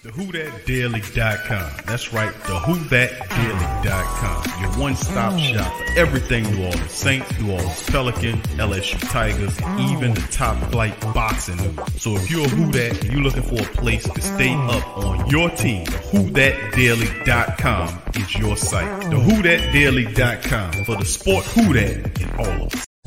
The WhoThatDaily.com. That's right, the WhoThatDaily.com. Your one-stop shop for everything New Orleans Saints, New Orleans Pelicans, LSU Tigers, even the top flight boxing. So if you're a Who That and you're looking for a place to stay up on your team, the WhoThatDaily.com is your site. The WhoThatDaily.com for the sport Who That in all of it.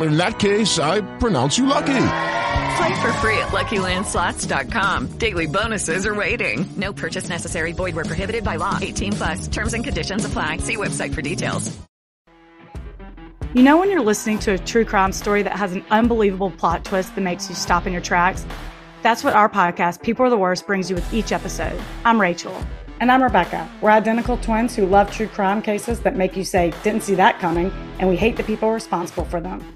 In that case, I pronounce you lucky. Play for free at LuckyLandSlots.com. Daily bonuses are waiting. No purchase necessary. Void where prohibited by law. 18 plus. Terms and conditions apply. See website for details. You know when you're listening to a true crime story that has an unbelievable plot twist that makes you stop in your tracks? That's what our podcast, People Are the Worst, brings you with each episode. I'm Rachel. And I'm Rebecca. We're identical twins who love true crime cases that make you say, didn't see that coming, and we hate the people responsible for them.